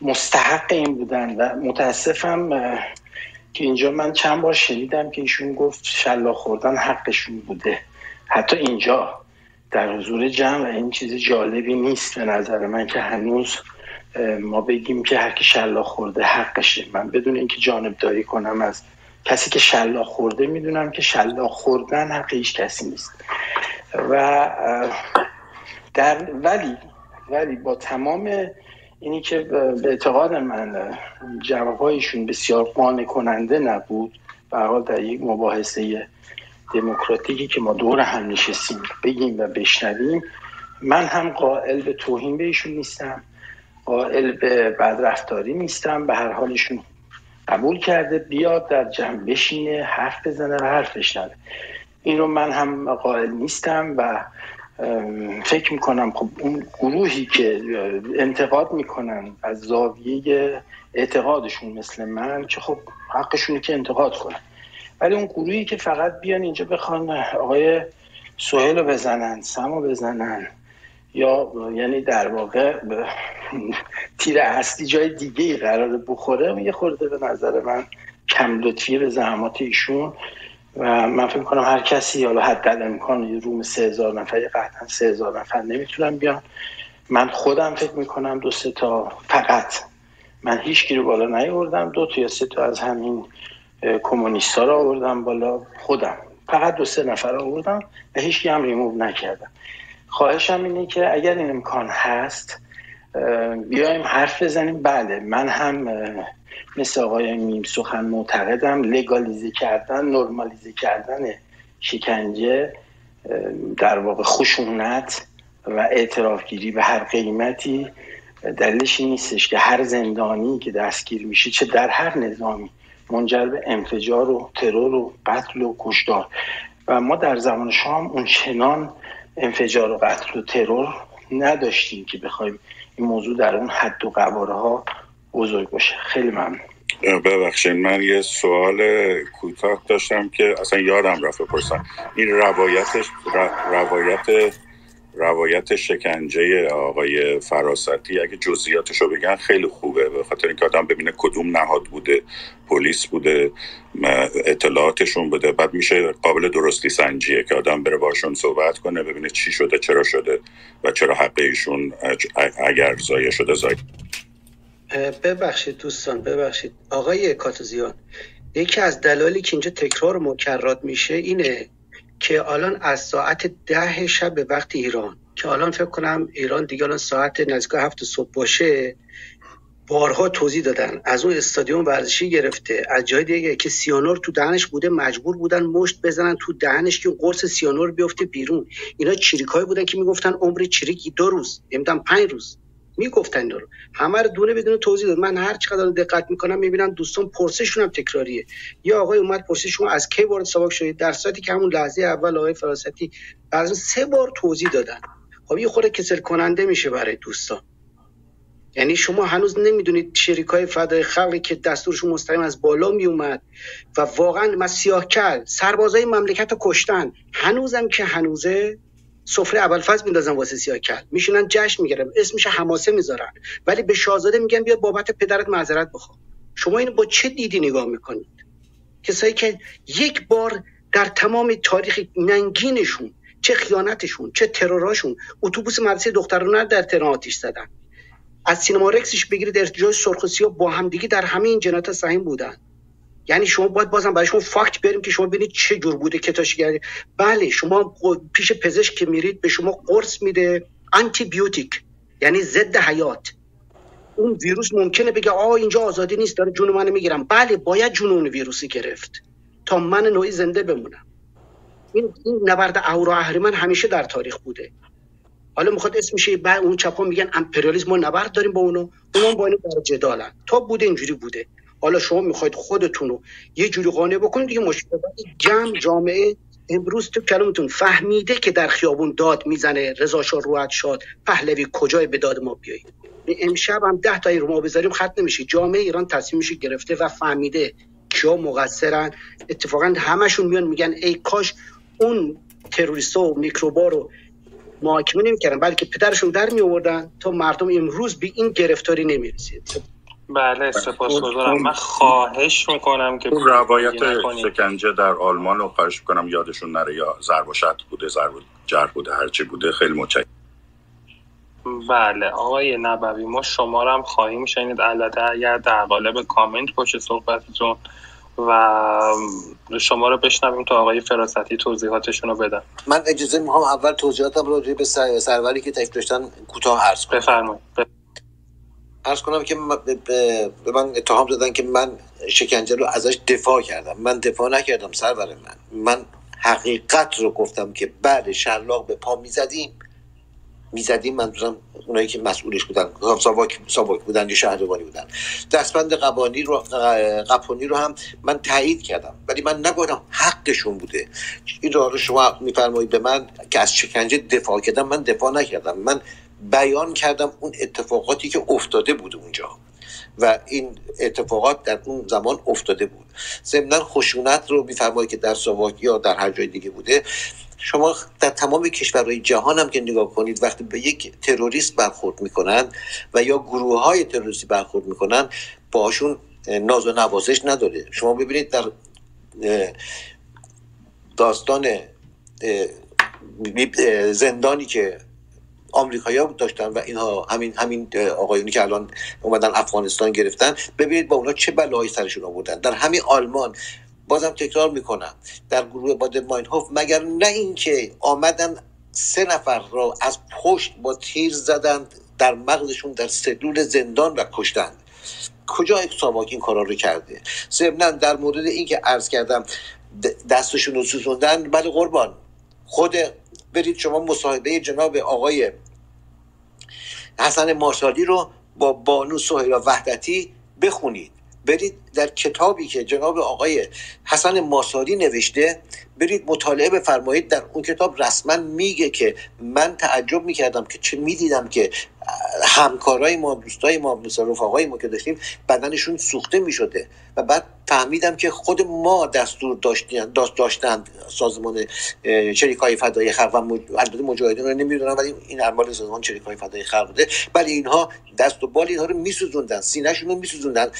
مستحق این بودن و متاسفم که اینجا من چند بار شنیدم که ایشون گفت شلا خوردن حقشون بوده. حتی اینجا در حضور جمع این چیز جالبی نیست به نظر من که هنوز ما بگیم که هر کی شلاق خورده حقشه. من بدون اینکه جانب داری کنم از کسی که شلاق خورده می‌دونم که شلاق خوردن حق هیچ کسی نیست. و در ولی ولی با تمام اینی که به اعتقاد من جوابهایشون بسیار قانع کننده نبود به حال در یک مباحثه دموکراتیکی که ما دور هم نشستیم بگیم و بشنویم من هم قائل به توهین بهشون نیستم قائل به بدرفتاری نیستم به هر حالشون قبول کرده بیاد در جمع بشینه حرف بزنه و حرف بشنوه این رو من هم قائل نیستم و فکر می‌کنم خب اون گروهی که انتقاد می‌کنن از زاویه اعتقادشون مثل من که خب حقشونه که انتقاد کنن. ولی اون گروهی که فقط بیان اینجا بخوان آقای سوهل رو بزنن سم رو بزنن یا یعنی در واقع تیر اصلی جای دیگه ای قرار بخوره یه خورده به نظر من کم لطفی به زحمات ایشون. و من فکر کنم هر کسی حالا حد امکان یه روم سه هزار نفر قطعا سه هزار نفر نمی‌تونم بیان. من خودم فکر می‌کنم دو سه تا فقط. من هیچ رو بالا نیاوردم دو تا یا سه تا از همین کمونیستا رو آوردم بالا خودم. فقط دو سه نفر آوردم و هیچ هم ریموو نکردم. خواهشم اینه که اگر این امکان هست بیایم حرف بزنیم. بله من هم مثل آقای میم سخن معتقدم. لگالیزه کردن نرمالیزه کردن شکنجه در واقع خشونت و اعترافگیری به هر قیمتی دلیلش نیستش که هر زندانی که دستگیر میشه چه در هر نظامی منجر به انفجار و ترور و قتل و کشتار. و ما در زمان شام اون چنان انفجار و قتل و ترور نداشتیم که بخوایم این موضوع در اون حد و قواره ها بزرگ باشه. خیلی ممنون. ببخشید من یه سوال کوتاه داشتم که اصلا یادم رفت بپرسم. این روایتش روایت روایت شکنجه آقای فراستی اگه جزئیاتش رو بگن خیلی خوبه. به خاطر اینکه آدم ببینه کدوم نهاد بوده پلیس بوده اطلاعاتشون بوده. بعد میشه قابل درستی سنجیه که آدم بره باشون صحبت کنه ببینه چی شده چرا شده و چرا حق ایشون اگر زایه شده زایه ببخشید دوستان ببخشید. آقای کاتوزیان یکی از دلایلی که اینجا تکرار مکررات میشه اینه که الان از ساعت ده شب به وقت ایران که الان فکر کنم ایران دیگه الان ساعت نزدیک هفت صبح باشه بارها توضیح دادن. از اون استادیوم ورزشی گرفته. از جای دیگه که سیانور تو دهنش بوده مجبور بودن مشت بزنن تو دهنش که قرص سیانور بیفته بیرون. اینا چریکای بودن که می‌گفتن عمر چریکی دو روز نمی‌دونم پنج روز. می‌گفتن رو همه رو دونه بدون توضیح داد. من هر چقدر دقت می‌کنم می‌بینم دوستان پرسشون هم تکراریه. یا آقای اومد پرسش شما از کی وارد سواک شدید؟ در صورتی که همون لحظه اول آقای فراستی بعضی سه بار توضیح دادن. خب یه خورده کسل کننده میشه برای دوستان. یعنی شما هنوز نمی‌دونید های فدای خلقی که دستورشون مستقیم از بالا میومد و واقعا ما سیاه کل سربازای مملکت کشتن. هنوزم که هنوزه سفره اول فاز میندازن واسه سیاکل میشونن جشن می‌گیرن. اسمش حماسه می‌ذارن. ولی به شاهزاده میگن بیا بابت پدرت معذرت بخوا شما اینو با چه دیدی نگاه می‌کنید؟ کسایی که یک بار در تمام تاریخ ننگینشون چه خیانتشون چه تروراشون اتوبوس مدرسه دخترانه در تهران آتیش زدن. از سینما رکسش بگیرید ارتجاج سرخ و با همدیگه در همین جنات سهیم بودن. یعنی شما باید بازم برای شما فاکت بریم که شما ببینید چه جور بوده کتاشگری بله شما پیش پزشک که میرید به شما قرص میده آنتی بیوتیک یعنی ضد حیات. اون ویروس ممکنه بگه آ اینجا آزادی نیست داره جون منو می‌گیرم. بله باید جون اون ویروسی گرفت تا من نوعی زنده بمونم. این, این نبرد اهورا اهریمن همیشه در تاریخ بوده. حالا می‌خواد اسمش بعد اون چپا میگن امپریالیسم ما نبرد داریم با اونو. اونم با اینو در جدالن. تا بوده اینجوری بوده. حالا شما می‌خواید خودتون رو یه جوری قانع بکنید دیگه مشکلات جمع جامعه امروز تو کلمتون فهمیده که در خیابون داد می‌زنه رضا شاه روحت شاد. پهلوی کجای به داد ما بیایید؟ امشب هم ده تا رو ما بذاریم خط نمیشه جامعه ایران تصمیمش گرفته و فهمیده کیا مقصرن. اتفاقا همشون میان میگن ای کاش اون تروریست و میکروبا رو محاکمه نمی‌کردن بلکه پدرشون در می آوردن تا مردم امروز به این گرفتاری نمی‌رسید. بله سپاسگزارم. من خواهش می‌کنم که اون روایت شکنجه در آلمان رو خواهش می‌کنم یادشون نره. یا ضرب و شد بوده ضرب جر بوده هرچی بوده خیلی متشکرم. بله آقای نبوی ما شما رو هم خواهیم شنید البته اگر در قالب کامنت باشه صحبتتون و شما رو بشنویم تا آقای فراستی توضیحاتشون رو بدن. من اجازه می‌خوام اول توضیحاتم رو به سروری که تکلیف داشتن کوتاه عرض کنم. بفرمایید. عرض کنم که به من اتهام زدن که من شکنجه رو ازش دفاع کردم. من دفاع نکردم سرور من. من حقیقت رو گفتم که بعد شلاق به پا می‌زدیم. می‌زدیم منظورم اونایی که مسئولش بودن. ساواک بودن یا شهربانی بودن. دستبند قبانی رو قپونی رو هم من تایید کردم. ولی من نگفتم حقشون بوده. این رو شما میفرمایید به من که از شکنجه دفاع کردم. من دفاع نکردم. من بیان کردم اون اتفاقاتی که افتاده بود اونجا. و این اتفاقات در اون زمان افتاده بود. ضمنا خشونت رو میفرمایید که در ساواک یا در هر جای دیگه بوده. شما در تمام کشورهای جهان هم که نگاه کنید وقتی به یک تروریست برخورد می‌کنن و یا گروه های تروریستی برخورد می‌کنن باشون ناز و نوازش نداره. شما ببینید در داستان زندانی که آمریکایی‌ها داشتن و اینها همین همین آقایونی که الان اومدن افغانستان گرفتن ببینید با اونا چه بلایی سرشون آوردن. در همین آلمان بازم تکرار می‌کنم در گروه باد ماینهوف مگر نه اینکه آمدن سه نفر را از پشت با تیر زدن در مغزشون در سلول زندان و کشتند. کجا ساواک این کارا رو کرده؟ ضمنا در مورد اینکه عرض کردم دستشون رو سوزوندن بله قربان خود برید شما مصاحبه جناب آقای حسن مارشالی رو با بانو سهیلا وحدتی بخونید. برید در کتابی که جناب آقای حسن ماساری نوشته برید مطالعه بفرمایید. در اون کتاب رسما میگه که من تعجب می‌کردم که چه می‌دیدم که همکارای ما دوستای ما مثل رفقای ما که داشتیم بدنشون سوخته می‌شده. و بعد فهمیدم که خود ما دستور داشتن داشتند سازمان شریک های فدای خلق و البته مجاهدین رو نمی‌دونم ولی این اعمال سازمان شریک های فدای خلق بوده. ولی اینها دست و بال اینها رو میسوزوندن سینهشون رو میسوزوندن.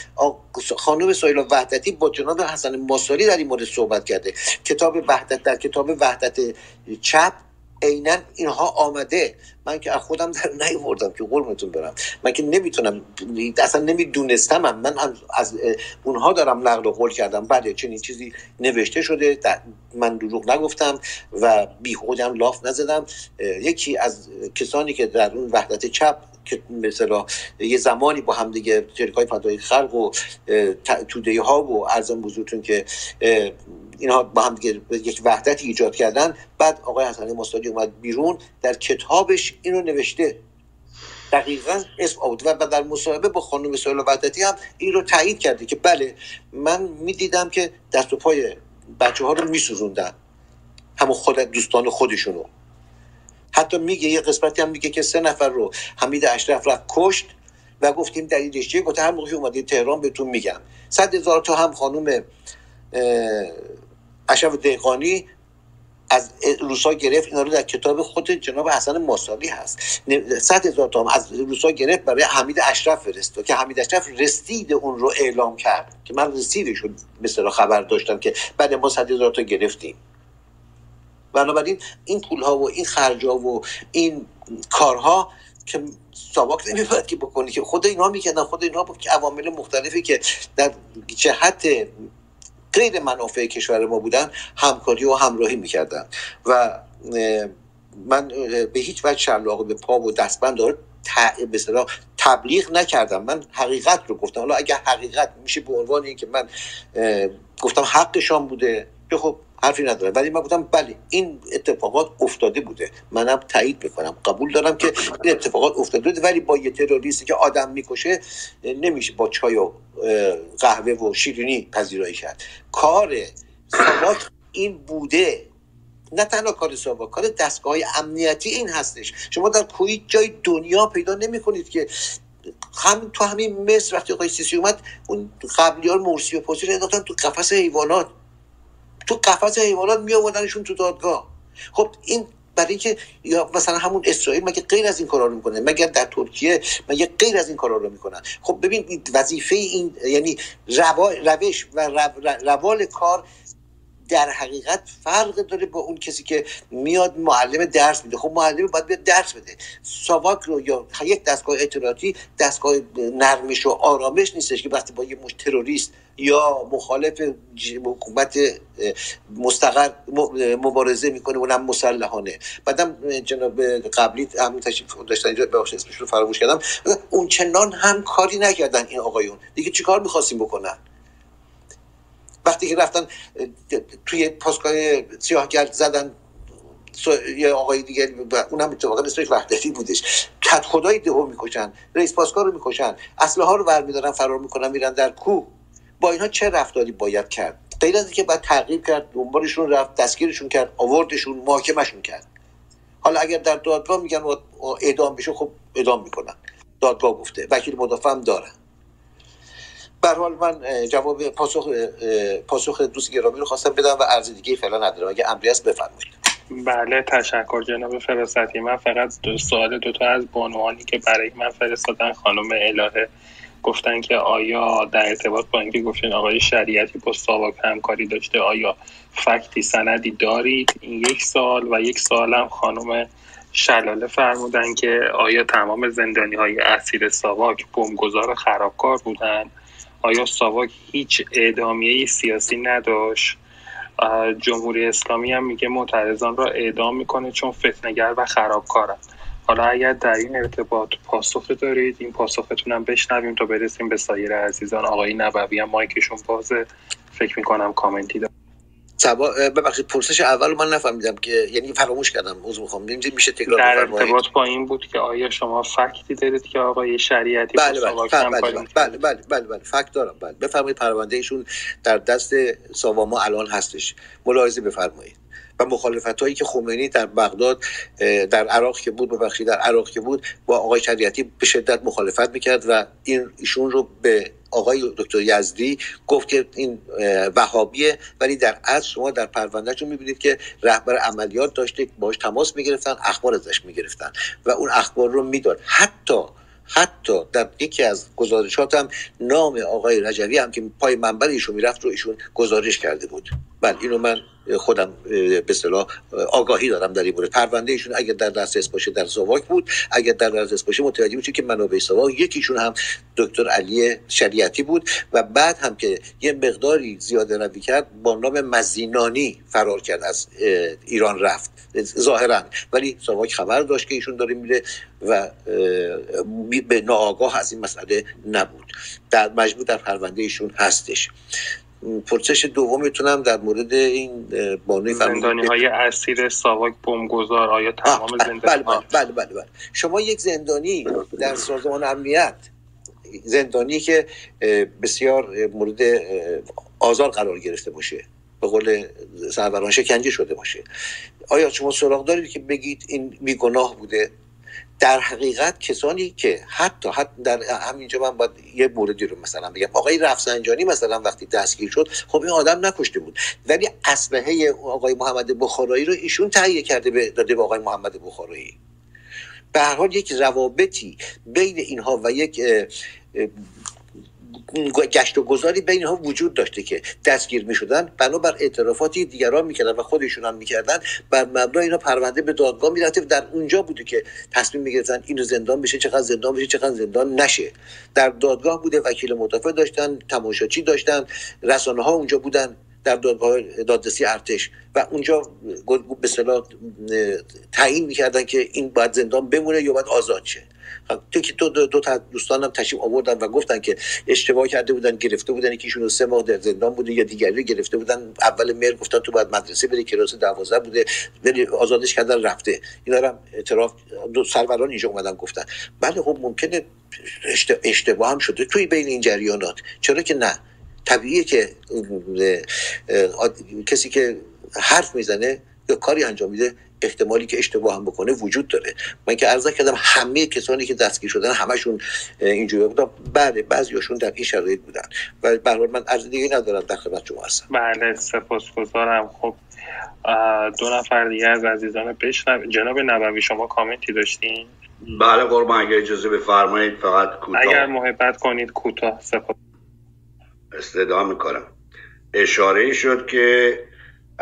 خانم سایلا وحدتی با جناب حسن ماساری در این مورد صحبت کرده. کتاب وحدت در کتاب وحدت چپ عینا اینها آمده. من که از خودم در نیوردم که قربونتون برم. من که نمی‌تونم اصلا نمی‌دونستم من از اونها دارم نقل و قول کردم. بله چنین چیزی نوشته شده. من دروغ نگفتم و بیهودم لاف نزدم. یکی از کسانی که در اون وحدت چپ که مثلا یه زمانی با هم دیگه های فدای خلق و توده ها و ارزم بزرگتون که اینها با هم یک وحدتی ایجاد کردن. بعد آقای حسن مستادی اومد بیرون در کتابش اینو نوشته. دقیقا اسم آورد و در مصاحبه با خانم سهیل وحدتی هم این رو تایید کرده که بله من می‌دیدم که دست و پای بچه ها رو میسوزوندن. همون خود دوستان خودشونو حتی میگه یه قسمتی هم میگه که سه نفر رو حمید اشرف رفت کشت و گفتیم دلیلش چیه؟ گفته هر موقع اومدی تهران بهتون میگم. صد هزار تا هم خانم اشرف دهقانی از روسا گرفت اینا رو در کتاب خود جناب حسن ماسالی هست. صد هزار تا از روسا گرفت برای حمید اشرف فرست که حمید اشرف رسید اون رو اعلام کرد که من رسیدش رو مثلا خبر داشتم که بعد ما صد هزار تا گرفتیم. بنابراین این پول ها و این خرج ها و این کارها که ساواک نمیباید که بکنی که خود اینها می‌کردن خود اینها که عوامل مختلفی که در جهت غیر منافع کشور ما بودن همکاری و همراهی می‌کردن. و من به هیچ وجه شلاق به پا و دستبند داره به تبلیغ نکردم. من حقیقت رو گفتم. حالا اگر حقیقت میشه به عنوان اینکه من گفتم حقشان بوده که خب حرفی نداره. ولی من گفتم بله این اتفاقات افتاده بوده. منم تایید می‌کنم. قبول دارم که این اتفاقات افتاده بوده ولی با یه تروریستی که آدم می‌کشه نمیشه با چای و قهوه و شیرینی پذیرایی کرد. کار ساواک این بوده. نه تنها کار ساواک کار دستگاه امنیتی این هستش. شما در کوی جای دنیا پیدا نمی کنید که هم تو همین مصر وقتی آقای سیسی اومد اون قبلیار مرسی و پاسی رو تو قفس حیوانات. تو قفس حیوانات می آوردنشون تو دادگاه. خب این برای اینکه یا مثلا همون اسرائیل مگه غیر از این کارا رو می‌کنه؟ مگر در ترکیه مگه غیر از این کارا رو می‌کنن؟ خب ببین وظیفه این یعنی روش و روال کار در حقیقت فرق داره با اون کسی که میاد معلم درس میده. خب معلم باید بیاد درس بده. ساواک رو یا یک دستگاه اطلاعاتی دستگاه نرمش و آرامش نیستش که وقتی با یه مش تروریست یا مخالف حکومت مستقر مبارزه می‌کنه اونم مسلحانه. بعدم جناب قبلی همین تشریف داشتن اینجا بخش اسمش رو فراموش کردم. اون چنان هم کاری نکردن این آقایون. دیگه چیکار می‌خواستیم بکنن؟ وقتی که رفتن توی پاسگاه سیاهگرد زدن یه آقای دیگه اونم اتفاقا اسمش وحدتی بودش. کت خدای دهو می‌کشن رئیس پاسگاه رو می‌کشن. اسلحه ها رو برمیدارن فرار می‌کنن میرن در کو با اینها چه رفتاری باید کرد؟ غیر از اینکه باید تغییر کرد دنبالشون رفت دستگیرشون کرد آوردشون محاکمشون کرد. حالا اگر در دادگاه میگن اعدام بشه خب اعدام می‌کنن. دادگاه گفته. وکیل مدافع هم دارن به حال من جواب پاسخ پاسخ دوست گرامی رو خواستم بدم و ارز دیگه فعلا ندارم. اگه امری است بفرمایید. بله تشکر جناب فراستی من فقط دو سوال دوتا از بانوانی که برای من فرستادن خانم الهه. گفتن که آیا در ارتباط با اینکه گفتین آقای شریعتی با ساواک همکاری داشته آیا فکتی سندی دارید؟ این یک سال و یک سالم خانم شلاله فرمودن که آیا تمام زندانی های اسیر ساواک بمبگذار خرابکار بودن؟ آیا ساواک هیچ اعدامیه سیاسی نداشت؟ جمهوری اسلامی هم میگه معترضان را اعدام می‌کنه چون فتنگر و خرابکارن. حالا اگر در این ارتباط پاسخ دارید این پاسختون هم بشنویم تا برسیم به سایر عزیزان. آقای نبوی هم مایکشون بازه. فکر می‌کنم کامنتی دارم سبا ببخشید پرسش اول من نفهمیدم که یعنی فراموش کردم عذر می‌خوام. میشه تکرار در ارتباط با این بود که آیا شما فکتی دارید که آقای شریعتی بله بله. بله بله, بله بله بله بله. فکت دارم. بله. بفرمایید پرونده ایشون در دست ساواما الان هستش. ملاحظه بفرمایید. و مخالفت هایی که خمینی در بغداد در عراق که بود ببخشید در عراق که بود با آقای شریعتی به شدت مخالفت می‌کرد و این ایشون رو به آقای دکتر یزدی گفت که این وهابیه. ولی در اصل شما در پروندهشون می‌بینید که رهبر عملیات داشته باش تماس می‌گرفتن اخبار ازش می‌گرفتن و اون اخبار رو می‌داد. حتی حتی در یکی از گزارشات هم نام آقای رجوی هم که پای منبر ایشون می‌رفت رو ایشون گزارش کرده بود. بله اینو من خودم به اصطلاح آگاهی دارم در این مورد. پرونده ایشون اگر در دسترس باشه در زواک بود اگر در دسترس باشه متوجه میشه که منابع سواک یکیشون هم دکتر علی شریعتی بود و بعد هم که یه مقداری زیاده روی کرد با نام مزینانی فرار کرد از ایران رفت. ظاهرا. ولی سواک خبر داشت که ایشون داره میره و به ناآگاه از این مسئله نبود. در مجموع در پرونده ایشون هستش. پرسش دومتونم در مورد این بانوی زندانی های اسیر ساواک بمبگذار آیا تمام زندانی بله بله, بله بله بله. شما یک زندانی در سازمان امنیت زندانی که بسیار مورد آزار قرار گرفته باشه به قول سروران شکنجه شده باشه. آیا شما سراغ دارید که بگید این بیگناه بوده؟ در حقیقت کسانی که حتی حتی در همینجا من باید یه موردی رو مثلا بگم. آقای رفسنجانی مثلا وقتی دستگیر شد خب این آدم نکشته بود. ولی اسلحه آقای محمد بخارایی رو ایشون تهیه کرده به داده به آقای محمد بخارایی. به هر حال یک روابطی بین اینها و یک گشت و گذاری بین اینها وجود داشته که دستگیر می شدن بنابر اعترافاتی دیگران می‌کردن و خودشون هم می‌کردن. بر مبنای اینا پرونده به دادگاه می‌رفته در اونجا بوده که تصمیم می‌گرفتن اینو زندان بشه چقدر زندان بشه چقدر زندان نشه. در دادگاه بوده وکیل مدافع داشتن تماشاچی داشتن رسانه ها اونجا بودن در دادگاه دادرسی ارتش. و اونجا به صلاح تعیین می‌کردن که این باید زندان بمونه یا باید آزاد شه. تو که دو, دو, تا دوستانم تشریف آوردن و گفتن که اشتباه کرده بودن گرفته بودن یکیشون سه ماه در زندان بوده یا دیگری گرفته بودن. اول مهر گفتن تو باید مدرسه بری کلاس 12 بوده بری آزادش کردن رفته. اینا هم اعتراف دو سروران اینجا اومدن گفتن. بله خب ممکنه اشتباه هم شده توی بین این جریانات. چرا که نه؟ طبیعیه که کسی که حرف می‌زنه یا کاری انجام میده احتمالی که اشتباه هم بکنه وجود داره. من که عرضه کردم همه کسانی که دستگیر شدن همشون اینجوری بودن. بله بعضیاشون در این شرایط بودن. و به من عرض دیگه ندارم در خدمت شما هستم. بله سپاسگزارم. خب دو نفر دیگه از عزیزان بشنو جناب نبوی شما کامنتی داشتین؟ بله قربان. اگه اجازه بفرمایید فقط کوتاه. اگر محبت کنید کوتاه. سپاس. استدعا می‌کنم. اشاره شد که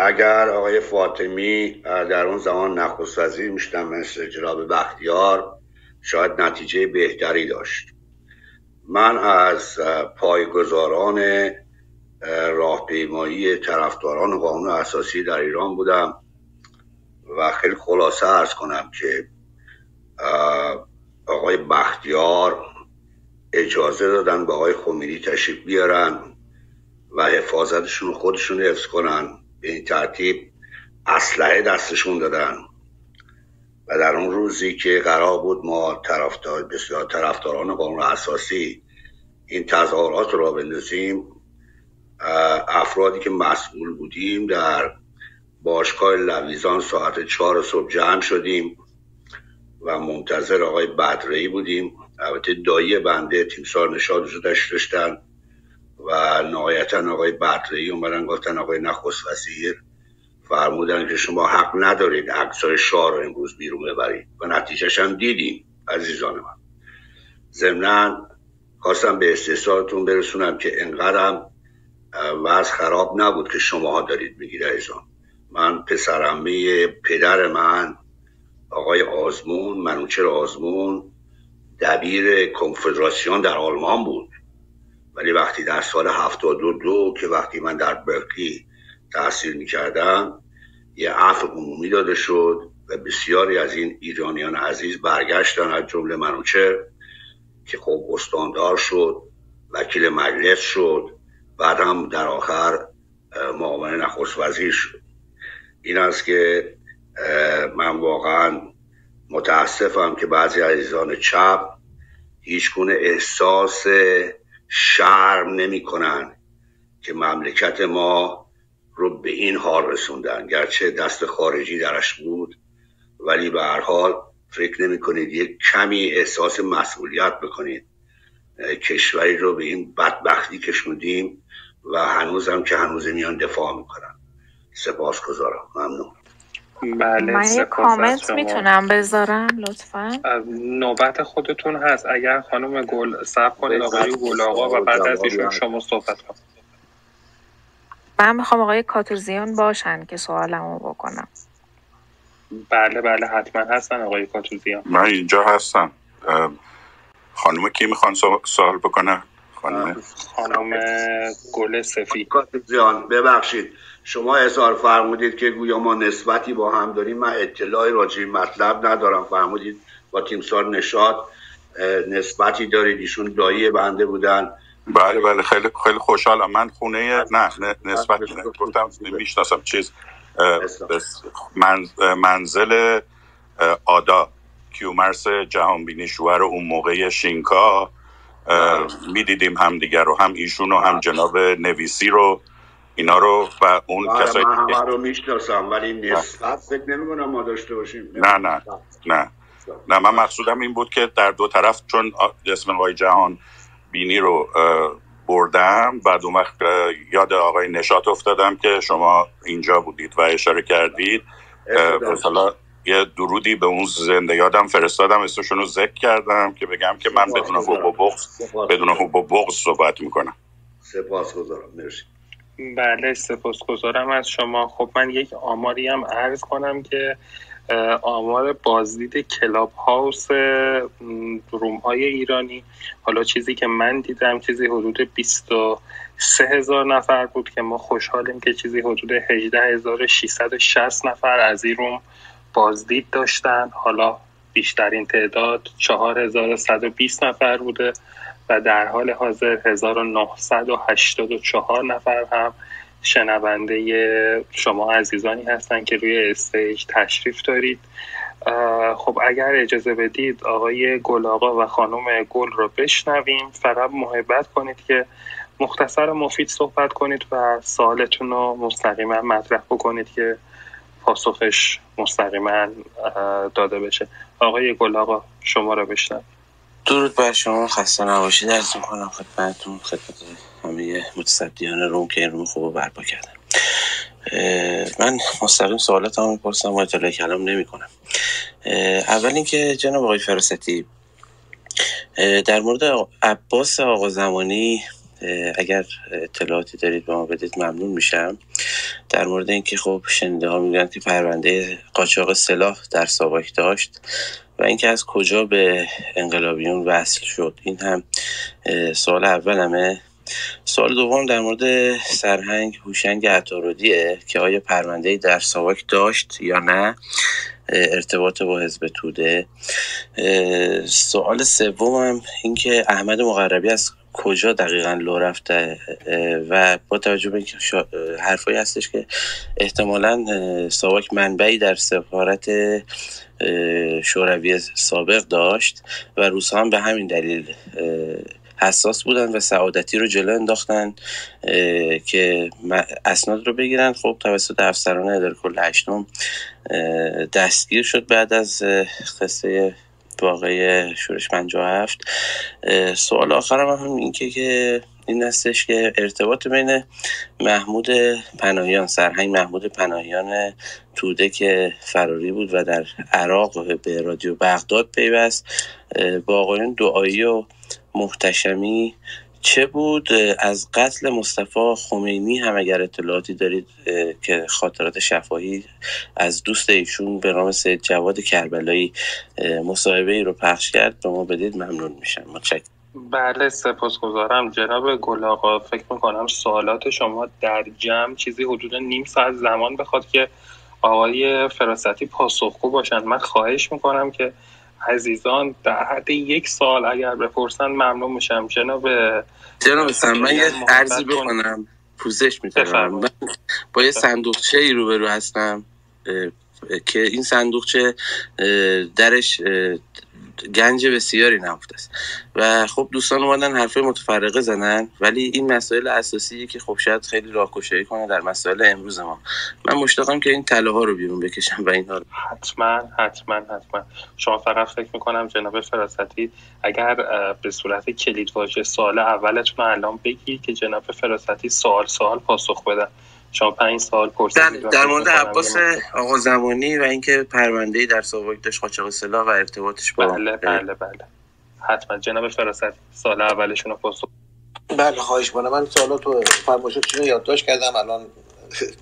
اگر آقای فاطمی در اون زمان نخست وزیر می‌شدن مثل جناب بختیار شاید نتیجه بهتری داشت. من از پایگزاران راهپیمایی طرفداران قانون اساسی در ایران بودم و خیلی خلاصه ارز کنم که آقای بختیار اجازه دادن به آقای خمینی تشریف بیارن و حفاظتشون خودشون حفظ کنن. به این ترتیب اسلحه دستشون دادن. و در اون روزی که قرار بود ما طرفدار بسیار طرفداران قانون اساسی این تظاهرات را بندازیم افرادی که مسئول بودیم در باشگاه لویزان ساعت چهار صبح جمع شدیم و منتظر آقای بدرهی بودیم. البته دایی بنده تیمسار نشاد رو داشتن. و نهایتا آقای بدرهی اومدن گفتن آقای نخست وزیر فرمودن که شما حق ندارید عکسای شاه رو امروز بیرون ببرید. و نتیجهش هم دیدیم عزیزان من. ضمنا خواستم به استحصالتون برسونم که انقدرم وضع خراب نبود که شماها دارید میگید عزیزان. من پسرمه پدر من آقای آزمون منوچر آزمون دبیر کنفدراسیون در آلمان بود. ولی وقتی در سال 72 دو که وقتی من در برکلی تحصیل می کردم یه عفو عمومی داده شد و بسیاری از این ایرانیان عزیز برگشتن از جمله منوچه که خب استاندار شد وکیل مجلس شد بعد هم در آخر معاون نخست وزیر شد. این است که من واقعا متاسفم که بعضی عزیزان چپ هیچ گونه احساس شرم نمی کنن که مملکت ما رو به این حال رسوندن. گرچه دست خارجی درش بود ولی به هر حال فکر نمی کنید یک کمی احساس مسئولیت بکنید. کشوری رو به این بدبختی کشوندیم و هنوزم که هنوز میان دفاع می‌کنن. سپاس گذارم ممنون. بله من یه کامنت می‌تونم بذارم لطفا. نوبت خودتون هست. اگر خانم گل سب کنید آقای گل آقا و بعد از ایشون شما صحبت کنید. من می‌خوام آقای کاتوزیان باشن که سوالمو بکنم. بله بله حتما هستن آقای کاتوزیان من اینجا هستم. خانم کی می‌خوان سوال بکنه خانم خانم گل سفید. کاتوزیان ببخشید. شما اظهار فرمودید که گویا ما نسبتی با هم داریم. من اطلاعی راجع مطلب ندارم. فرمودید با تیمسار نشاد نسبتی دارید. ایشون دایی بنده بودن. بله بله. خیلی خیلی خوشحالم. من خونه نه, نه نسبت گفتم نمی‌شناسم چیز منزل آدا کیومرس جهانبینی شوهر اون موقع شینکا. بله. می‌دیدیم هم دیگر رو هم ایشون و هم بله. جناب نویسی رو. اینا رو و اون بله، کسایی من همه رو می‌شناسم ولی نسبت فکر نمی ما داشته باشیم. نه نه نه. نه. من مقصودم این بود که در دو طرف چون اسم آقای جهان بینی رو بردم بعد اون وقت یاد آقای نشات افتادم که شما اینجا بودید و اشاره کردید. مثلا یه درودی به اون زنده یادم فرستادم. اسمشون رو ذکر کردم که بگم که من بدون حب و بغض بدون حب و بغض صحبت می‌کنم. سپاس گذارم مرسی. بله سپاسگزارم از شما. خب من یک آماری هم عرض کنم که آمار بازدید کلاب هاوس روم های ایرانی. حالا چیزی که من دیدم چیزی حدود 23 هزار نفر بود که ما خوشحالیم که چیزی حدود 18660 نفر از این روم بازدید داشتن. حالا بیشترین تعداد 4120 نفر بوده. و در حال حاضر 1984 نفر هم شنونده شما عزیزانی هستن که روی استیج تشریف دارید. خب اگر اجازه بدید آقای گل آقا و خانم گل رو بشنویم. فقط محبت کنید که مختصر و مفید صحبت کنید و سوالتون رو مستقیما مطرح بکنید که پاسخش مستقیما داده بشه. آقای گل آقا شما رو بشنوید درود بر شما خسته نباشید. از می‌کنم خدمتتون خدمت همه متصدیان روم که این روم خوب برپا کردن. من مستقیم سوالات هم می‌پرسم و اطلاع کلام نمی کنم اول اینکه جناب آقای فراستی در مورد عباس آقا زمانی اگر اطلاعاتی دارید به ما بدید ممنون میشم. در مورد اینکه خب شنیده ها میگن که پرونده قاچاق سلاح در ساواک داشت. و اینکه از کجا به انقلابیون وصل شد. این هم سوال اولمه. سوال دوم در مورد سرهنگ هوشنگ عطارودیه که آیا پرونده در ساواک داشت یا نه؟ ارتباط با حزب توده. سوال سومم اینکه احمد مقربی از کجا دقیقا لو رفته و با توجه به اینکه حرفایی هستش که احتمالا ساواک منبعی در سفارت شوروی سابق داشت و روس هم به همین دلیل حساس بودن و سعادتی رو جلو انداختن که اسناد رو بگیرن. خب توسط افسران اداره کل هشتم دستگیر شد بعد از قصه واقعی شورش 57 سوال آخرم هم این که, که این هستش که ارتباط بین محمود پناهیان سرهنگ محمود پناهیان توده که فراری بود و در عراق به رادیو بغداد پیوست با آقایان دعایی و محتشمی چه بود؟ از قتل مصطفی خمینی هم اگر اطلاعاتی دارید که خاطرات شفاهی از دوست ایشون به نام سید جواد کربلایی مصاحبه ای رو پخش کرد به ما بدید ممنون میشم. متشکرم. بله سپاسگزارم. جناب گل آقا فکر می‌کنم سوالات شما در جمع چیزی حدود نیم ساعت زمان بخواد که آقای فراستی پاسخگو باشند. من خواهش می‌کنم که عزیزان در حد یک سال اگر بپرسن ممنون میشم. جناب جناب من یه عرضی بکنم. پوزش می‌تونم با یه صندوقچه ای روبرو هستم که این صندوقچه درش گنج بسیاری نهفته است. و خب دوستان اومدن حرفه متفرقه زنن ولی این مسائل اساسی که خب شاید خیلی راهگشایی کنه در مسائل امروز ما. من مشتاقم که این تله ها رو بیرون بکشم و اینها رو. حتما حتما حتما. شما فقط فکر می‌کنم جناب فراستی اگر به صورت کلید واژه سوال اولتون الان بگی که جناب فراستی سوال سوال پاسخ بدن. شما پنج سال پرسیدید در, در مورد عباس آقا زمانی و اینکه پرونده در ساواک داشت قاچاق سلاح و ارتباطش با بله بله بله. حتما. جناب فراست سال اولشون رو پاسخ بله خواهش کنم من سوالات رو فرمایشاتشون یادداشت کردم. الان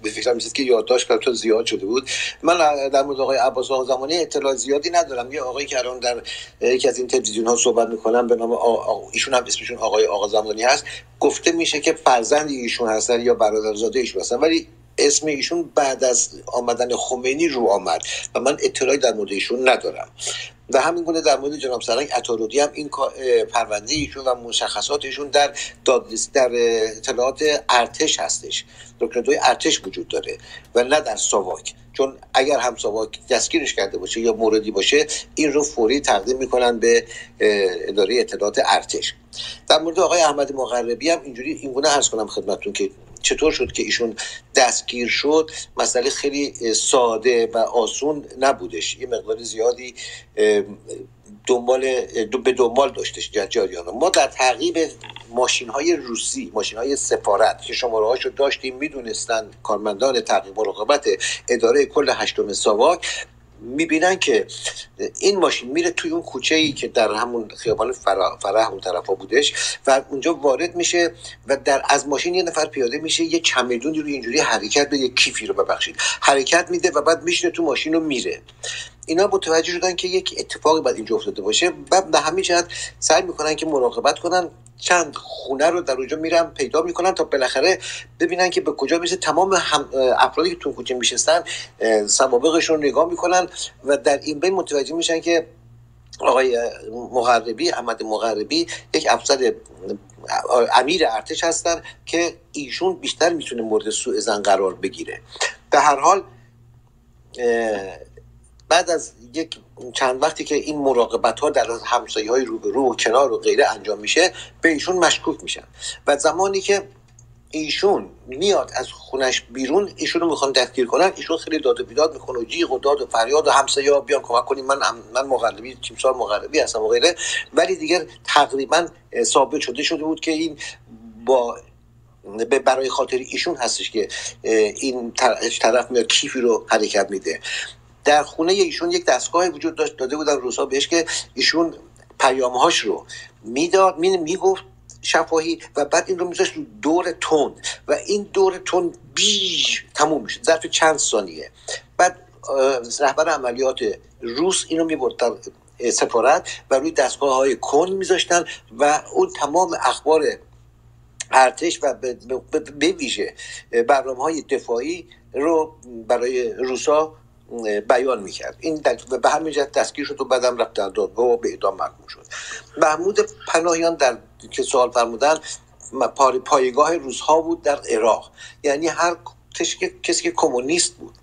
به فکرم که یادداشت تا زیاد شده بود. من در مورد آقای عباس آقا زمانی اطلاع زیادی ندارم. یه آقایی که الان در یکی از این تلویزیون ها صحبت می‌کنم به نام ایشون هم اسمشون آقای آقا زمانی هست. گفته میشه که فرزند ایشون هستن یا برادرزاده ایشون هستن. ولی اسم ایشون بعد از آمدن خمینی رو آمد و من اطلاعی در مورد ایشون ندارم. و همین گونه در مورد جناب سرنگ اتارودی هم این پرونده ایشون و مشخصات ایشون در در اطلاعات ارتش هستش. دکتر ارتش وجود داره و نه در ساواک. چون اگر هم ساواک دستگیرش کرده باشه یا موردی باشه این رو فوری تقدیم می‌کنن به اداره اطلاعات ارتش. در مورد آقای احمد مغربی هم اینجوری اینگونه عرض کنم خدمتتون که چطور شد که ایشون دستگیر شد؟ مسئله خیلی ساده و آسون نبودش. یه مقدار زیادی دنبال به دنبال داشتش جریان ما در تعقیب ماشین های روسی ماشین های سفارت که شماره هاشو داشتیم می‌دونستن کارمندان تعقیب مراقبت اداره کل هشتم ساواک می‌بینن که این ماشین میره توی اون کوچه ای که در همون خیابان فرح اون طرفا بودش و اونجا وارد میشه و در از ماشین یه نفر پیاده میشه یه چمدونی رو اینجوری حرکت به یه کیفی رو ببخشید حرکت میده و بعد میشینه تو ماشین رو میره. اینا متوجه شدن که یک اتفاقی باید اینجا افتاده باشه و به همین جهت سعی می‌کنن که مراقبت کنن. چند خونه رو در اونجا میرن پیدا می‌کنن تا بالاخره ببینن که به کجا میشه تمام هم افرادی که تو کوچه میشستن سوابقشون رو نگاه می‌کنن و در این بین متوجه میشن که آقای مغربی احمد مغربی یک افسر امیر ارتش هستن که ایشون بیشتر می‌تونه مورد سوء زن قرار بگیره. به هر حال بعد از یک چند وقتی که این مراقبت ها در همسایه های روبرو و کنار و غیره انجام میشه به ایشون مشکوک میشن. و زمانی که ایشون میاد از خونش بیرون ایشون رو می‌خوان دستگیر کنن ایشون خیلی داد و بیداد می‌کنه و جیغ و داد و فریاد و همسایه ها بیان کمک کنیم من من مغربی تیمسار مغربی هستم و غیره. ولی دیگر تقریبا ثابت شده شده بود که این با برای خاطر ایشون هستش که این طرف میاد کیفی رو حرکت میده. در خونه ایشون یک دستگاه وجود داشت داده بودن روسا بهش که ایشون پیامهاش رو می‌داد می می‌گفت شفاهی و بعد این رو میذاشت دور تون و این دور تون بیش تموم میشه ظرف چند ثانیه. بعد رهبر عملیات روس اینو می‌برد در سفارت و روی دستگاه های کن میذاشتن و اون تمام اخبار ارتش و به ویژه برنامه های دفاعی رو برای روسا بیان می‌کرد. این به همین جهت دستگیر شد و بعدم رفت در دادگاه و به اعدام محکوم شد. محمود پناهیان در که سوال فرمودن پایگاه روزها بود در عراق. یعنی هر کسی که کمونیست بود.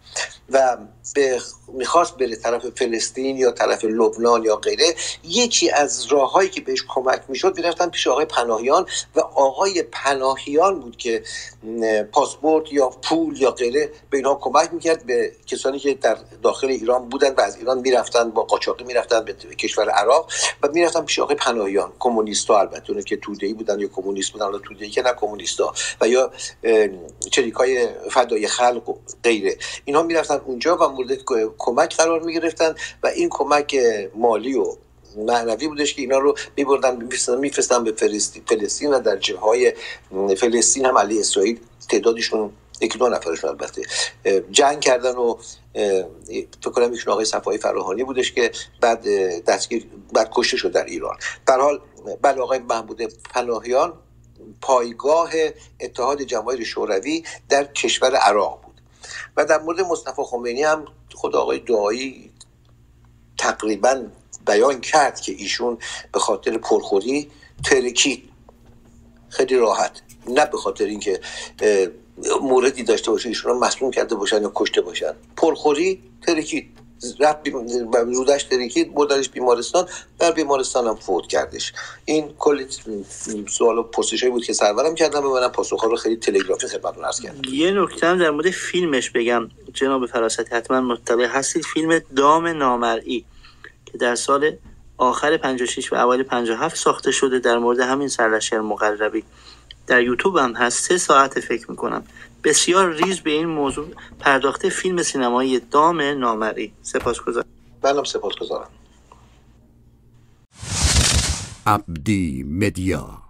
و به می‌خواست بره طرف فلسطین یا طرف لبنان یا غیره یکی از راههایی که بهش کمک می‌شد می‌رفتن پیش آقای پناهیان و آقای پناهیان بود که پاسپورت یا پول یا غیره به اینها کمک می‌کرد به کسانی که در داخل ایران بودن و از ایران می‌رفتن با قاچاقی می‌رفتن به کشور عراق و می‌رفتن پیش آقای پناهیان. کمونیستا البته اون که توده‌ای بودن یا کمونیست بودن یا توده‌ای که نه کمونیستا و یا چریکای فدای خلق و غیره. اینها می‌رفتن اونجا و مورد کمک قرار می گرفتن و این کمک مالی و معنوی بودش که اینا رو میبردن میفرستن به فلسطین و در جه های فلسطین هم علی اسرائیل تعدادشون یکی دو نفرشون البته جنگ کردن و فکر کنم ایشون آقای صفایی فراهانی بودش که بعد دستگیر بعد کشته شد در ایران. در حال بله آقای محمود پناهیان پایگاه اتحاد جماهیر شوروی در کشور عراق و در مورد مصطفی خمینی هم خود آقای دعایی تقریبا بیان کرد که ایشون به خاطر پرخوری ترکید خیلی راحت. نه به خاطر اینکه موردی داشته باشه ایشون رو مسموم کرده باشن یا کشته باشن. پرخوری ترکید رفت رودش ترکید بردنش بیمارستان در بیمارستان هم فوت کردش. این کلی سوال و پرسش بود که سرورم کردم و منم پاسخ رو خیلی تلگرافی خدمتتون عرض کردم. یه نکته هم در مورد فیلمش بگم. جناب فراستی حتما مطلع هستید. فیلم دام نامرئی که در سال آخر 56 و اول 57 ساخته شده در مورد همین سرلشکر مقربی. در یوتیوب هم هست. سه ساعت فکر می‌کنم. بسیار ریز به این موضوع پرداخته فیلم سینمایی دام نامری سپاسگزارم. منم سپاسگزارم. عبدی مدیا